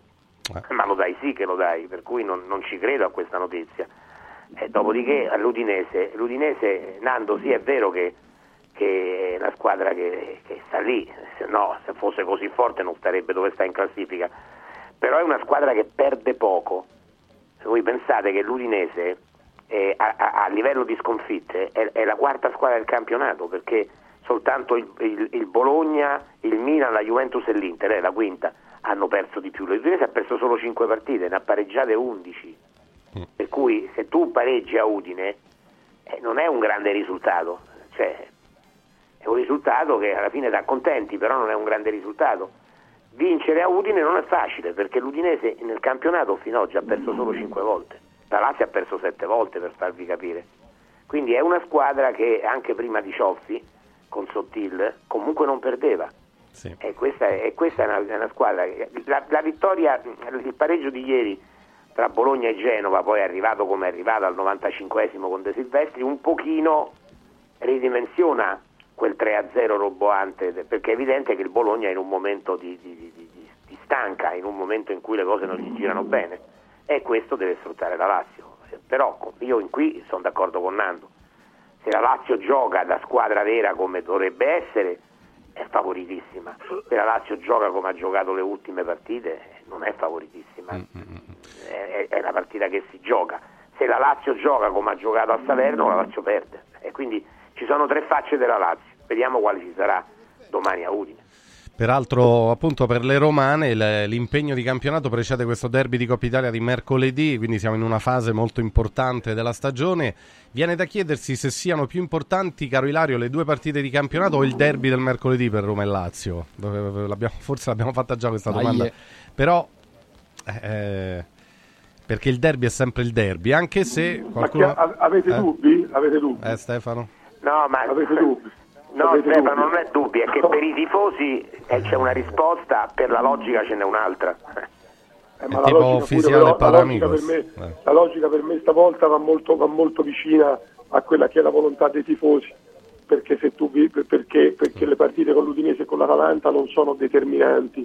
ma lo dai sì che lo dai, per cui non, non ci credo a questa notizia. Eh, dopodiché all'Udinese, l'Udinese, Nando sì è vero che, che è una squadra che, che sta lì, se no se fosse così forte non starebbe dove sta in classifica, però è una squadra che perde poco. Se voi pensate che l'Udinese eh, a, a- a livello di sconfitte è, è la quarta squadra del campionato perché soltanto il, il- il Bologna, il Milan, la Juventus e l'Inter, è la quinta, hanno perso di più. L'Udinese ha perso solo 5 partite, ne ha pareggiate 11. Per cui se tu pareggi a Udine eh, non è un grande risultato, cioè, è un risultato che alla fine ti accontenti, però non è un grande risultato. Vincere a Udine non è facile perché l'Udinese nel campionato fino ad oggi ha perso solo 5 volte, la Lazio ha perso 7 volte per farvi capire. Quindi è una squadra che anche prima di Cioffi, con Sottil, comunque non perdeva. E questa, è, questa è, una, è una squadra. La, la vittoria, il pareggio di ieri tra Bologna e Genova, poi è arrivato come è arrivato al 95esimo con De Silvestri, un pochino ridimensiona quel 3-0 roboante, perché è evidente che il Bologna è in un momento di, di- di- di- stanca, in un momento in cui le cose non gli girano bene e questo deve sfruttare la Lazio. Però io in qui sono d'accordo con Nando, se la Lazio gioca da squadra vera come dovrebbe essere è favoritissima, se la Lazio gioca come ha giocato le ultime partite non è favoritissima, è, è una partita che si gioca. Se la Lazio gioca come ha giocato a Salerno, la Lazio perde. E quindi ci sono tre facce della Lazio. Vediamo quale ci sarà domani a Udine. Peraltro, appunto, per le romane l'impegno di campionato precede questo derby di Coppa Italia di mercoledì, quindi siamo in una fase molto importante della stagione. Viene da chiedersi se siano più importanti, caro Ilario, le due partite di campionato o il derby del mercoledì per Roma e Lazio. L'abbiamo- forse l'abbiamo fatta già questa domanda. Aie. Però, eh, perché il derby è sempre il derby, anche se Ma qualcuno... che- a- avete Eh? dubbi? Avete dubbi? Eh, Stefano? No, ma Avete dubbi? No, Stefano, dubbi? non è dubbio, è che per i tifosi eh, c'è una risposta, per la logica ce n'è un'altra. Eh, ma la tipo logica pure, però, la, logica me, Eh. la logica per me stavolta va molto, va molto vicina a quella che è la volontà dei tifosi, perché, se tu, perché, perché le partite con l'Udinese e con l'Atalanta non sono determinanti,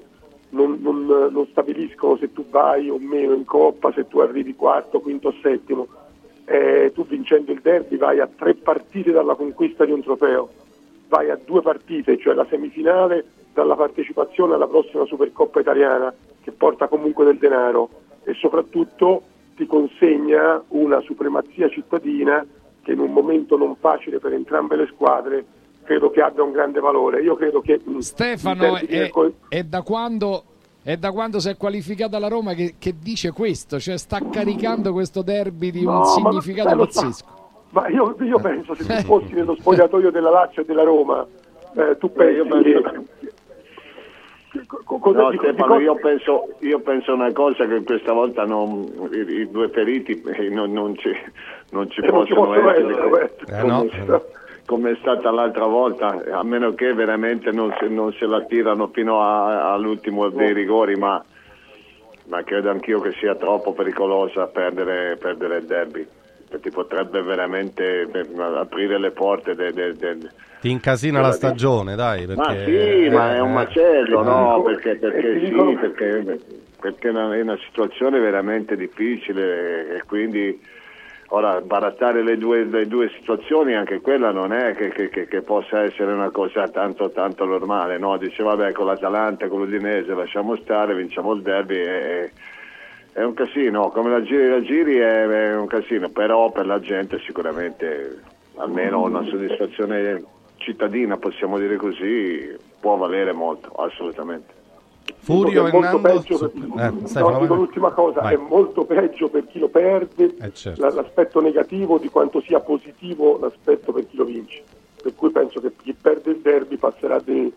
non, non- non stabiliscono se tu vai o meno in Coppa, se tu arrivi quarto, quinto o settimo. Eh, tu vincendo il derby vai a tre partite dalla conquista di un trofeo, vai a due partite, cioè la semifinale dalla partecipazione alla prossima Supercoppa italiana che porta comunque del denaro e soprattutto ti consegna una supremazia cittadina che in un momento non facile per entrambe le squadre credo che abbia un grande valore. Io credo che il Stefano, è, mercol- è da quando, è da quando si è qualificata la Roma che, che dice questo, cioè sta caricando questo derby di No, un significato pazzesco. Ma io, io penso se tu fossi nello spogliatoio della Lazio e della Roma, eh, tu pensi che... co- cosa- No, Stefano, cosa- io penso, io penso una cosa che questa volta non- i, i due feriti eh, non, non ci, non ci Eh, non ci possono essere, essere. Eh, come, no. come è stata l'altra volta, a meno che veramente non se, non se la tirano fino a- all'ultimo dei rigori, ma, ma credo anch'io che sia troppo pericolosa perdere, perdere il derby, perché potrebbe veramente eh, aprire le porte de- de- de- Ti incasina la stagione, dai. Perché, ma sì, ma è un eh, macello, eh, no? Perché, perché E ti sì, perché, perché è una, è una situazione veramente difficile e quindi ora barattare le due, le due situazioni, anche quella non è che, che- che- che possa essere una cosa tanto, tanto normale, no? Dice vabbè con l'Atalanta, con l'Udinese lasciamo stare, vinciamo il derby e... È un casino, come la giri la giri è, è un casino, però per la gente sicuramente almeno una soddisfazione cittadina, possiamo dire così, può valere molto, assolutamente. Furio è molto peggio per- eh, No, dico l'ultima cosa, Vai. è molto peggio per chi lo perde Eh, certo. la- l'aspetto negativo di quanto sia positivo l'aspetto per chi lo vince. Per cui penso che chi perde il derby passerà di,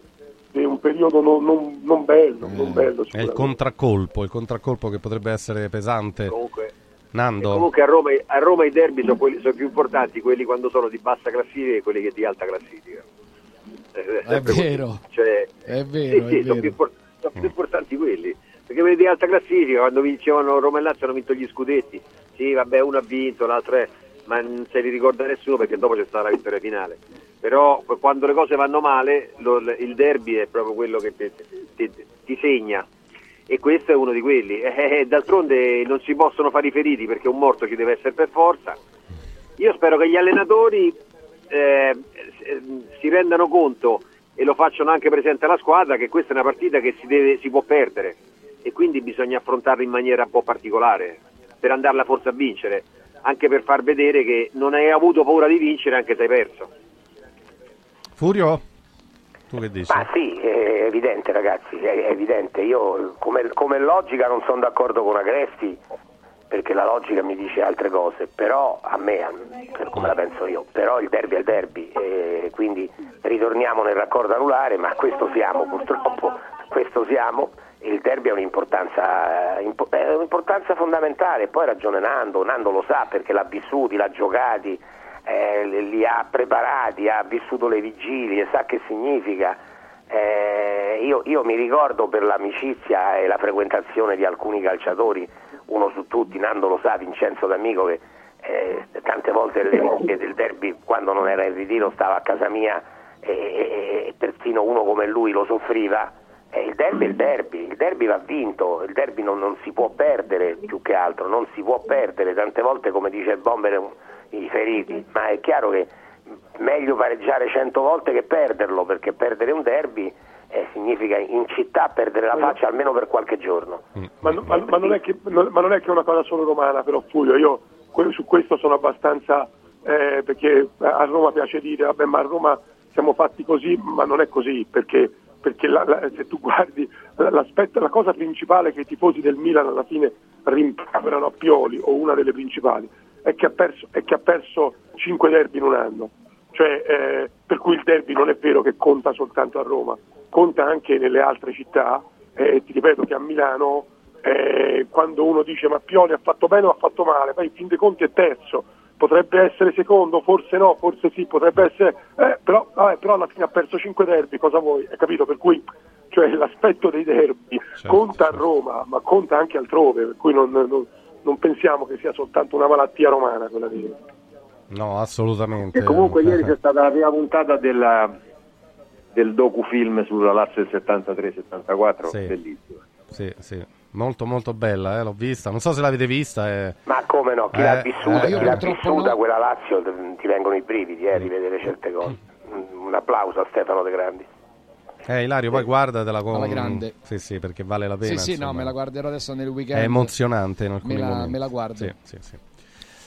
di un periodo non, non- non bello, non bello È il contraccolpo, il contraccolpo che potrebbe essere pesante. Comunque, Nando. comunque a, Roma, a Roma i derby sono, quelli- sono più importanti quelli quando sono di bassa classifica e quelli che di alta classifica. Eh, È sempre così. vero, Cioè, è sì, vero, sì, è sono, più, vero. impor- sono più importanti quelli Perché quelli di alta classifica, quando vincevano Roma e Lazio hanno vinto gli scudetti. Sì, vabbè, uno ha vinto, l'altro è, ma non se li ricorda nessuno perché dopo c'è stata la vittoria finale. Però quando le cose vanno male, lo- il derby è proprio quello che ti, ti- ti segna. E questo è uno di quelli. Eh, eh, d'altronde non si possono fare i feriti perché un morto ci deve essere per forza. Io spero che gli allenatori eh, eh, si rendano conto e lo facciano anche presente alla squadra che questa è una partita che si, deve- si può perdere e quindi bisogna affrontarla in maniera un po' particolare per andarla forse a vincere, anche per far vedere che non hai avuto paura di vincere anche se hai perso. Furio? Tu che dici? Ma sì, è evidente ragazzi, è evidente. Io come, come logica non sono d'accordo con Agresti perché la logica mi dice altre cose, però a me, per come la penso io, però il derby è il derby, e quindi ritorniamo nel raccordo anulare, ma questo siamo purtroppo, questo siamo, il derby ha un'importanza, eh, un'importanza fondamentale, poi ragione Nando, Nando lo sa perché l'ha vissuti, l'ha giocati, eh, li ha preparati, ha vissuto le vigilie, sa che significa. Eh, io, io mi ricordo per l'amicizia e la frequentazione di alcuni calciatori, uno su tutti, Nando lo sa, Vincenzo D'Amico, che eh, tante volte le vigilie del derby, quando non era in ritiro, stava a casa mia e, e- e persino uno come lui lo soffriva. Eh, il derby è il derby, il derby va vinto, il derby non, non si può perdere più che altro, non si può perdere, tante volte come dice Bomber i feriti, ma è chiaro che meglio pareggiare cento volte che perderlo, perché perdere un derby eh, significa in città perdere la faccia almeno per qualche giorno. Ma, no- ma- ma non è che, non- ma non è che è una cosa solo romana, però Fulvio, io su questo sono abbastanza, eh, perché a Roma piace dire, vabbè ma a Roma siamo fatti così, ma non è così, perché, perché la- la- se tu guardi la- cosa principale che i tifosi del Milan alla fine rimproverano a Pioli, o una delle principali, è che ha perso, che ha perso 5 derby in un anno. Cioè, eh, per cui il derby non è vero che conta soltanto a Roma, conta anche nelle altre città. Eh, ti ripeto che a Milano, eh, quando uno dice ma Pioli ha fatto bene o ha fatto male, poi in fin dei conti è terzo, potrebbe essere secondo, forse no, forse sì, potrebbe essere, eh, però, vabbè, però alla fine ha perso 5 derby, cosa vuoi? Hai capito? Per cui cioè, l'aspetto dei derby conta a Roma, ma conta anche altrove, per cui non, non- non pensiamo che sia soltanto una malattia romana quella di No, assolutamente. E comunque ieri c'è stata la prima puntata della- del docufilm sulla Lazio del 73-74, Sì. bellissima. Sì, sì. Molto molto bella, eh, l'ho vista. Non so se l'avete vista. eh. Ma come no, chi Eh, l'ha vissuta, eh, chi io l'ha vissuta no. quella Lazio ti vengono i brividi eh, di vedere certe cose. Un un applauso a Stefano De Grandi. Eh, Ilario, poi guardatela con... Alla grande. Sì, sì, perché vale la pena. Sì, sì, no, insomma. me la guarderò adesso nel weekend. È emozionante in alcuni me la, momenti. me la guardo. Sì, sì, sì.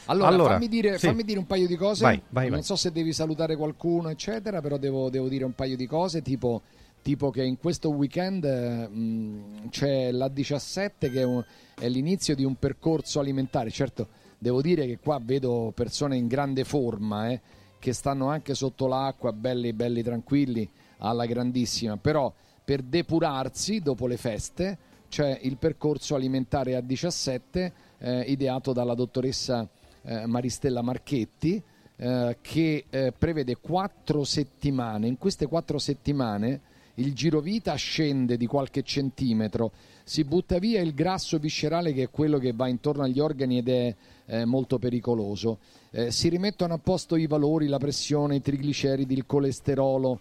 Allora, Allora, fammi, dire, sì. fammi dire un paio di cose. Vai, vai, non vai. so se devi salutare qualcuno, eccetera, però devo, devo dire un paio di cose, tipo, tipo che in questo weekend mh, c'è la 17 che è, un- è l'inizio di un percorso alimentare. Certo, devo dire che qua vedo persone in grande forma, eh, che stanno anche sotto l'acqua, belli, belli tranquilli, alla grandissima, però per depurarsi dopo le feste c'è il percorso alimentare a 17 eh, ideato dalla dottoressa eh, Maristella Marchetti eh, che eh, prevede quattro settimane. In queste quattro settimane il girovita scende di qualche centimetro, si butta via il grasso viscerale che è quello che va intorno agli organi ed è eh, molto pericoloso. Eh, si rimettono a posto i valori, la pressione, i trigliceridi, il colesterolo,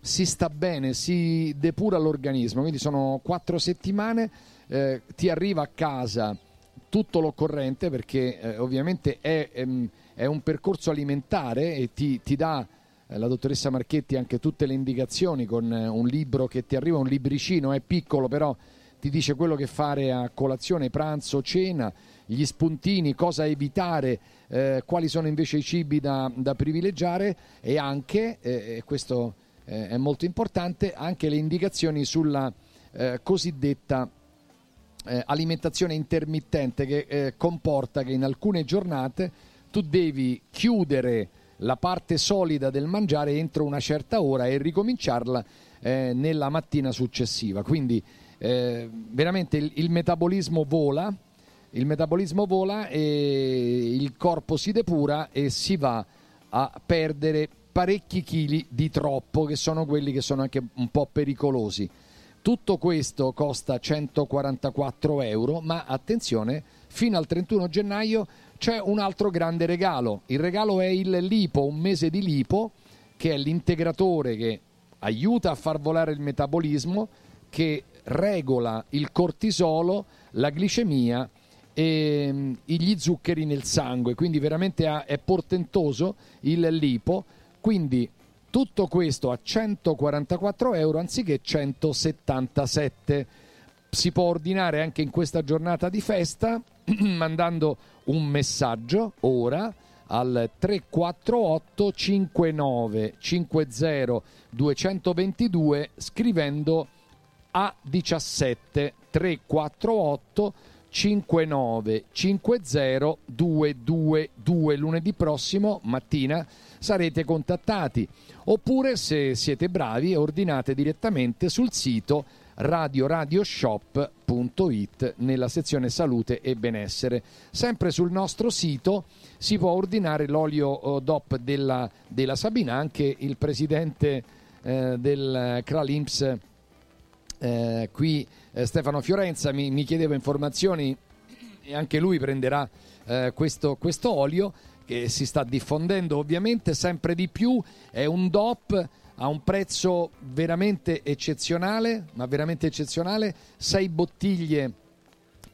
si sta bene, si depura l'organismo, quindi sono quattro settimane, eh, ti arriva a casa tutto l'occorrente perché eh, ovviamente è, ehm, è un percorso alimentare e ti, ti dà la dottoressa Marchetti anche tutte le indicazioni con eh, un libro che ti arriva, un libricino, è piccolo però ti dice quello che fare a colazione, pranzo, cena, gli spuntini, cosa evitare, eh, quali sono invece i cibi da, da privilegiare e anche, eh, questo eh, è molto importante, anche le indicazioni sulla eh, cosiddetta eh, alimentazione intermittente che eh, comporta che in alcune giornate tu devi chiudere la parte solida del mangiare entro una certa ora e ricominciarla eh, nella mattina successiva. Quindi eh, veramente il, il metabolismo vola, il metabolismo vola e il corpo si depura e si va a perdere parecchi chili di troppo che sono quelli che sono anche un po' pericolosi. Tutto questo costa 144 euro, ma attenzione, fino al 31 gennaio c'è un altro grande regalo. Il regalo è il Lipo, un mese di Lipo, che è l'integratore che aiuta a far volare il metabolismo, che regola il cortisolo, la glicemia e mm, gli zuccheri nel sangue, quindi veramente è portentoso il lipo, quindi tutto questo a 144 euro anziché 177. Si può ordinare anche in questa giornata di festa mandando un messaggio ora al 348 59 50 222 scrivendo A17 348 59 50 222 lunedì prossimo mattina sarete contattati. Oppure se siete bravi ordinate direttamente sul sito radioradioshop.it nella sezione salute e benessere. Sempre sul nostro sito si può ordinare l'olio eh, DOP della, della Sabina anche il presidente eh, del Kralimps eh, qui eh, Stefano Fiorenza mi, mi chiedeva informazioni e anche lui prenderà eh, questo, questo olio che si sta diffondendo ovviamente sempre di più, è un DOP a un prezzo veramente eccezionale, ma veramente eccezionale, 6 bottiglie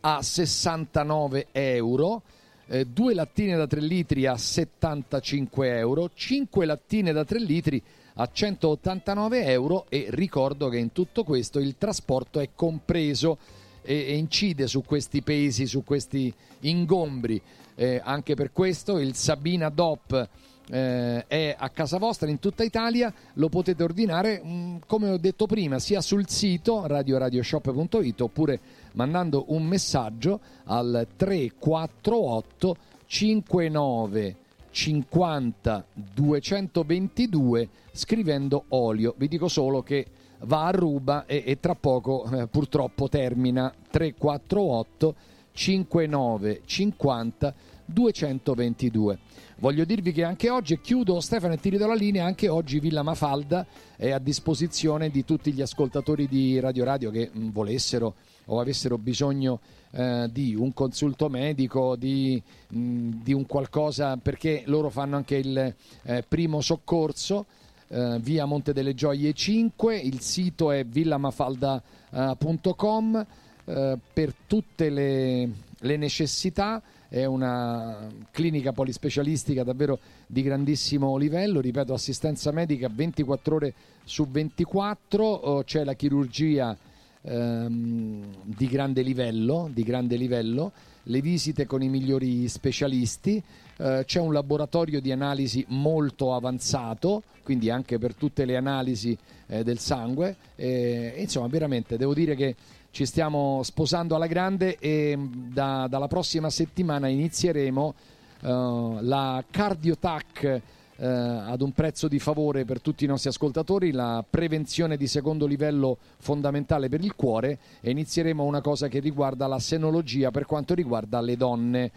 a 69 euro, eh, due lattine da 3 litri a 75 euro, 5 lattine da 3 litri a 189 euro e ricordo che in tutto questo il trasporto è compreso e, e incide su questi pesi, su questi ingombri. Eh, anche per questo il Sabina DOP eh, è a casa vostra in tutta Italia, lo potete ordinare mh, come ho detto prima sia sul sito radioradioshop.it oppure mandando un messaggio al 348 59 50 222 scrivendo olio. Vi dico solo che va a ruba e, e tra poco eh, purtroppo termina 348 59 50 222. Voglio dirvi che anche oggi, e chiudo Stefano e ti ridò la linea, anche oggi Villa Mafalda è a disposizione di tutti gli ascoltatori di Radio Radio che mh, volessero o avessero bisogno eh, di un consulto medico, di, mh, di un qualcosa, perché loro fanno anche il eh, primo soccorso. eh, via Monte delle Gioie 5, il sito è villamafalda.com eh, per tutte le, le necessità è una clinica polispecialistica davvero di grandissimo livello, ripeto, assistenza medica 24 ore su 24, oh, c'è la chirurgia ehm, di grande livello, di grande livello, le visite con i migliori specialisti, eh, c'è un laboratorio di analisi molto avanzato, quindi anche per tutte le analisi eh, del sangue, e, insomma veramente devo dire che ci stiamo sposando alla grande e da- dalla prossima settimana inizieremo eh, la Cardiotac eh, ad un prezzo di favore per tutti i nostri ascoltatori, la prevenzione di secondo livello fondamentale per il cuore e inizieremo una cosa che riguarda la senologia per quanto riguarda le donne.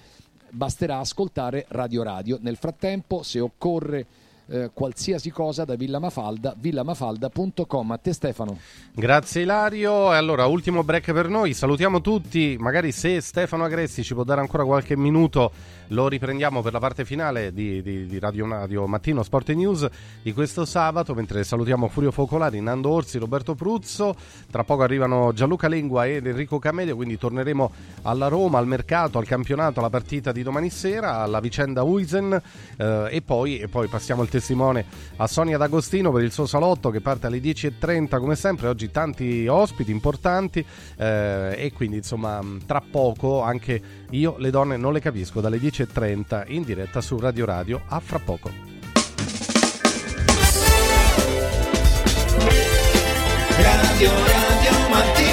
Basterà ascoltare Radio Radio. Nel frattempo, se occorre eh, qualsiasi cosa da Villa Mafalda, villamafalda.com. A te Stefano. Grazie Ilario. E allora, ultimo break per noi. Salutiamo tutti. Magari se Stefano Agresti ci può dare ancora qualche minuto, lo riprendiamo per la parte finale di, di- di Radio, Radio Mattino Sport News di questo sabato. Mentre salutiamo Furio Focolari, Nando Orsi, Roberto Pruzzo. Tra poco arrivano Gianluca Lengua ed Enrico Camedio. Quindi torneremo alla Roma, al mercato, al campionato, alla partita di domani sera, alla vicenda Uisen. eh, e, poi, e poi passiamo il testimone a Sonia D'Agostino per il suo salotto che parte alle 10.30 come sempre. Oggi tanti ospiti importanti eh, e quindi insomma tra poco anche io le donne non le capisco dalle 10.30 in diretta su Radio Radio. A fra poco. Radio Radio Mattino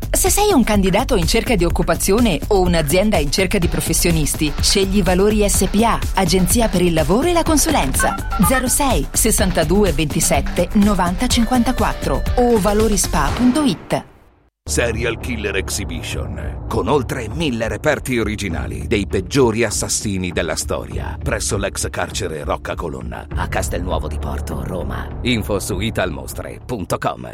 Se sei un candidato in cerca di occupazione o un'azienda in cerca di professionisti, scegli Valori SPA, Agenzia per il lavoro e la consulenza. 06 62 27 90 54 o valorispa.it. Serial Killer Exhibition, con oltre mille reperti originali dei peggiori assassini della storia, presso l'ex carcere Rocca Colonna, a Castelnuovo di Porto, Roma. Info su italmostre.com.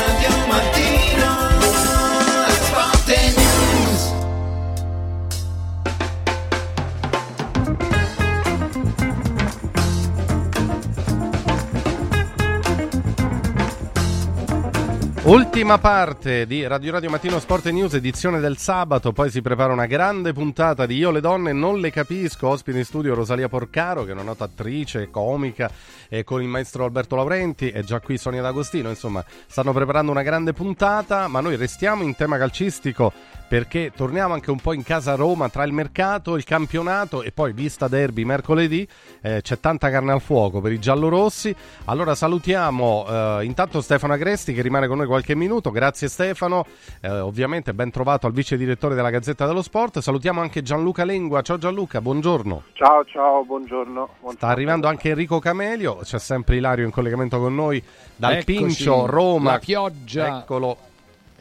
Ultima parte di Radio Radio Mattino Sport e News, edizione del sabato, poi si prepara una grande puntata di Io le donne non le capisco, ospite in studio Rosalia Porcaro che è una nota attrice, comica, e con il maestro Alberto Laurenti e già qui Sonia D'Agostino, insomma stanno preparando una grande puntata, ma noi restiamo in tema calcistico perché torniamo anche un po' in casa a Roma tra il mercato, il campionato e poi vista derby mercoledì, eh, c'è tanta carne al fuoco per i giallorossi, allora salutiamo eh, intanto Stefano Agresti che rimane con noi qualche minuto. Grazie Stefano, eh, ovviamente ben trovato al vice direttore della Gazzetta dello Sport. Salutiamo anche Gianluca Lengua. Ciao Gianluca, buongiorno. Ciao, ciao, buongiorno. Sta arrivando anche Enrico Camelio, c'è sempre Ilario in collegamento con noi dal Eccoci, Pincio, Roma. La pioggia. Eccolo.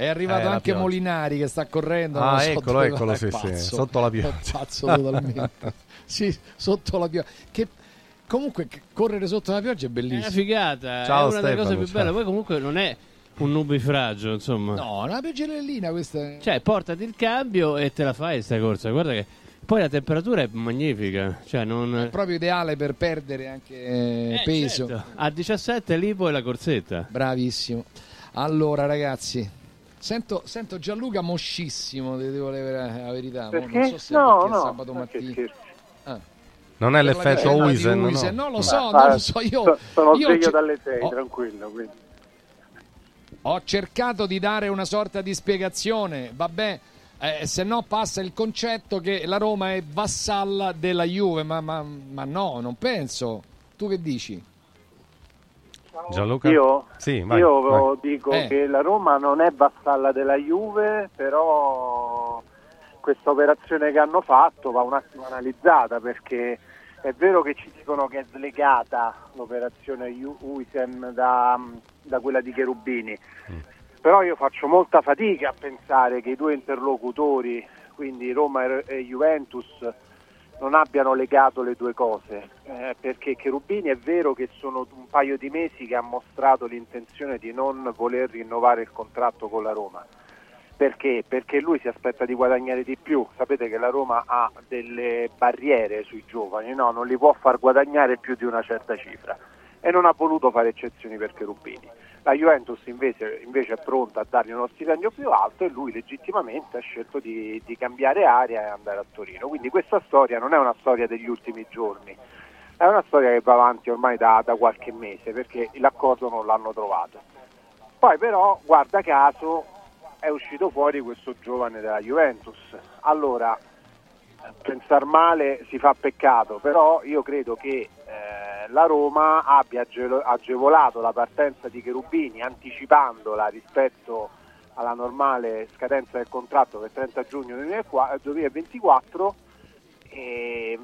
È arrivato Eh, anche. Molinari che sta correndo. Ah, eccolo, eccolo, è sì, sì, sotto la pioggia. È pazzo totalmente. sì, sotto la pioggia. Che comunque correre sotto la pioggia è È bellissimo. una figata, Ciao, è una delle cose più ciao. belle. Poi comunque non è un nubifragio, insomma. No, una pioggerellina questa. è- Cioè, portati il cambio e te la fai sta corsa. Guarda che poi la temperatura è magnifica. Cioè, non... È proprio ideale per perdere anche eh, Eh, peso. certo. A 17 lì poi la corsetta. Bravissimo. Allora, ragazzi, sento, sento Gianluca moscissimo, ti devo dire la verità. Perché? Non so se No, no, sabato mattina. Ah. Non è l'effetto Uisen, Uisen, no? non lo Beh. so, Ah, non lo so io. so- sono io sveglio ce- dalle 6, ho- tranquillo. Quindi. Ho cercato di dare una sorta di spiegazione, vabbè, eh, se no passa il concetto che la Roma è vassalla della Juve, ma, ma- ma no, non penso. Tu che dici? Gianluca? Io, Sì, vai, io vai. dico Eh. che la Roma non è vassalla della Juve, però questa operazione che hanno fatto va un attimo analizzata perché è vero che ci dicono che è slegata l'operazione Uisen da, da quella di Cherubini, però io faccio molta fatica a pensare che i due interlocutori, quindi Roma e e Juventus, non abbiano legato le due cose, eh, perché Cherubini è vero che sono un paio di mesi che ha mostrato l'intenzione di non voler rinnovare il contratto con la Roma. Perché? Perché lui si aspetta di guadagnare di più. Sapete che la Roma ha delle barriere sui giovani, no? non li può far guadagnare più di una certa cifra e non ha voluto fare eccezioni per Cherubini. La Juventus invece, invece è pronta a dargli uno stipendio più alto e lui legittimamente ha scelto di, di cambiare aria e andare a Torino. Quindi questa storia non è una storia degli ultimi giorni, è una storia che va avanti ormai da, da qualche mese perché l'accordo non l'hanno trovato. Poi però, guarda caso, è uscito fuori questo giovane della Juventus. Allora, pensare male si fa peccato, però io credo che eh, la Roma abbia age- agevolato la partenza di Cherubini anticipandola rispetto alla normale scadenza del contratto che è 30 giugno 2004 2024 e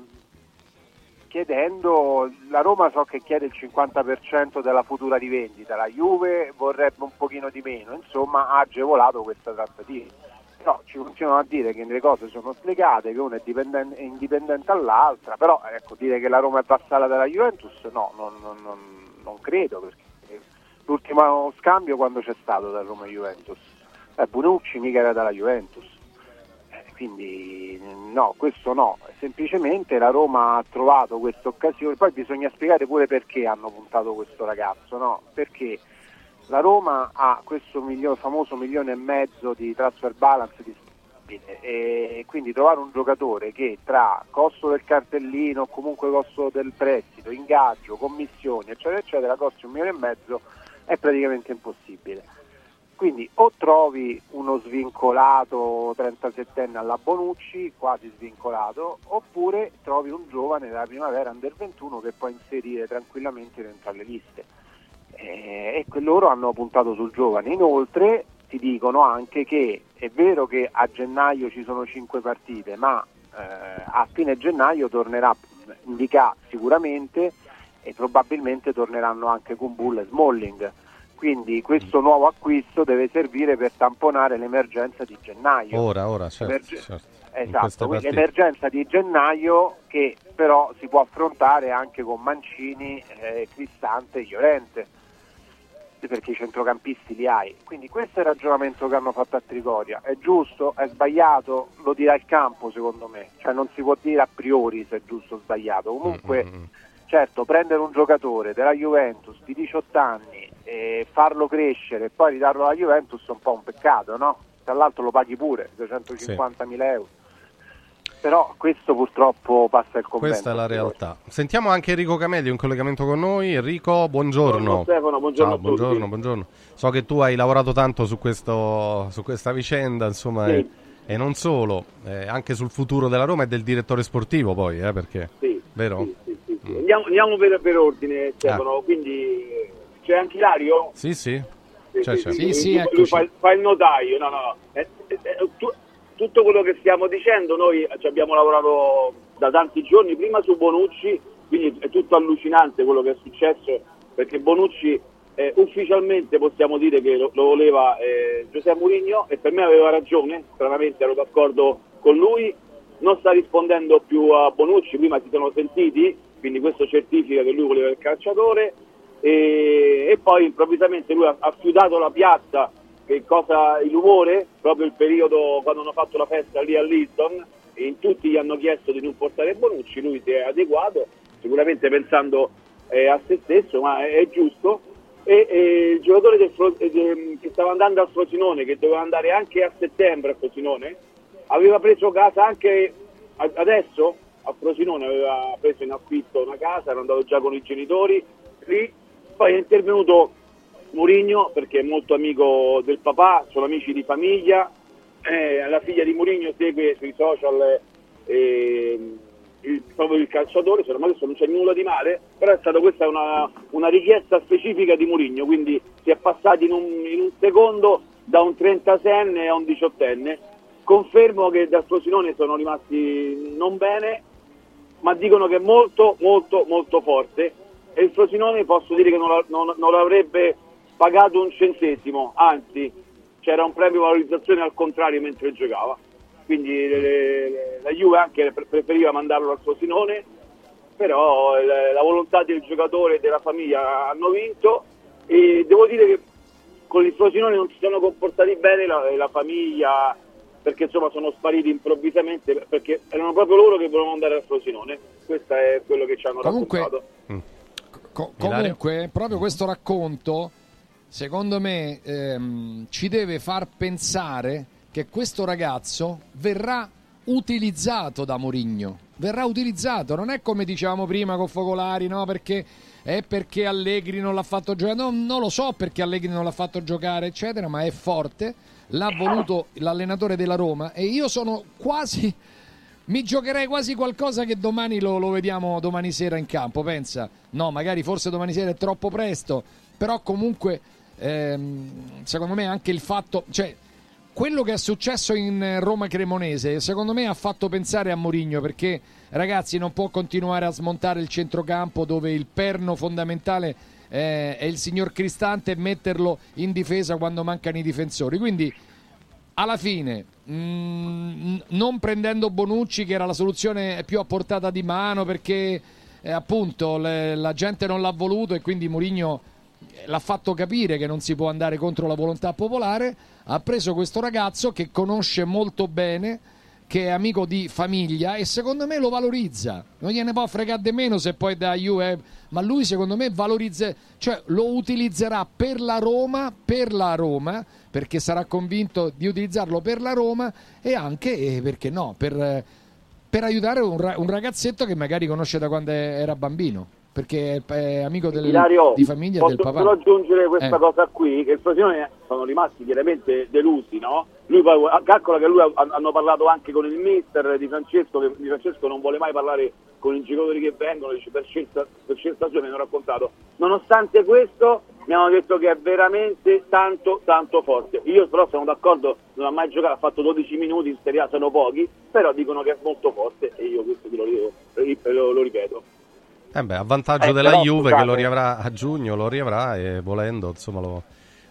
chiedendo la Roma so che chiede il 50% della futura rivendita, la Juve vorrebbe un pochino di meno, insomma ha agevolato questa trattativa. Però ci continuano a dire che le cose sono slegate, che una è, è indipendente dall'altra, però ecco, dire che la Roma è vassalla della Juventus no, non, non- non- non credo, perché l'ultimo scambio quando c'è stato da Roma Juventus? Eh, Bonucci mica era dalla Juventus. Eh, Quindi no, questo no, semplicemente la Roma ha trovato questa occasione, poi bisogna spiegare pure perché hanno puntato questo ragazzo, no? Perché la Roma ha questo milio- famoso milione e mezzo di transfer balance disponibile e quindi trovare un giocatore che tra costo del cartellino comunque costo del prestito, ingaggio, commissioni eccetera eccetera costi un milione e mezzo è praticamente impossibile. Quindi o trovi uno svincolato 37enne alla Bonucci, quasi svincolato, oppure trovi un giovane della primavera under 21 che puoi inserire tranquillamente dentro alle liste. Eh, e loro hanno puntato sul giovane. Inoltre ti dicono anche che è vero che a gennaio ci sono 5 partite, ma eh, a fine gennaio tornerà Indica sicuramente e probabilmente torneranno anche Kumbull e Smalling. Quindi questo nuovo acquisto deve servire per tamponare l'emergenza di gennaio. Ora, ora, certo. Emerge- certo. Esatto, l'emergenza di gennaio che però si può affrontare anche con Mancini, eh, Cristante e Llorente, perché i centrocampisti li hai. Quindi questo è il ragionamento che hanno fatto a Trigoria. È giusto? È sbagliato? Lo dirà il campo secondo me. Cioè non si può dire a priori se è giusto o sbagliato. Comunque, certo, prendere un giocatore della Juventus di 18 anni e farlo crescere e poi ridarlo alla Juventus è un po' un peccato, no? Tra l'altro lo paghi pure, 250.000 euro. Però questo purtroppo passa il convento. Questa è la realtà. Sentiamo anche Enrico Camelio in collegamento con noi. Enrico, buongiorno. Buongiorno, Stefano, buongiorno Ciao, a tutti. buongiorno, buongiorno. So che tu hai lavorato tanto su, questo, su questa vicenda, insomma, Sì. e, e non solo, eh, anche sul futuro della Roma e del direttore sportivo poi, eh, perché... Sì, Vero? sì, sì, sì. Andiamo, andiamo per, per ordine, Ah. Stefano. Quindi c'è anche Ilario? Sì, sì. C'è. Sì, Lui- sì, lui fa, il- fa il notaio, no, no, no. Eh, eh, eh, tu- tutto quello che stiamo dicendo noi ci abbiamo lavorato da tanti giorni, prima su Bonucci, quindi è tutto allucinante quello che è successo, perché Bonucci eh, ufficialmente possiamo dire che lo, lo voleva eh, Giuseppe Mourinho e per me aveva ragione, stranamente ero d'accordo con lui, non sta rispondendo più a Bonucci, prima si sono sentiti, quindi questo certifica che lui voleva il calciatore e, e poi improvvisamente lui ha, ha chiudato la piazza, che cosa il rumore, proprio il periodo quando hanno fatto la festa lì a Liston, e in tutti gli hanno chiesto di non portare Bonucci, lui si è adeguato, sicuramente pensando eh, a se stesso, ma è, è giusto. E, e il giocatore del eh, de- che stava andando al Frosinone, che doveva andare anche a settembre a Frosinone, aveva preso casa anche a- adesso a Frosinone, aveva preso in affitto una casa, era andato già con i genitori, lì poi è intervenuto Murigno perché è molto amico del papà, sono amici di famiglia, eh, la figlia di Murigno segue sui social eh, il- proprio il calciatore, insomma adesso non c'è nulla di male, però è stata questa una, una richiesta specifica di Murigno, quindi si è passati in un, in un secondo da un 36enne a un 18enne. Confermo che dal Frosinone sono rimasti non bene, ma dicono che è molto molto molto forte e il Frosinone posso dire che non, non- non l'avrebbe pagato un centesimo, anzi c'era un premio valorizzazione al contrario mentre giocava, quindi le- le- la Juve anche pre- preferiva mandarlo al Frosinone, però eh, la volontà del giocatore e della famiglia hanno vinto. E devo dire che con il Frosinone non si sono comportati bene la, la famiglia perché insomma sono spariti improvvisamente perché erano proprio loro che volevano andare al Frosinone. Questo è quello che ci hanno Comunque- raccontato. Co- Ilario? comunque, proprio questo racconto, secondo me, ehm, ci deve far pensare che questo ragazzo verrà utilizzato da Mourinho. Verrà utilizzato, non è come dicevamo prima con Focolari, no? Perché è perché Allegri non l'ha fatto giocare. No, non lo so perché Allegri non l'ha fatto giocare, eccetera, ma è forte. L'ha voluto l'allenatore della Roma e io sono quasi mi giocherei quasi qualcosa che domani lo, lo vediamo domani sera in campo, pensa. No, magari forse domani sera è troppo presto, però comunque ehm, secondo me anche il fatto, cioè quello che è successo in Roma Cremonese, secondo me ha fatto pensare a Mourinho perché ragazzi non può continuare a smontare il centrocampo dove il perno fondamentale eh, è il signor Cristante e metterlo in difesa quando mancano i difensori. Quindi alla fine, mm, non prendendo Bonucci, che era la soluzione più a portata di mano, perché eh, appunto le- la gente non l'ha voluto e quindi Mourinho l'ha fatto capire che non si può andare contro la volontà popolare. Ha preso questo ragazzo che conosce molto bene, che è amico di famiglia e secondo me lo valorizza. Non gliene può fregare di meno se poi da Juve, ma lui secondo me valorizza, cioè lo utilizzerà per la Roma, per la Roma, perché sarà convinto di utilizzarlo per la Roma e anche, eh, perché no, per, eh, per aiutare un, un ragazzetto che magari conosce da quando era bambino, perché è, amico del- Ilario, di famiglia posso del papà. solo aggiungere questa Eh. cosa qui, che il Frosinone sono rimasti chiaramente delusi, no? Lui poi, calcola che lui ha- hanno parlato anche con il mister di Francesco, che di Francesco non vuole mai parlare con i giocatori che vengono, dice per scelta, per scelta sua mi hanno raccontato. Nonostante questo mi hanno detto che è veramente tanto tanto forte. Io però sono d'accordo, non ha mai giocato, ha fatto 12 minuti in Serie A, sono pochi, però dicono che è molto forte e io questo te lo, lo- lo ripeto. Eh beh, a vantaggio Eh, della però, Juve scusate. che lo riavrà a giugno, lo riavrà e volendo, insomma, lo,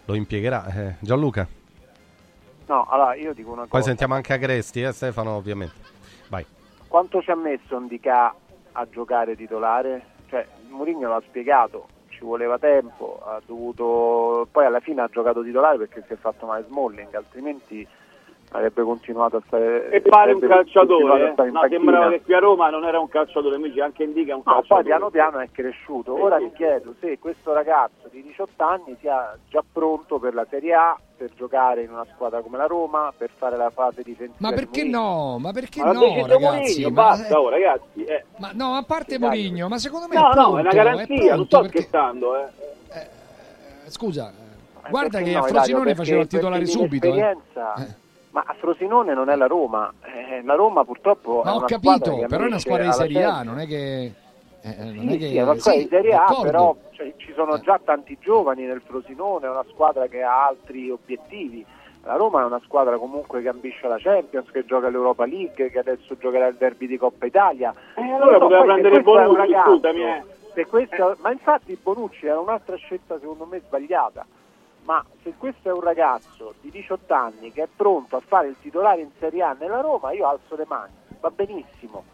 lo impiegherà. Eh, Gianluca, No, allora io dico una poi cosa. sentiamo anche Agresti, eh, Stefano, ovviamente. Vai. Quanto ci ha messo Ndicà a giocare titolare? Cioè, Mourinho l'ha spiegato, ci voleva tempo, ha dovuto... poi alla fine ha giocato titolare perché si è fatto male Smalling, altrimenti avrebbe continuato a stare... E pare un calciatore, eh? in no, sembrava che qui a Roma non era un calciatore, invece anche Indica è un No, calciatore. poi piano piano è cresciuto. Ora mi chiedo se questo ragazzo di 18 anni sia già pronto per la Serie A, per giocare in una squadra come la Roma, per fare la fase difensiva. Ma di perché no? Ma perché Ma no, ragazzi? Mourinho, Ma- Basta, oh, ragazzi. eh. Ma no, a parte. Mourinho, ma secondo me No, è no, pronto, è una garanzia, non pronto sto perché- scherzando. Eh. eh, Scusa, guarda perché che no, a? Frosinone Perché- faceva il titolare subito. eh. Ma a Frosinone non è la Roma, Eh, la Roma purtroppo Ma ho una squadra capito, però è una squadra di Serie A, non è che... Eh, eh, non Sì, è che- sì, è una squadra sì, di Serie A, d'accordo. però cioè, ci sono già tanti giovani nel Frosinone, è una squadra che ha altri obiettivi. La Roma è una squadra comunque che ambisce la Champions, che gioca l'Europa League, che adesso giocherà il derby di Coppa Italia. Eh, allora poteva prendere Bonucci, ragazzo- scusami, eh. se questo- Ma infatti Bonucci era un'altra scelta secondo me sbagliata. Ma se questo è un ragazzo di 18 anni che è pronto a fare il titolare in Serie A nella Roma, io alzo le mani, va benissimo.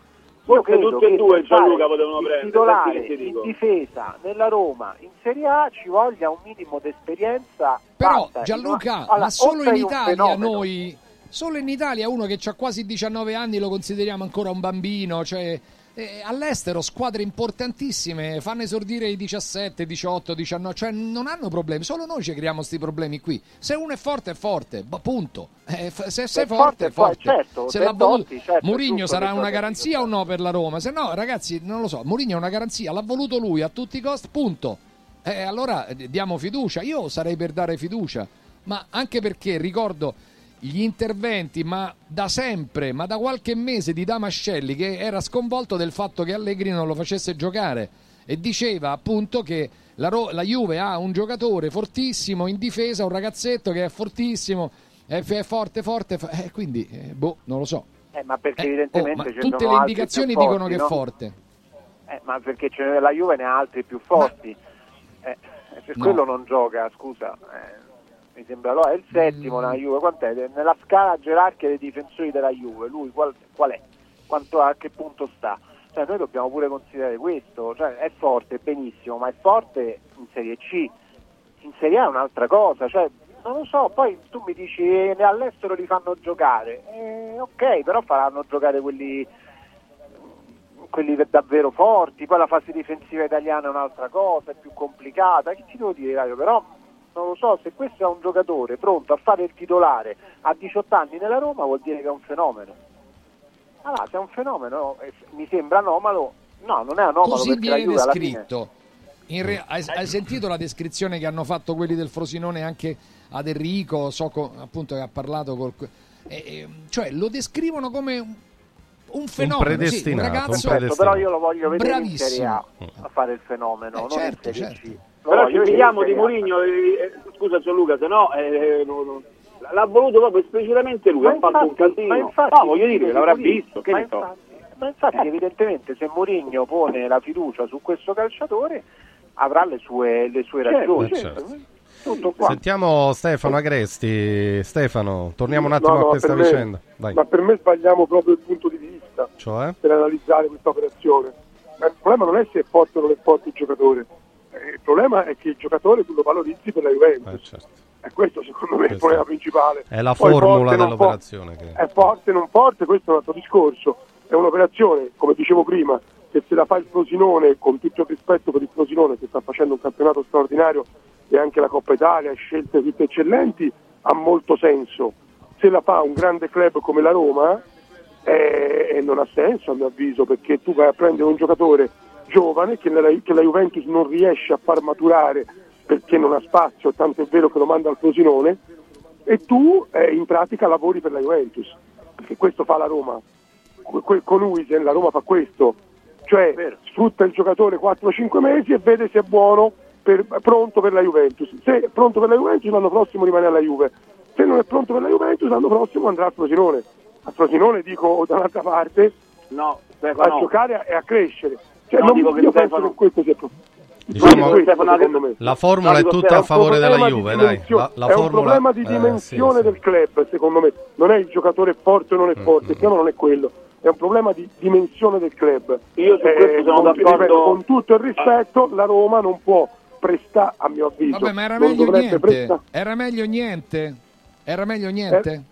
Io Forse tutte e due Gianluca potevano il prendere, titolare senti che ti in dico. difesa nella Roma in Serie A ci voglia un minimo di esperienza. Però fatta in Gianluca, una- allora, ma solo in Italia noi, solo in Italia uno che ha quasi 19 anni lo consideriamo ancora un bambino, cioè eh, all'estero squadre importantissime fanno esordire i 17, 18, 19, cioè non hanno problemi, solo noi ci creiamo questi problemi qui. Se uno è forte è forte, punto. Eh, se sei È forte è forte, forte. certo, Se voluto- Totti, certo, giusto sarà una garanzia o no per la Roma? Se no, ragazzi, non lo so, Mourinho è una garanzia, l'ha voluto lui a tutti i costi, punto. Eh, allora eh, diamo fiducia, io sarei per dare fiducia, ma anche perché ricordo gli interventi, ma da sempre, ma da qualche mese di Damascelli che era sconvolto del fatto che Allegri non lo facesse giocare e diceva appunto che la, Ro- la Juve ha un giocatore fortissimo in difesa, un ragazzetto che è fortissimo, è, è forte, forte, fa- eh, quindi eh, boh, non lo so. Eh, ma perché Eh, evidentemente oh, ma tutte le indicazioni più dicono forti, che no? è forte. Eh, ma perché la Juve ne ha altri più forti. Eh, per No. quello non gioca, scusa. Mi sembra lo è il settimo Mm. nella Juve. Quant'è? Nella scala gerarchica dei difensori della Juve, lui qual, qual è? Quanto, a che punto sta? Cioè, noi dobbiamo pure considerare questo. Cioè, è forte, benissimo, ma è forte in Serie C. In Serie A è un'altra cosa. Cioè, non lo so, poi tu mi dici eh, all'estero li fanno giocare. Eh, ok, però faranno giocare quelli quelli davvero forti, poi la fase difensiva italiana è un'altra cosa, è più complicata, che ti devo dire Dario, però non lo so, se questo è un giocatore pronto a fare il titolare a 18 anni nella Roma vuol dire che è un fenomeno. Allora, se è un fenomeno, eh, mi sembra anomalo, no, non è anomalo Così viene descritto. In re- hai, hai sentito la descrizione che hanno fatto quelli del Frosinone anche ad Enrico, so co- appunto che ha parlato col... eh, eh, cioè lo descrivono come un, un fenomeno, sì, un predestinato, un ragazzo Certo, però io lo voglio vedere in Serie A bravissimo. a fare il fenomeno, Eh, non certo, in Serie certo. Però ci fidiamo di. Mourinho, eh, eh, scusa Gianluca, se no eh, non- l'ha voluto proprio esplicitamente lui, Ma ha fatto un infatti- casino. infatti, no, voglio dire, l'avrà visto, che ma ne so. infatti, ma infatti evidentemente se Mourinho pone la fiducia su questo calciatore avrà le sue, le sue Certo, ragioni. certo. Tutto qua. Sentiamo Stefano Agresti. Stefano, torniamo un attimo No, no, a questa me- vicenda. Vai. Ma per me sbagliamo proprio il punto di vista Cioè? per analizzare questa operazione. Ma il problema non è se è forte o non è forte il giocatore, Eh, il problema è che il giocatore tu lo valorizzi per la Juventus. E questo secondo me è il problema principale. È la Poi formula forte, dell'operazione. Che... È forte, non forte, questo è un altro discorso. È un'operazione, come dicevo prima, che se la fa il Frosinone, con tutto il rispetto per il Frosinone che sta facendo un campionato straordinario e anche la Coppa Italia, scelte tutte eccellenti, ha molto senso. Se la fa un grande club come la Roma, eh, non ha senso a mio avviso, perché tu vai a prendere un giocatore giovane che la, che la Juventus non riesce a far maturare perché non ha spazio, tanto è vero che lo manda al Frosinone, e tu eh, in pratica lavori per la Juventus, perché questo fa la Roma. Con Uisen la Roma fa questo, cioè sfrutta il giocatore 4-5 mesi e vede se è buono, per- pronto per la Juventus. Se è pronto per la Juventus l'anno prossimo rimane alla Juve, se non è pronto per la Juventus l'anno prossimo andrà al Frosinone. Al Frosinone dico dall'altra parte No, a Stefano, giocare e a crescere. Cioè, No, non- dico che io penso Stefano- che questo sia pro- Diciamo, la formula è tutta un a favore della problema Juve, dai. La, la è un formula... problema di eh, dimensione sì, sì. del club, secondo me. Non è il giocatore forte o non è Mm, forte, il piano non è quello. È un problema di dimensione del club. Io su Eh, questo sono con, d'accordo. ripeto, con tutto il rispetto, la Roma non può prestare, a mio avviso, Vabbè, ma era non meglio niente. prestare. Era meglio niente. Era meglio niente.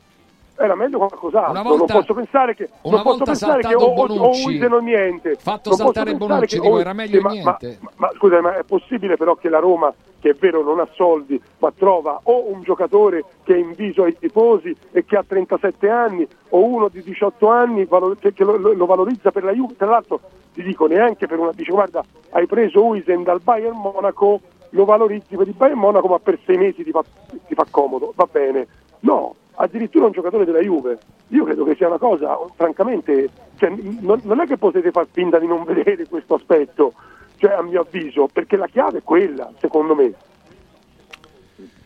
Era meglio qualcos'altro. Una volta- non posso pensare che, non posso pensare che o, Bonucci, Uisen o niente. fatto Non saltare Bonucci, che dico, era meglio ma- niente. Ma, ma, scusa, ma è possibile però che la Roma, che è vero non ha soldi, ma trova o un giocatore che è in viso ai tifosi e che ha 37 anni, o uno di 18 anni che, che lo, lo- lo valorizza per la Juve. Tra l'altro ti dico neanche per una dice guarda, hai preso Uisen dal Bayern Monaco, lo valorizzi per il Bayern Monaco, ma per sei mesi ti fa, ti fa comodo. Va bene. No, addirittura un giocatore della Juve. Io credo che sia una cosa, francamente, cioè, non, non è che potete far finta di non vedere questo aspetto, cioè, a mio avviso, perché la chiave è quella, secondo me.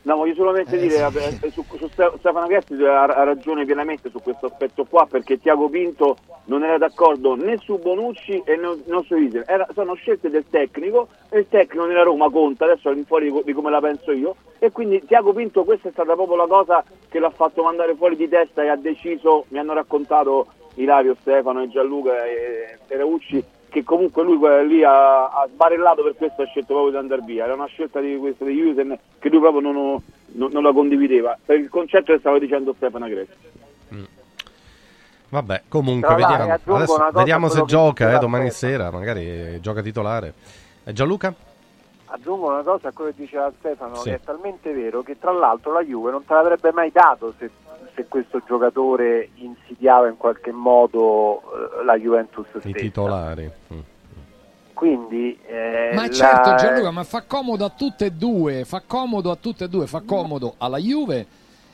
No, voglio solamente dire, eh, su, su Ste- Stefano Ghetti ha, ha ragione pienamente su questo aspetto qua, perché Tiago Pinto non era d'accordo né su Bonucci e non, non su Iser. Era- sono scelte del tecnico e il tecnico nella Roma conta, adesso al di fuori di, co- di come la penso io, e quindi Tiago Pinto questa è stata proprio la cosa che l'ha fatto mandare fuori di testa e ha deciso, mi hanno raccontato Ilario, Stefano e Gianluca e, e Raucci, che comunque lui lì ha, ha sbarellato per questo ha scelto proprio di andare via. Era una scelta di questa di Usen che lui proprio non, non- non la condivideva. Per il concetto che stava dicendo Stefano Gressi. Vabbè, comunque Tra vediamo. Adesso vediamo se gioca eh, domani Stefano. sera, magari gioca titolare. Eh, Gianluca? Aggiungo una cosa a quello che diceva Stefano, Sì. che è talmente vero che tra l'altro la Juve non te l'avrebbe mai dato se, se questo giocatore insidiava in qualche modo eh, la Juventus I stessa. titolari. Mm. Quindi, eh, Ma la- certo Gianluca, ma fa comodo a tutte e due, fa comodo a tutte e due, fa comodo alla Juve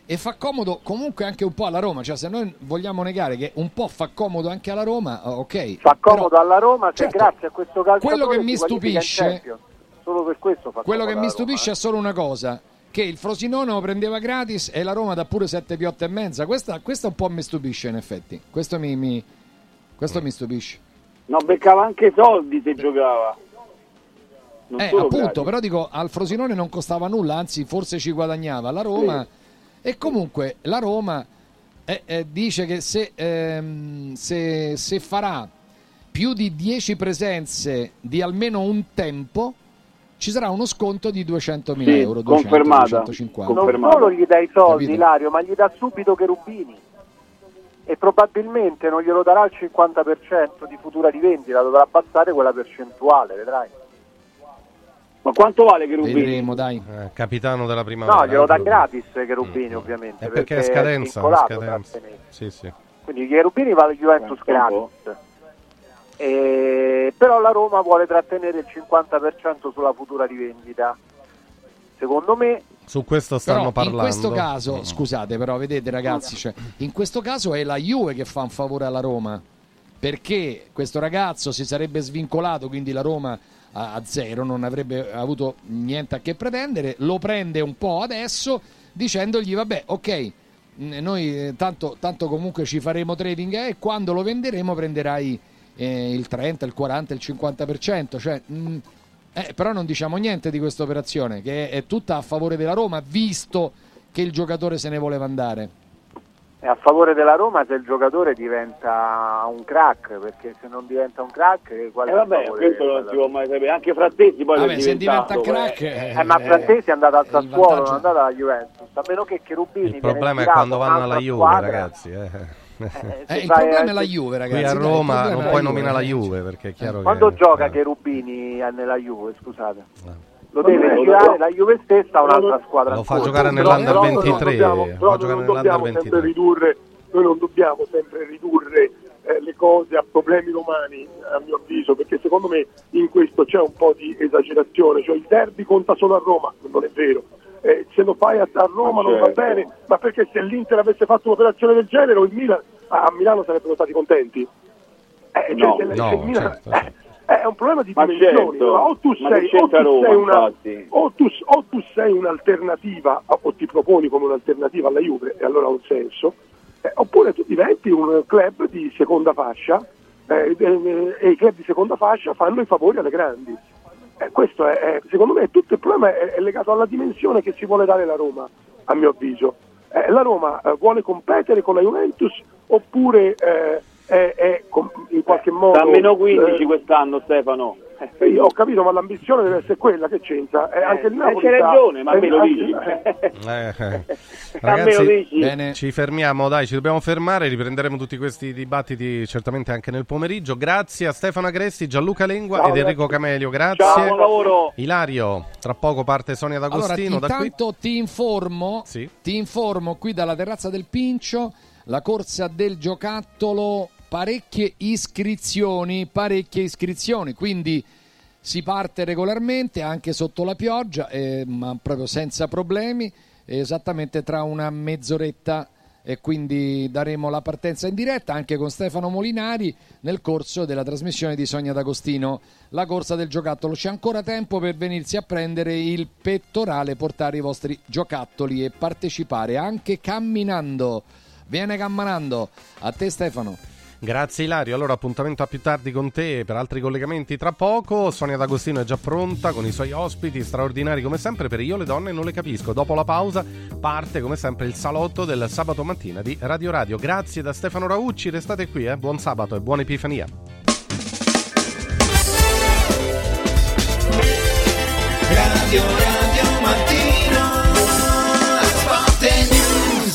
e fa comodo comunque anche un po' alla Roma, cioè se noi vogliamo negare che un po' fa comodo anche alla Roma, oh, ok. fa comodo alla Roma certo, grazie a questo calciatore quello che mi stupisce- Champions. Solo per questo fa Quello che mi stupisce è solo una cosa, che il Frosinone lo prendeva gratis e la Roma dà pure 7 piotte e mezza, questa, questa un po' mi stupisce in effetti, questo mi, mi- questo mi stupisce. No, beccava anche soldi se giocava. Non Eh, appunto, gratis. però dico, al Frosinone non costava nulla, anzi forse ci guadagnava la Roma. E comunque la Roma eh, eh, dice che se, ehm, se- se farà più di 10 presenze di almeno un tempo, ci sarà uno sconto di 200.000 Sì, euro. 200, confermata. 250. Non solo gli dai i soldi, Capito? Ilario, ma gli dà subito Cherubini. E probabilmente non glielo darà il 50% di futura di vendita, dovrà abbassare quella percentuale, vedrai. Ma quanto vale Cherubini? Vedremo, dai. Eh, capitano della primavera. No, glielo dà Cherubini. gratis Cherubini, ovviamente. È perché è scadenza, vincolato scadenza. Sì, sì. Quindi Cherubini va al Juventus gratis. E- Però la Roma vuole trattenere il 50% sulla futura rivendita. Secondo me Su questo stanno Però parlando. in questo caso, scusate, però vedete ragazzi, cioè, in questo caso è la Juve che fa un favore alla Roma. Perché questo ragazzo si sarebbe svincolato, quindi la Roma a, a zero non avrebbe avuto niente a che pretendere, lo prende un po' adesso dicendogli vabbè, ok, mh, noi eh, tanto, tanto comunque ci faremo trading eh, e quando lo venderemo prenderai eh, il 30, il 40, il 50%, cioè mh, eh, però non diciamo niente di questa operazione, che è, è tutta a favore della Roma, visto che il giocatore se ne voleva andare. è a favore della Roma se il giocatore diventa un crack, perché se non diventa un crack, eh, quale Eh vabbè, favore questo non si può mai sapere. Anche Frattesi poi Vabbè, è se diventato, diventa crack, eh. Eh, ma Frattesi è andato al Sassuolo, non è andato alla Juventus, a meno che Cherubini Il problema è quando vanno alla Juve, squadra, ragazzi. eh. Eh, se il problema è la se- Juve, ragazzi. Qui a Roma non è la puoi Juve, nominare la eh. Juve perché è chiaro Quando che... gioca eh. Cherubini nella Juve, scusate? Lo Vabbè, deve lo- girare lo- la Juve stessa a un'altra squadra. Lo fa ancora. giocare nell'Under però non 23, dobbiamo- fa però giocare non nell'Under dobbiamo 23. sempre ridurre, noi non dobbiamo sempre ridurre eh, le cose a problemi romani, a mio avviso, perché secondo me in questo c'è un po' di esagerazione, cioè il derby conta solo a Roma, non è vero. Eh, se lo fai a, a Roma non va certo. bene, ma perché se l'Inter avesse fatto un'operazione del genere o il Milan a, a Milano sarebbero stati contenti? Eh, cioè, No, se no, il Milan- certo. eh, è un problema di dimensioni. certo, o tu sei, o c'entra tu Roma, sei una, infatti? o tu, o tu sei un'alternativa o ti proponi come un'alternativa alla Juve e allora ha un senso, eh, oppure tu diventi un club di seconda fascia eh, eh, e i club di seconda fascia fanno i favori alle grandi. Eh, questo è, è- secondo me tutto il problema è, è legato alla dimensione che si vuole dare la Roma, a mio avviso. Eh, la Roma eh, vuole competere con la Juventus oppure eh, è, in qualche modo... Sta a meno 15 eh, quest'anno Stefano. Sì, ho capito, ma l'ambizione deve essere quella che c'entra. Eh, anche il eh, Napoli c'hai sta- ragione, ma a me lo dici. Eh, eh. Lo Ragazzi, dici. Bene. ci fermiamo, dai, ci dobbiamo fermare, riprenderemo tutti questi dibattiti certamente anche nel pomeriggio. Grazie a Stefano Agresti, Gianluca Lengua Ciao, ed Enrico ragazzi. Camelio, grazie. Ciao. Ilario, tra poco parte Sonia D'Agostino allora, da qui. intanto ti informo, Sì. ti informo qui dalla terrazza del Pincio, la corsa del giocattolo, parecchie iscrizioni, parecchie iscrizioni, quindi si parte regolarmente anche sotto la pioggia, eh, ma proprio senza problemi, esattamente tra una mezz'oretta e quindi daremo la partenza in diretta anche con Stefano Molinari nel corso della trasmissione di Sonia D'Agostino, la corsa del giocattolo. C'è ancora tempo per venirsi a prendere il pettorale, portare i vostri giocattoli e partecipare anche camminando. Viene camminando. A te Stefano. Grazie Ilario, allora appuntamento a più tardi con te per altri collegamenti tra poco. Sonia D'Agostino è già pronta con i suoi ospiti straordinari come sempre per Io le donne non le capisco. Dopo la pausa parte come sempre il salotto del sabato mattina di Radio Radio. Grazie da Stefano Raucci, restate qui, eh? buon sabato e buona Epifania. Radio Radio